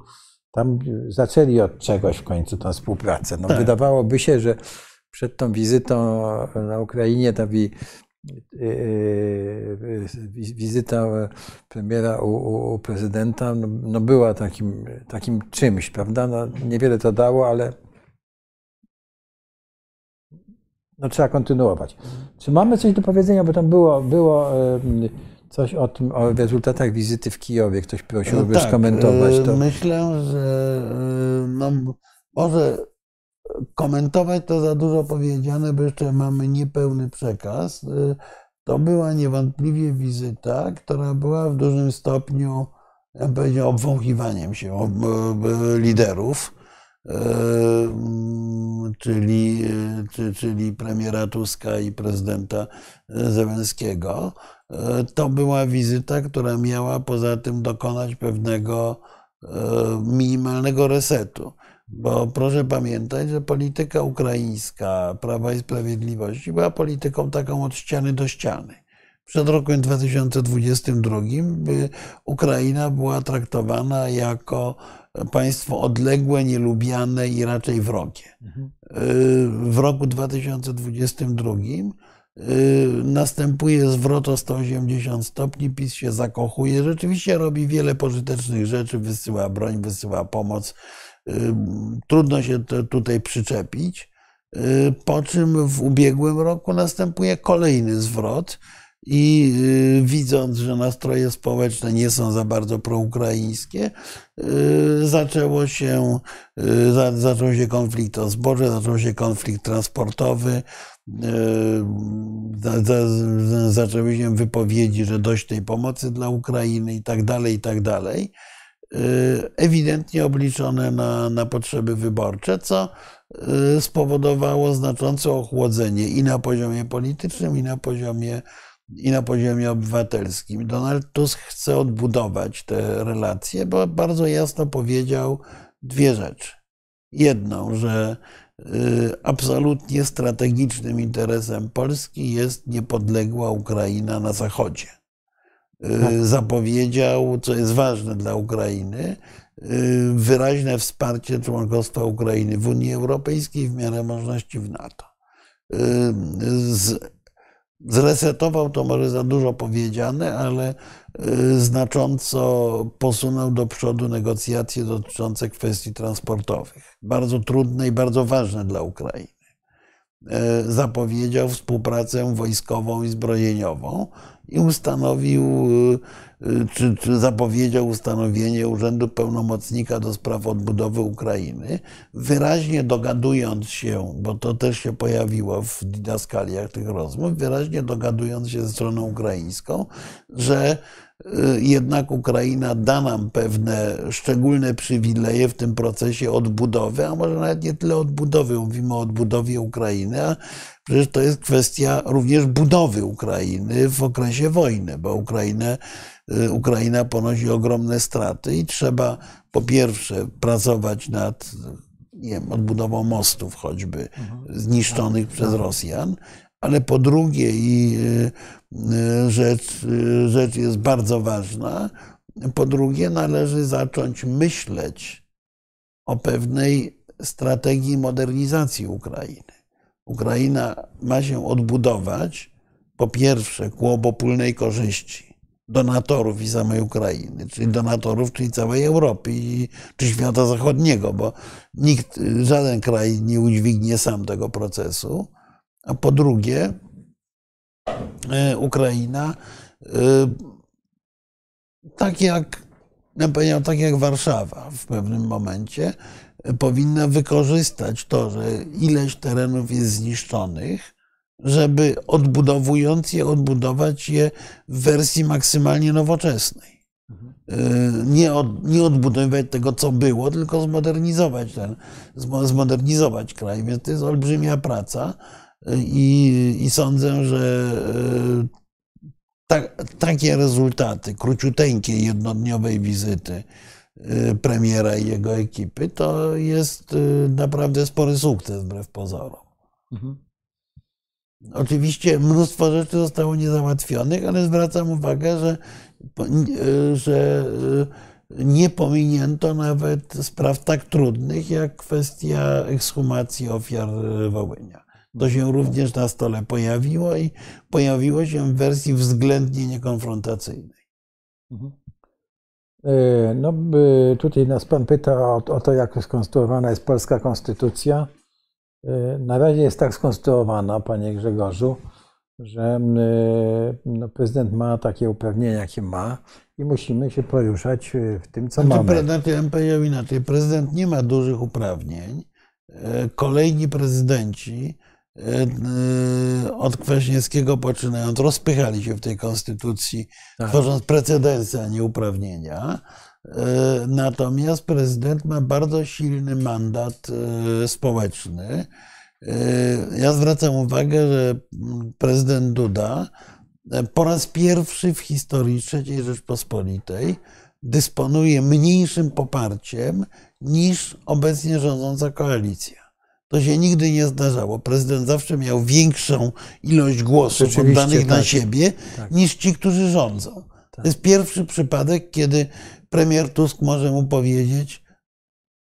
tam zaczęli od czegoś w końcu tą współpracę. No, Tak. Wydawałoby się, że przed tą wizytą na Ukrainie ta wi, yy, wi- wizyta premiera u, u, prezydenta no, no była takim, takim czymś, prawda? No, niewiele to dało, ale no, trzeba kontynuować. Czy mamy coś do powiedzenia, bo tam było, było coś o tym, o rezultatach wizyty w Kijowie. Ktoś prosił, żeby Tak, skomentować e, to. Myślę, że e, no, może komentować to za dużo powiedziane, bo jeszcze mamy niepełny przekaz. E, To była niewątpliwie wizyta, która była w dużym stopniu, ja bym powiedział, obwąchiwaniem się liderów, mm, czyli, czy, czyli premiera Tuska i prezydenta Zełenskiego. E, To była wizyta, która miała poza tym dokonać pewnego e, minimalnego resetu. Bo proszę pamiętać, że polityka ukraińska Prawa i Sprawiedliwości była polityką taką od ściany do ściany. Przed rokiem 2022 by Ukraina była traktowana jako państwo odległe, nielubiane i raczej wrogie. W roku 2022 y, następuje zwrot o 180 stopni, PiS się zakochuje, rzeczywiście robi wiele pożytecznych rzeczy, wysyła broń, wysyła pomoc. Y, Trudno się tutaj przyczepić. Y, Po czym w ubiegłym roku następuje kolejny zwrot. I widząc, że nastroje społeczne nie są za bardzo proukraińskie, zaczęło się, za, zaczął się konflikt o zboże, zaczął się konflikt transportowy, zaczęły się wypowiedzi, że dość tej pomocy dla Ukrainy i tak dalej, i tak dalej. Y, Ewidentnie obliczone na, na potrzeby wyborcze, co y, spowodowało znaczące ochłodzenie i na poziomie politycznym, i na poziomie i na poziomie obywatelskim. Donald Tusk chce odbudować te relacje, bo bardzo jasno powiedział dwie rzeczy. Jedną, że absolutnie strategicznym interesem Polski jest niepodległa Ukraina na zachodzie. Y, Zapowiedział, co jest ważne dla Ukrainy, y, wyraźne wsparcie członkostwa Ukrainy w Unii Europejskiej w miarę możliwości w NATO. Y, zresetował, to może za dużo powiedziane, ale y, znacząco posunął do przodu negocjacje dotyczące kwestii transportowych. Bardzo trudne i bardzo ważne dla Ukrainy. E, Zapowiedział współpracę wojskową i zbrojeniową i ustanowił, y, y, czy, czy zapowiedział ustanowienie Urzędu Pełnomocnika do spraw odbudowy Ukrainy, wyraźnie dogadując się, bo to też się pojawiło w didaskaliach tych rozmów, wyraźnie dogadując się ze stroną ukraińską, że y, jednak Ukraina da nam pewne szczególne przywileje w tym procesie odbudowy, a może nawet nie tyle odbudowy, mówimy o odbudowie Ukrainy, a przecież to jest kwestia również budowy Ukrainy w okresie wojny, bo Ukrainę, y, Ukraina ponosi ogromne straty i trzeba po pierwsze pracować nad nie wiem, odbudową mostów choćby zniszczonych przez Rosjan, ale po drugie i y, y, rzecz, y, rzecz jest bardzo ważna, po drugie należy zacząć myśleć o pewnej strategii modernizacji Ukrainy. Ukraina ma się odbudować po pierwsze ku obopólnej korzyści donatorów i samej Ukrainy, czyli donatorów, czyli całej Europy i, czy świata zachodniego, bo nikt, żaden kraj nie udźwignie sam tego procesu. A po drugie, Ukraina, e, tak jak, ja powiedział, tak jak Warszawa w pewnym momencie, e, powinna wykorzystać to, że ileś terenów jest zniszczonych, żeby odbudowując je, odbudować je w wersji maksymalnie nowoczesnej. Nie, od, nie odbudowywać tego, co było, tylko zmodernizować ten, zmo- zmodernizować kraj. Więc to jest olbrzymia praca i, i sądzę, że y, tak, takie rezultaty króciuteńkiej, jednodniowej wizyty y, premiera i jego ekipy, to jest y, naprawdę spory sukces wbrew pozorom. Mhm. Oczywiście mnóstwo rzeczy zostało niezałatwionych, ale zwracam uwagę, że, że nie pominięto nawet spraw tak trudnych jak kwestia ekshumacji ofiar Wołynia. To się również na stole pojawiło i pojawiło się w wersji względnie niekonfrontacyjnej. Mhm. E, no, tutaj nas pan pyta o, o to, jak skonstruowana jest polska konstytucja. E, na razie jest tak skonstruowana, panie Grzegorzu, że e, no, prezydent ma takie uprawnienia, jakie ma i musimy się poruszać w tym, co znaczy, mamy. Znaczy, ja bym powiedział inaczej. Prezydent nie ma dużych uprawnień. Kolejni prezydenci od Kwaśniewskiego poczynając rozpychali się w tej konstytucji, tak. tworząc precedensy, a nie uprawnienia. Natomiast prezydent ma bardzo silny mandat społeczny. Ja zwracam uwagę, że prezydent Duda po raz pierwszy w historii III Rzeczpospolitej dysponuje mniejszym poparciem niż obecnie rządząca koalicja. To się nigdy nie zdarzało. Prezydent zawsze miał większą ilość głosów oddanych tak. na siebie tak. niż ci, którzy rządzą. Tak. To jest pierwszy przypadek, kiedy premier Tusk może mu powiedzieć: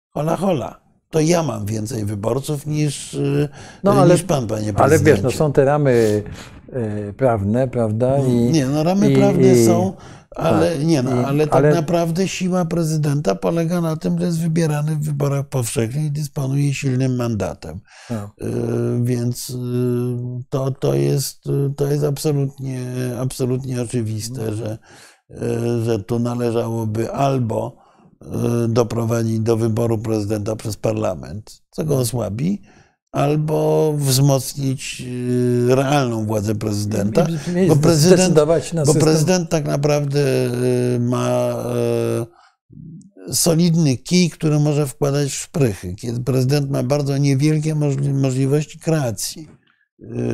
hola, hola. To ja mam więcej wyborców niż, no, ale, niż pan, panie prezydencie. Ale wiesz, no są te ramy y, prawne, prawda? I, nie, no ramy i, prawne i, są ale tak. nie no, ale tak ale... naprawdę siła prezydenta polega na tym, że jest wybierany w wyborach powszechnych i dysponuje silnym mandatem. No. Więc y, to, to, jest, to jest absolutnie, absolutnie oczywiste, no. że, y, że tu należałoby albo doprowadzić do wyboru prezydenta przez parlament, co go osłabi, albo wzmocnić y, realną władzę prezydenta. Bo prezydent, bo prezydent tak naprawdę y, ma y, solidny kij, który może wkładać w szprychy. Kiedy prezydent ma bardzo niewielkie możliwości kreacji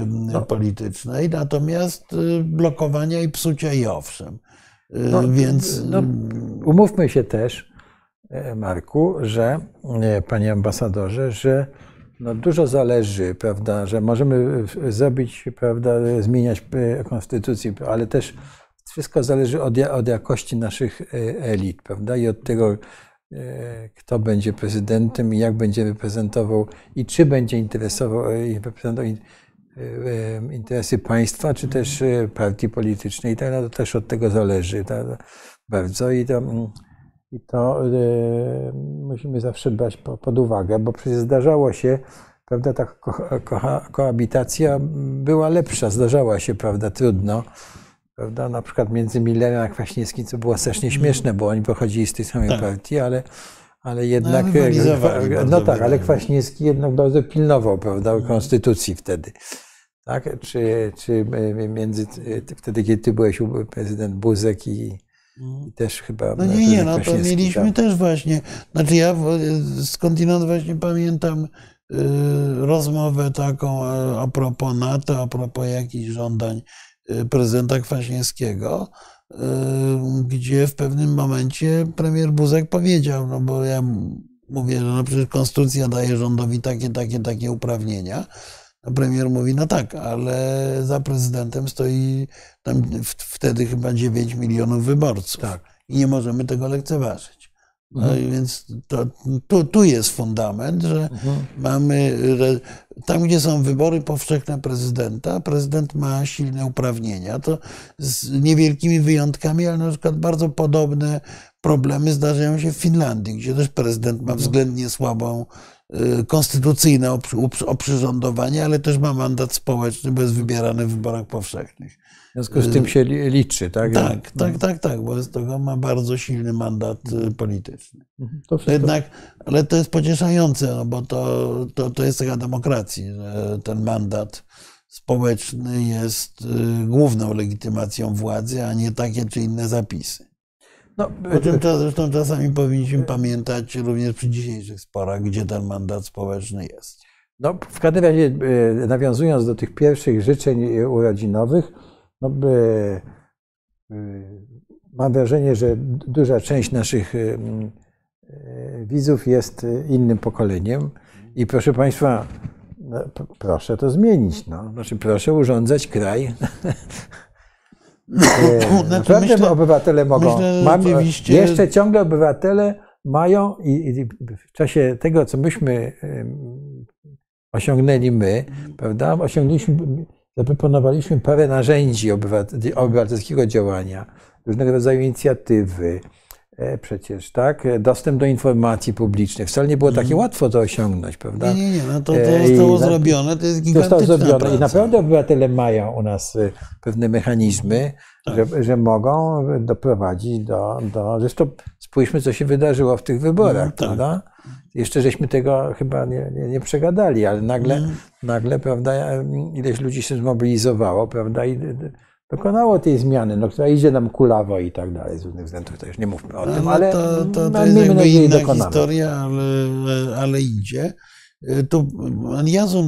no. politycznej, natomiast blokowania i psucia i owszem. No, Więc no, umówmy się też, Marku, że panie ambasadorze, że no dużo zależy, prawda, że możemy zrobić, prawda, zmieniać e, konstytucję, ale też wszystko zależy od, od jakości naszych e, elit, prawda, i od tego, e, kto będzie prezydentem i jak będzie reprezentował i czy będzie interesował, reprezentował interesy państwa, czy też partii politycznej. Tak, to też od tego zależy tak, bardzo. I to, mm, i to y, musimy zawsze brać pod uwagę, bo przecież zdarzało się, prawda, ta ko ko koabitacja była lepsza, zdarzała się, prawda, trudno. Prawda, na przykład między Millerem a Kwaśniewskim, co było strasznie śmieszne, bo oni pochodzili z tej samej tak. partii, ale, ale no, jednak. No, no tak, ale Kwaśniewski jednak bardzo pilnował, prawda, mhm. konstytucji wtedy. Tak? Czy, czy między wtedy, kiedy ty byłeś prezydent Buzek i, i też chyba. No nie, nie, no to mieliśmy tam. też właśnie. Znaczy ja skądinąd właśnie pamiętam y, rozmowę taką a propos NATO, a propos jakichś żądań prezydenta Kwaśniewskiego, y, gdzie w pewnym momencie premier Buzek powiedział, no bo ja mówię, że no przecież konstytucja daje rządowi takie, takie, takie uprawnienia. A premier mówi, no tak, ale za prezydentem stoi tam wtedy chyba 9 milionów wyborców. Tak. I nie możemy tego lekceważyć. No mhm. więc to, tu, tu jest fundament, że mhm. mamy, tam gdzie są wybory powszechne prezydenta, prezydent ma silne uprawnienia. To z niewielkimi wyjątkami, ale na przykład bardzo podobne problemy zdarzają się w Finlandii, gdzie też prezydent ma mhm. względnie słabą Y, konstytucyjne oprzyrządowanie, ale też ma mandat społeczny, bo jest wybierany w wyborach powszechnych. W związku z tym się liczy, tak? Tak, tak, tak, tak, bo z tego ma bardzo silny mandat y, polityczny. Mhm, to Jednak, ale to jest pocieszające, no bo to, to, to jest taka demokracji, że ten mandat społeczny jest y, główną legitymacją władzy, a nie takie czy inne zapisy. No, o tym to zresztą czasami powinniśmy pamiętać również przy dzisiejszych sporach, gdzie ten mandat społeczny jest. No, w każdym razie, e, nawiązując do tych pierwszych życzeń urodzinowych, no, e, mam wrażenie, że duża część naszych e, widzów jest innym pokoleniem. I proszę Państwa, no, proszę to zmienić. No. Znaczy, proszę urządzać kraj. *laughs* *laughs* E, Znaczy, Naprawdę myślę- obywatele mogą. myślę Mam, rzeczywiście- jeszcze ciągle obywatele mają i, i w czasie tego, co myśmy osiągnęli my, prawda? Osiągnęliśmy, zaproponowaliśmy parę narzędzi obywat- obywatelskiego działania, różnego rodzaju inicjatywy, e, przecież, tak? E, Dostęp do informacji publicznych. Wcale nie było takie łatwo to osiągnąć, prawda? Nie, nie, nie, no to, to E, i zostało na- zrobione, to jest Zostało gigantyczna zrobione praca. i naprawdę obywatele mają u nas y, pewne mechanizmy, Tak. że, że mogą doprowadzić do, do. Zresztą spójrzmy, co się wydarzyło w tych wyborach, No, tak. prawda? Jeszcze żeśmy tego chyba nie, nie, nie przegadali, ale nagle, Mhm. nagle, prawda, ileś ludzi się zmobilizowało, prawda, i dokonało tej zmiany, no, która idzie nam kulawo i tak dalej, z różnych względów, to już nie mówmy o tym, Ale ale to, to, no, to jest jakby inna dokonamy. historia, ale, ale idzie. Tu pan Jazun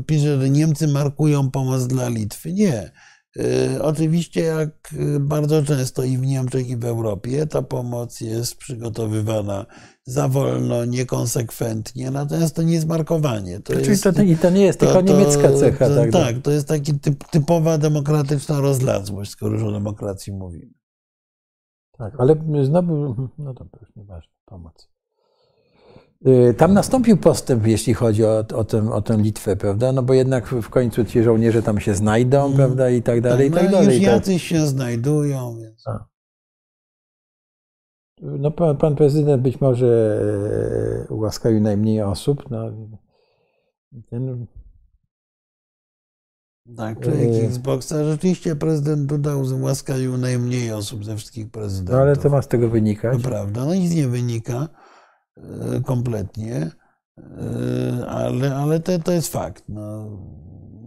y, pisze, że Niemcy markują pomoc dla Litwy. Nie. Y, Oczywiście, jak bardzo często i w Niemczech, i w Europie, ta pomoc jest przygotowywana za wolno, niekonsekwentnie, natomiast to nie jest markowanie. To Czyli jest, to, i to nie jest tylko niemiecka cecha. to, tak, tak, to jest taki typ, typowa demokratyczna rozlazłość, skoro już o demokracji mówimy. Tak, ale znowu, no dobra, już nieważne, pomoc. Y, Tam nastąpił postęp, jeśli chodzi o, o, tę, o tę Litwę, prawda? No bo jednak w końcu ci żołnierze tam się znajdą, prawda? I tak dalej, i no tak już dalej. tak. jacyś się znajdują, więc... No pan, pan prezydent być może e, ułaskawił najmniej osób. No, ten, Tak, człowiek Yy. Xboxa. Rzeczywiście prezydent Duda ułaskawił najmniej osób ze wszystkich prezydentów. no ale to ma z tego wynikać. To prawda, no nic nie wynika e, kompletnie, e, ale, ale to, to jest fakt. No.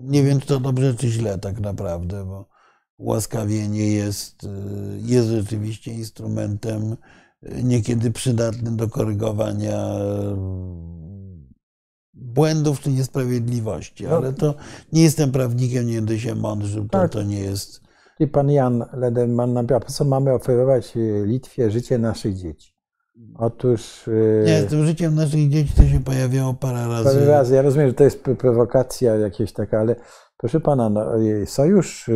Nie wiem, czy to dobrze, czy źle tak naprawdę, bo ułaskawienie jest, e, jest rzeczywiście instrumentem e, niekiedy przydatnym do korygowania e, błędów czy niesprawiedliwości, No. ale to nie jestem prawnikiem, nie będę się mądrzył, to, Tak. to nie jest... I pan Jan Lederman napisał, po co mamy oferować e, Litwie życie naszych dzieci? Otóż... e, Nie, z tym życiem naszych dzieci to się pojawiało parę razy. Parę razy. Ja rozumiem, że to jest prowokacja jakaś taka, ale proszę pana, no, sojusz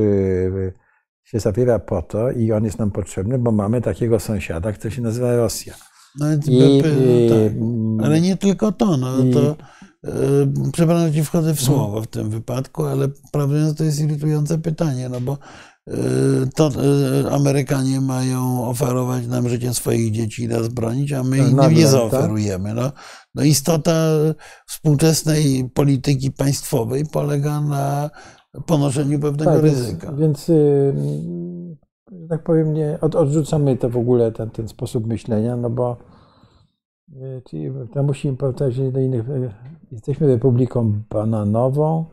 się zawiera po to i on jest nam potrzebny, bo mamy takiego sąsiada, który się nazywa Rosja. No, więc I, no tak. mm, Ale nie tylko to, no i- to e, przepraszam, że ci wchodzę w słowo w tym wypadku, ale prawdę mówiąc to jest irytujące pytanie, no bo e, to e, Amerykanie mają oferować nam życie swoich dzieci i nas bronić, a my Tak, innym nagle, nie tak. zaoferujemy. No, no istota współczesnej polityki państwowej polega na ponoszeniu pewnego tak, ryzyka. Więc, więc y, że tak powiem, nie, od, odrzucamy to w ogóle, ten, ten sposób myślenia, no bo y, to musimy powtarzać do innych. y, Jesteśmy republiką bananową,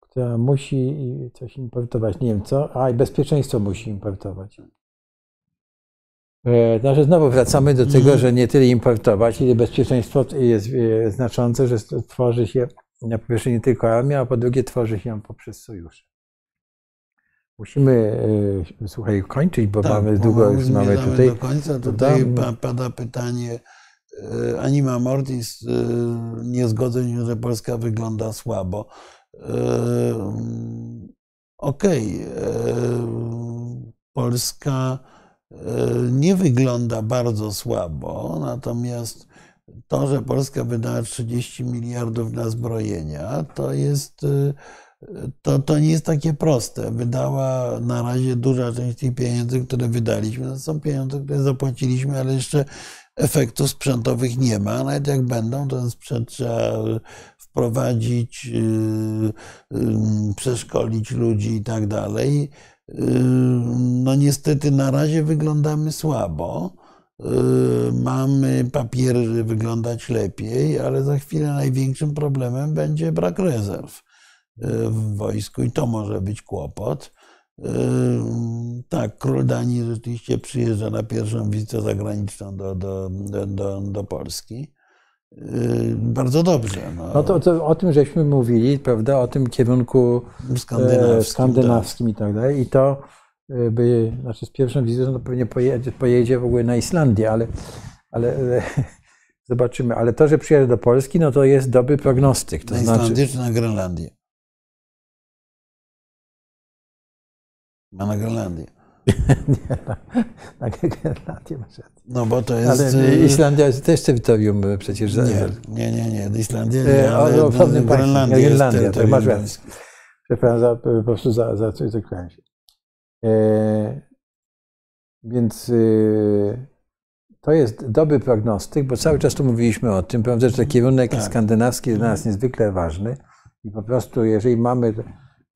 która musi coś importować. Nie wiem co, a i bezpieczeństwo musi importować. Znaczy znowu wracamy do tego, Mhm. że nie tyle importować, ile bezpieczeństwo jest znaczące, że tworzy się na po pierwsze nie tylko armia, a po drugie tworzy się ją poprzez sojusze. Musimy, e, słuchaj, kończyć, bo Tak, mamy bo długo, mamy- już mamy tutaj. do końca. Tutaj pada pytanie e, Anima Mortis. e, Nie zgodzę się, że Polska wygląda słabo. Mm, Okej, e, Polska nie wygląda bardzo słabo, natomiast to, że Polska wydała 30 miliardów na zbrojenia, to jest e, to, to nie jest takie proste. Wydała na razie duża część tych pieniędzy, które wydaliśmy, to są pieniądze, które zapłaciliśmy, ale jeszcze efektów sprzętowych nie ma. Nawet jak będą, to ten sprzęt trzeba wprowadzić, yy, yy, przeszkolić ludzi i tak dalej. No niestety na razie wyglądamy słabo. Yy, Mamy papiery, wyglądać lepiej, ale za chwilę największym problemem będzie brak rezerw w wojsku i to może być kłopot. Yy, Tak, król Danii rzeczywiście przyjeżdża na pierwszą wizytę zagraniczną do, do, do, do, Polski. Bardzo dobrze. No, No to, to o tym żeśmy mówili, prawda, o tym kierunku e, skandynawskim. skandynawskim i tak dalej. I to by, znaczy z pierwszą wizytą to pewnie pojedzie, pojedzie w ogóle na Islandię, ale, ale e, Zobaczymy. Ale to, że przyjeżdża do Polski, no to jest dobry prognostyk. To na znaczy, Islandię czy na Grenlandię? Ma na Grenlandię. nie, na, na Grenlandię masz rację. No bo to jest... Ale y, Islandia jest też terytorium przecież. Nie, nie, nie, nie. Islandia E, nie, ale o pewnym państwie. Grenlandia jest Grenlandia, tak, terytorium masz rację. Przepraszam, za, po prostu za, za coś. E, więc y, to jest dobry prognostyk, bo cały czas tu mówiliśmy o tym, prawda, że ten kierunek Tak. skandynawski jest dla nas niezwykle ważny i po prostu jeżeli mamy,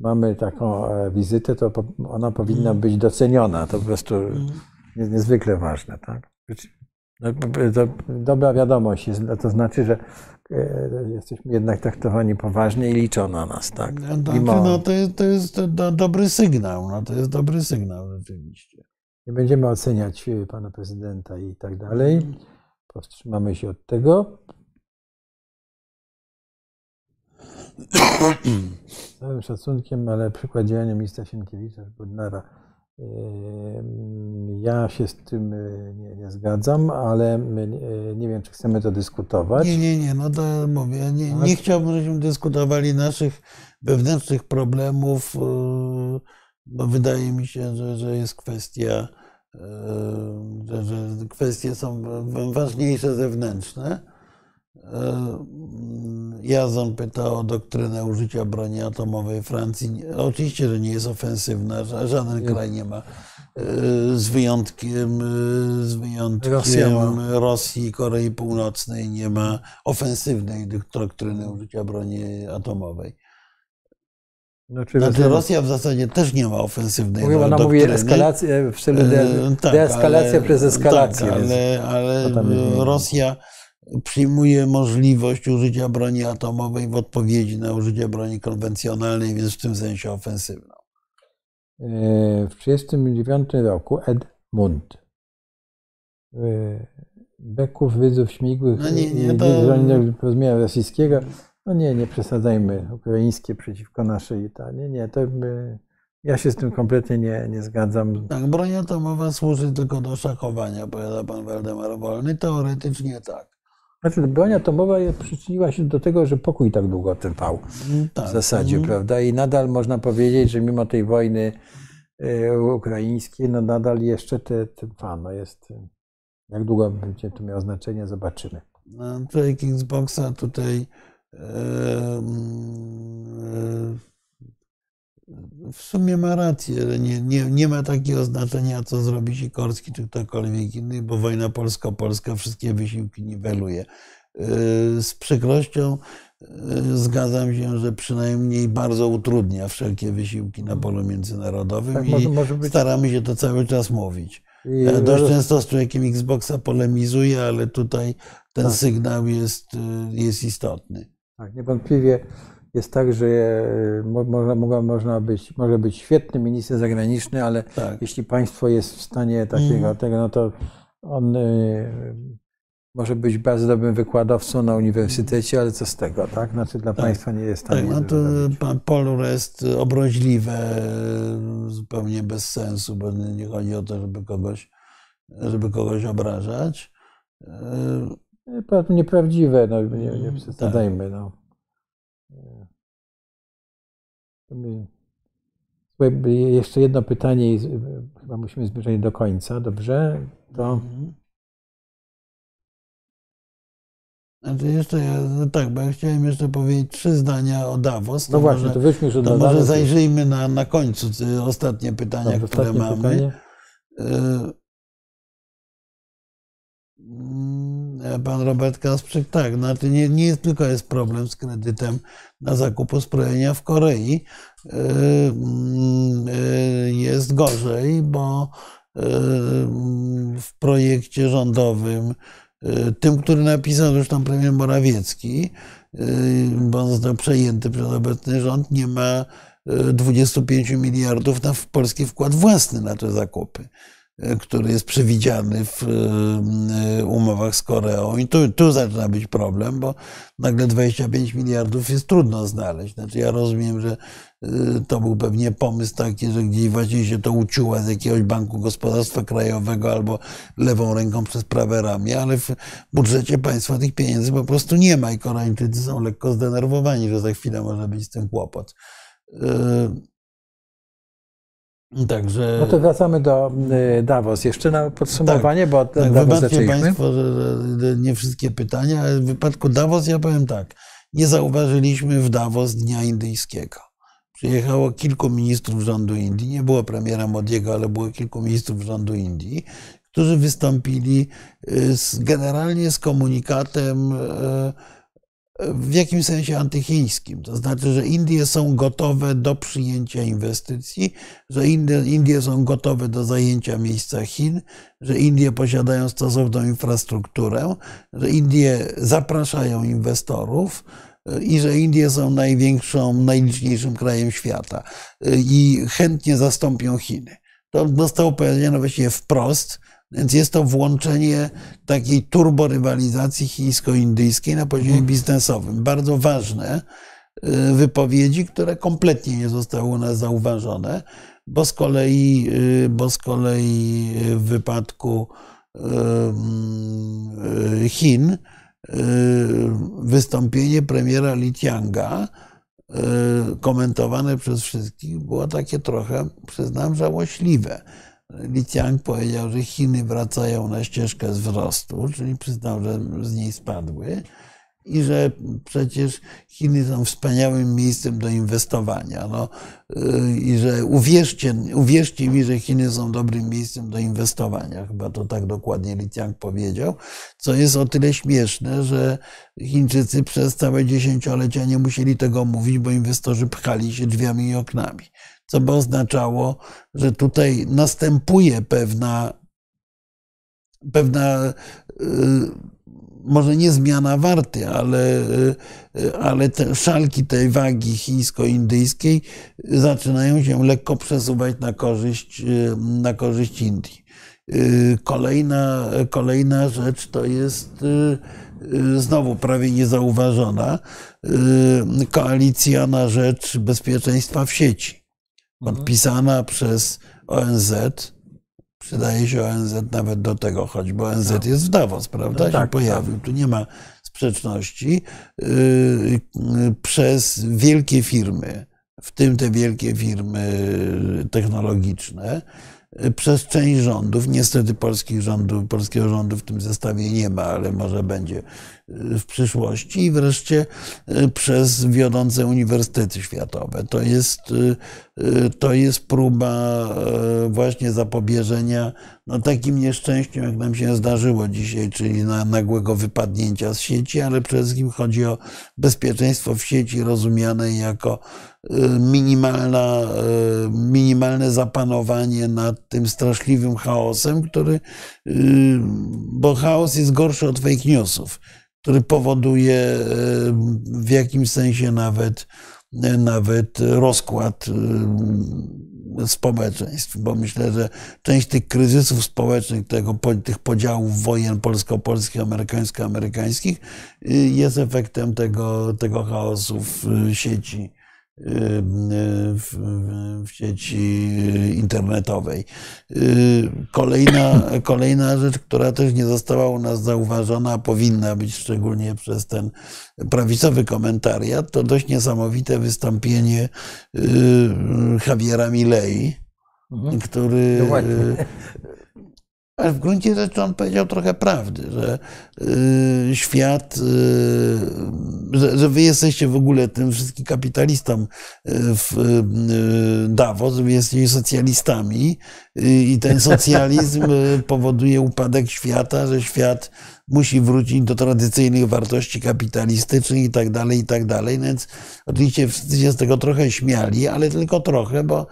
mamy taką e, wizytę, to ona powinna być doceniona. To po prostu jest niezwykle ważne. Tak? No, to dobra wiadomość jest, to znaczy, że e, jesteśmy jednak traktowani poważnie i liczą na nas. Tak? No, to, Mimo- no, to, jest, to jest do, dobry sygnał. No, to jest dobry sygnał rzeczywiście. Nie będziemy oceniać y, pana prezydenta i tak dalej. Powstrzymamy się od tego. *coughs* Z całym szacunkiem, ale przykład działania ministra Sienkiewicza Bodnara. Ja się z tym y, nie, nie zgadzam, ale y, nie wiem, czy chcemy to dyskutować. Nie, nie, nie, no to mówię, nie, nie chciałbym, żebyśmy dyskutowali naszych wewnętrznych problemów, bo wydaje mi się, że, że jest kwestia, że, że kwestie są ważniejsze zewnętrzne. Yy, Jazon pytał o doktrynę użycia broni atomowej Francji. Oczywiście, że nie jest ofensywna, ża- żaden kraj nie ma. yy, Z wyjątkiem, yy, z wyjątkiem Rosja ma. Rosji i Korei Północnej nie ma ofensywnej doktryny użycia broni atomowej. Znaczy, Znaczy Rosja w zasadzie też nie ma ofensywnej Mówię, ona mówi eskalację w stylu de, E, tak, deeskalacja ale- przez eskalację. Tak, ale, ale Rosja przyjmuje możliwość użycia broni atomowej w odpowiedzi na użycie broni konwencjonalnej, więc w tym sensie ofensywną. E, W 1939 roku Edmund e, Beków, Wyzów, Śmigłych No nie, nie, i to- porozumienia rosyjskiego. No nie, nie przesadzajmy. Ukraińskie przeciwko naszej. Ta, nie, to my, ja się z tym kompletnie nie, nie zgadzam. Tak, broń atomowa służy tylko do szachowania, powiada pan Waldemar Wolny. Teoretycznie tak. Znaczy, broń atomowa przyczyniła się do tego, że pokój tak długo trwał. tak. w zasadzie, Mhm. prawda? I nadal można powiedzieć, że mimo tej wojny e, ukraińskiej, no nadal jeszcze te, te. No jest, e, jak długo będzie to miało znaczenie, zobaczymy. No, Człowiek Xboxa tutaj mm, e, w sumie ma rację, że nie, nie, nie ma takiego znaczenia, co zrobi Sikorski czy ktokolwiek inny, bo wojna polsko-polska wszystkie wysiłki niweluje. E, Z przykrością e, zgadzam się, że przynajmniej bardzo utrudnia wszelkie wysiłki na polu międzynarodowym Tak, i może, może być. staramy się to cały czas mówić. I, dość często z człowiekiem Xboxa polemizuję, ale tutaj ten Tak. sygnał jest, y, jest istotny. tak, niewątpliwie jest tak, że e, mo, można, można być, może być świetny minister zagraniczny, ale Tak. jeśli państwo jest w stanie takiego, Mhm. tego, no to on e, może być bardzo dobrym wykładowcą na uniwersytecie, ale co z tego, tak? Znaczy dla państwa nie jest Tak, no to pan Polur jest obroźliwe, zupełnie bez sensu, bo nie chodzi o to, żeby kogoś, żeby kogoś obrażać. Y, E, Nieprawdziwe, no nie, nie Mm, przesadzajmy. No. Słuchaj, jeszcze jedno pytanie i chyba musimy zbliżać do końca, dobrze? To Mhm. Znaczy jeszcze, ja- no tak, bo ja chciałem jeszcze powiedzieć trzy zdania o Davos. no właśnie, może, to wróćmy już do może zajrzyjmy na, na końcu ostatnie pytania, Dobrze, które ostatnie mamy. pytanie. Mm, Pan Robert Kasprzyk, tak, znaczy nie, nie tylko jest problem z kredytem na zakup uzbrojenia w Korei. Yy, yy, Jest gorzej, bo yy, w projekcie rządowym, tym, który napisał zresztą premier Morawiecki, bo on został przejęty przez obecny rząd, nie ma yy, 25 miliardów na polski wkład własny na te zakupy. Który jest przewidziany w umowach z Koreą. I tu, tu zaczyna być problem, bo nagle 25 miliardów jest trudno znaleźć. Znaczy ja rozumiem, że to był pewnie pomysł taki, że gdzieś właśnie się to uciuła z jakiegoś Banku Gospodarstwa Krajowego albo lewą ręką przez prawe ramię, ale w budżecie państwa tych pieniędzy po prostu nie ma i Koreańczycy są lekko zdenerwowani, że za chwilę może być z tym kłopot. Także... No to wracamy do y, Davos. Jeszcze na podsumowanie, tak, bo tak, Davos zaczęliśmy. Państwo, że nie wszystkie pytania, ale w wypadku Davos ja powiem tak. Nie zauważyliśmy w Davos Dnia Indyjskiego. Przyjechało kilku ministrów rządu Indii, nie było premiera Modiego, ale było kilku ministrów rządu Indii, którzy wystąpili y, z, generalnie z komunikatem y, w jakimś sensie antychińskim. To znaczy, że Indie są gotowe do przyjęcia inwestycji, że Indie, Indie są gotowe do zajęcia miejsca Chin, że Indie posiadają stosowną infrastrukturę, że Indie zapraszają inwestorów e, i że Indie są największą, najliczniejszym krajem świata e, i chętnie zastąpią Chiny. To zostało powiedziane właściwie wprost więc jest to włączenie takiej turborywalizacji chińsko-indyjskiej na poziomie mhm. biznesowym. Bardzo ważne y, wypowiedzi, które kompletnie nie zostały u nas zauważone, bo z kolei, y, bo z kolei w wypadku y, Chin wystąpienie premiera Li Tianga komentowane przez wszystkich było takie trochę, przyznam, żałośliwe. Li Qiang powiedział, że Chiny wracają na ścieżkę wzrostu, czyli przyznał, że z niej spadły i że przecież Chiny są wspaniałym miejscem do inwestowania. No, I że uwierzcie, uwierzcie mi, że Chiny są dobrym miejscem do inwestowania. Chyba to tak dokładnie Li Qiang powiedział, co jest o tyle śmieszne, że Chińczycy przez całe dziesięciolecia nie musieli tego mówić, bo inwestorzy pchali się drzwiami i oknami co by oznaczało, że tutaj następuje pewna, pewna y, może nie zmiana warty, ale, y, ale te szalki tej wagi chińsko-indyjskiej zaczynają się lekko przesuwać na korzyść, y, na korzyść Indii. Kolejna, kolejna rzecz to jest znowu prawie niezauważona koalicja na rzecz bezpieczeństwa w sieci podpisana przez ONZ. Przydaje się ONZ nawet do tego, choćby ONZ no. jest w Davos, prawda? No, tak, się pojawił. Tak. Tu nie ma sprzeczności. Yy, przez wielkie firmy, w tym te wielkie firmy technologiczne, przez część rządów, niestety polskich rządów, polskiego rządu w tym zestawie nie ma, ale może będzie w przyszłości i wreszcie y, przez wiodące uniwersytety światowe. To jest, y, y, to jest próba właśnie zapobieżenia no, takim nieszczęściom, jak nam się zdarzyło dzisiaj, czyli na nagłego wypadnięcia z sieci, ale przede wszystkim chodzi o bezpieczeństwo w sieci rozumiane jako minimalna, minimalne zapanowanie nad tym straszliwym chaosem, który, bo chaos jest gorszy od fake newsów który powoduje e, w jakimś sensie nawet, e, nawet rozkład e, społeczeństw, bo myślę, że część tych kryzysów społecznych, tego, tych podziałów wojen polsko-polskich, amerykańsko-amerykańskich jest efektem tego, tego chaosu w sieci w, w sieci internetowej. Kolejna, *clears throat* kolejna rzecz, która też nie została u nas zauważona, a powinna być szczególnie przez ten prawicowy komentariat, to dość niesamowite wystąpienie y, Javiera Milei, mhm. który no *laughs* ale w gruncie rzeczy on powiedział trochę prawdy, że y, świat, y, że, że, wy jesteście w ogóle tym wszystkim kapitalistom y, w Davos, wy jesteście socjalistami i ten socjalizm *laughs* powoduje upadek świata, że świat musi wrócić do tradycyjnych wartości kapitalistycznych i tak dalej, i tak dalej. Więc oczywiście wszyscy się z tego trochę śmiali, ale tylko trochę, bo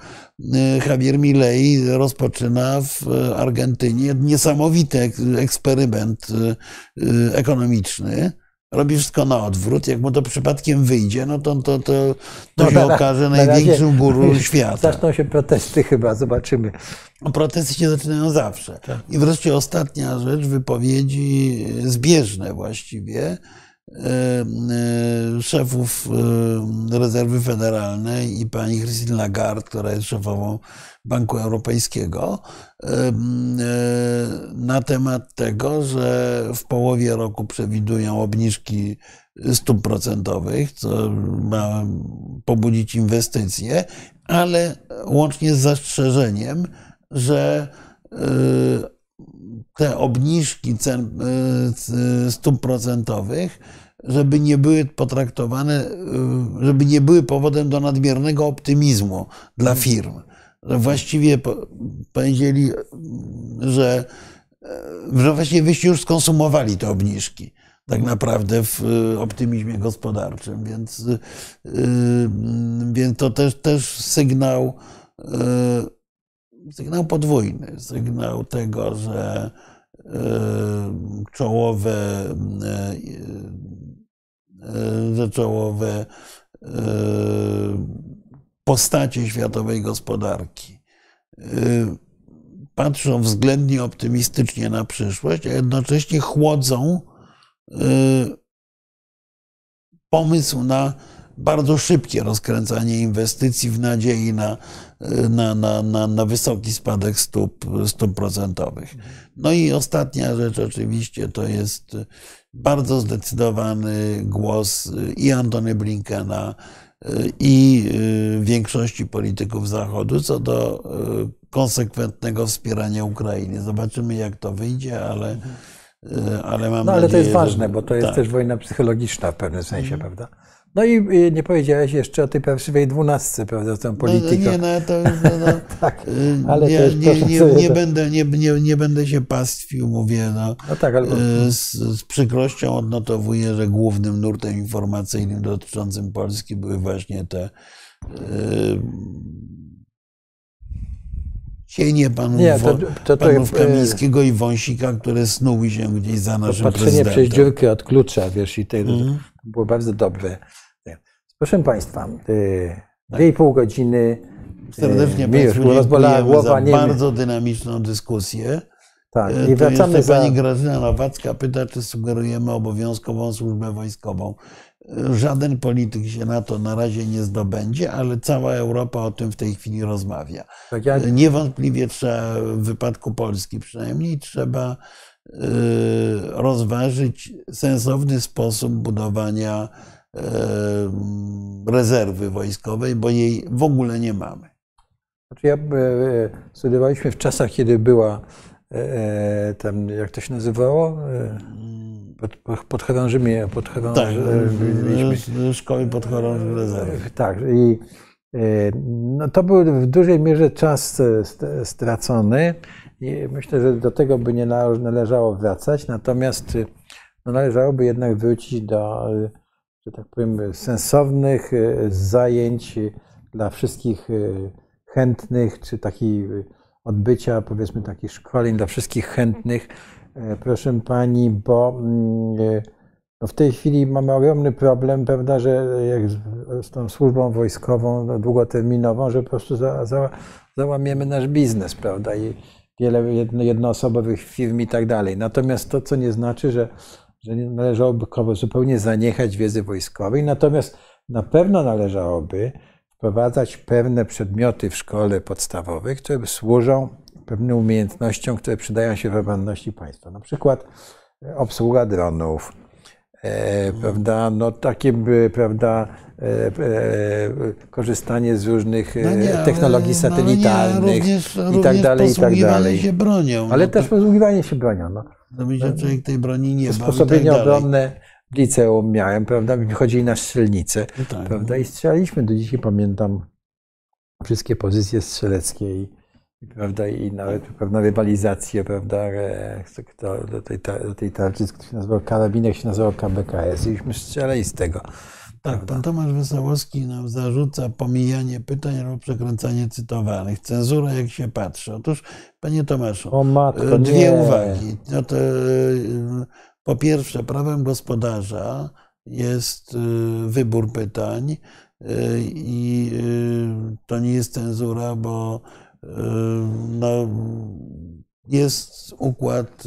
Javier Milei rozpoczyna w Argentynie niesamowity eksperyment y, ekonomiczny, robi wszystko na odwrót. Jak mu to przypadkiem wyjdzie, no to, to, to, to No się na- okaże na największym guru *laughs* świata. Zaczną się protesty chyba, zobaczymy. No, Protesty się zaczynają zawsze. Tak. I wreszcie ostatnia rzecz, wypowiedzi zbieżne właściwie e, e, szefów e, Rezerwy Federalnej i pani Christine Lagarde, która jest szefową Banku Europejskiego, e, e, na temat tego, że w połowie roku przewidują obniżki stóp procentowych, co ma pobudzić inwestycje, ale łącznie z zastrzeżeniem, że te obniżki cen y, c- stóp procentowych, żeby nie były potraktowane, y, żeby nie były powodem do nadmiernego optymizmu dla firm. Że właściwie po- powiedzieli, że, y, że właściwie wyście już skonsumowali te obniżki. Tak naprawdę w y, optymizmie gospodarczym, więc, y, y, więc to też, też sygnał, y, sygnał podwójny, sygnał tego, że y, czołowe, y, y, że czołowe postacie światowej gospodarki. Patrzą względnie optymistycznie na przyszłość, a jednocześnie chłodzą pomysł na bardzo szybkie rozkręcanie inwestycji w nadziei na, y, na, na, na, na wysoki spadek stóp, stóp procentowych. No i ostatnia rzecz oczywiście to jest bardzo zdecydowany głos y, i Antony Blinkena, y, i większości polityków Zachodu co do konsekwentnego wspierania Ukrainy. Zobaczymy, jak to wyjdzie, ale, ale mam No ale nadzieję, to jest że- ważne, bo to jest tak. też wojna psychologiczna w pewnym sensie, prawda? No i nie powiedziałeś jeszcze o tej parszywej dwunastce, prawda, tą No, polityką. nie, no, to, no, no, *laughs* Tak, ale nie, to już nie, nie, będę, nie, nie, nie będę się pastwił, mówię, no, No tak, ale y, z, z przykrością odnotowuję, że głównym nurtem informacyjnym dotyczącym Polski były właśnie te y, cienie panów, Nie, to- to- to- panów e, Kamińskiego i Wąsika, które snuły się gdzieś za naszym patrzenie przez prezydentem. dziurkę od klucza, wiesz, i tego, to było bardzo dobre. Proszę Państwa, y, Tak. dwie i pół godziny. Serdecznie y, mi już rozbolała głowa, za nie bardzo dynamiczną dyskusję. Tak, E, i wracamy za... Pani Grażyna Nowacka pyta, czy sugerujemy obowiązkową służbę wojskową. Żaden polityk się na to na razie nie zdobędzie, ale cała Europa o tym w tej chwili rozmawia. Tak, ja, E, Niewątpliwie trzeba, w wypadku Polski przynajmniej, trzeba rozważyć sensowny sposób budowania rezerwy wojskowej, bo jej w ogóle nie mamy. Znaczy ja, e, e, studiowaliśmy w czasach, kiedy była e, tam, jak to się nazywało? Pod, pod, podchorążymie, podchorąży, Tak, mieliśmy- e, szkoły podchorążych rezerwy. Tak, i no to był w dużej mierze czas st- stracony i myślę, że do tego by nie nale- należało wracać, natomiast no, należałoby jednak wrócić do, że tak powiem, sensownych e, zajęć e, dla wszystkich e, chętnych, czy takich e, odbycia, powiedzmy, takich szkoleń dla wszystkich chętnych. Proszę Pani, bo mm, no w tej chwili mamy ogromny problem, prawda, że jak z, tą służbą wojskową no, długoterminową, że po prostu za, za, załamiemy nasz biznes, prawda, i wiele jedno, jednoosobowych firm i tak dalej. Natomiast to, co nie znaczy, że, że nie należałoby zupełnie zaniechać wiedzy wojskowej, natomiast na pewno należałoby wprowadzać pewne przedmioty w szkole podstawowej, które służą pewnym umiejętnościom, które przydają się w obronności państwa. Na przykład obsługa dronów, prawda, no takie, by, prawda, e, e, korzystanie z różnych e, No nie, ale- technologii no satelitarnych nie, również, i tak dalej, i tak dalej. się bronią. Ale no też posługiwanie się bronią. No. To by się człowiek tej broni nie i tak obronne w liceum miałem, prawda, wychodzili na strzelnicę, Tak. prawda, i strzelaliśmy. Do dzisiaj pamiętam wszystkie pozycje strzeleckie i, prawda, i nawet pewną rywalizację, prawda, e, kto do tej, do tej tarczy, który się nazywał karabinek, się nazywał KBKS i strzelali z tego. Tak, pan Tomasz Wesołowski nam zarzuca pomijanie pytań albo przekręcanie cytowanych. Cenzura, jak się patrzy. Otóż, panie Tomaszu, O matko, e, dwie nie. uwagi. No to, e, Po pierwsze, prawem gospodarza jest y, wybór pytań i to nie jest cenzura, bo no, jest układ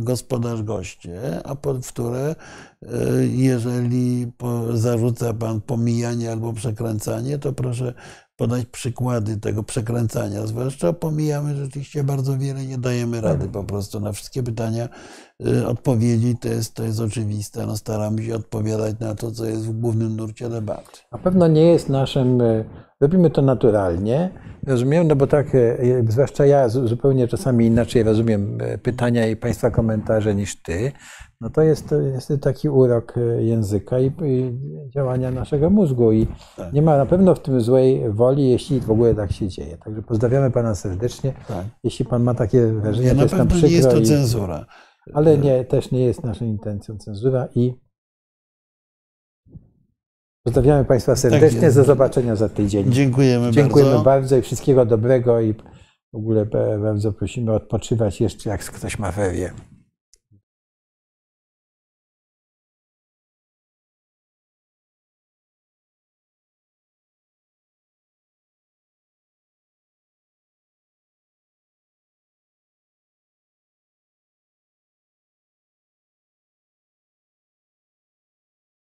gospodarz-goście, a pod które jeżeli zarzuca pan pomijanie albo przekręcanie, to proszę podać przykłady tego przekręcania. Zwłaszcza pomijamy rzeczywiście bardzo wiele, nie dajemy rady po prostu na wszystkie pytania y, odpowiedzi. To jest, to jest oczywiste. No, staramy się odpowiadać na to, co jest w głównym nurcie debaty. Na pewno nie jest naszym, y, robimy to naturalnie, rozumiem, no bo tak, y, zwłaszcza ja zupełnie czasami inaczej rozumiem pytania i Państwa komentarze niż Ty. No to jest, jest taki urok e, języka i, i działania naszego mózgu i tak. nie ma na pewno w tym złej woli, jeśli w ogóle tak się dzieje. Także pozdrawiamy Pana serdecznie. Tak. Jeśli Pan ma takie wrażenie, ja to jest nam przykro. Nie jest to cenzura. I, ale nie, też nie jest naszą intencją cenzura i pozdrawiamy Państwa tak serdecznie. Tak Do zobaczenia za tydzień. Dziękujemy, Dziękujemy bardzo. bardzo i wszystkiego dobrego i w ogóle bardzo prosimy odpoczywać jeszcze, jak ktoś ma ferie.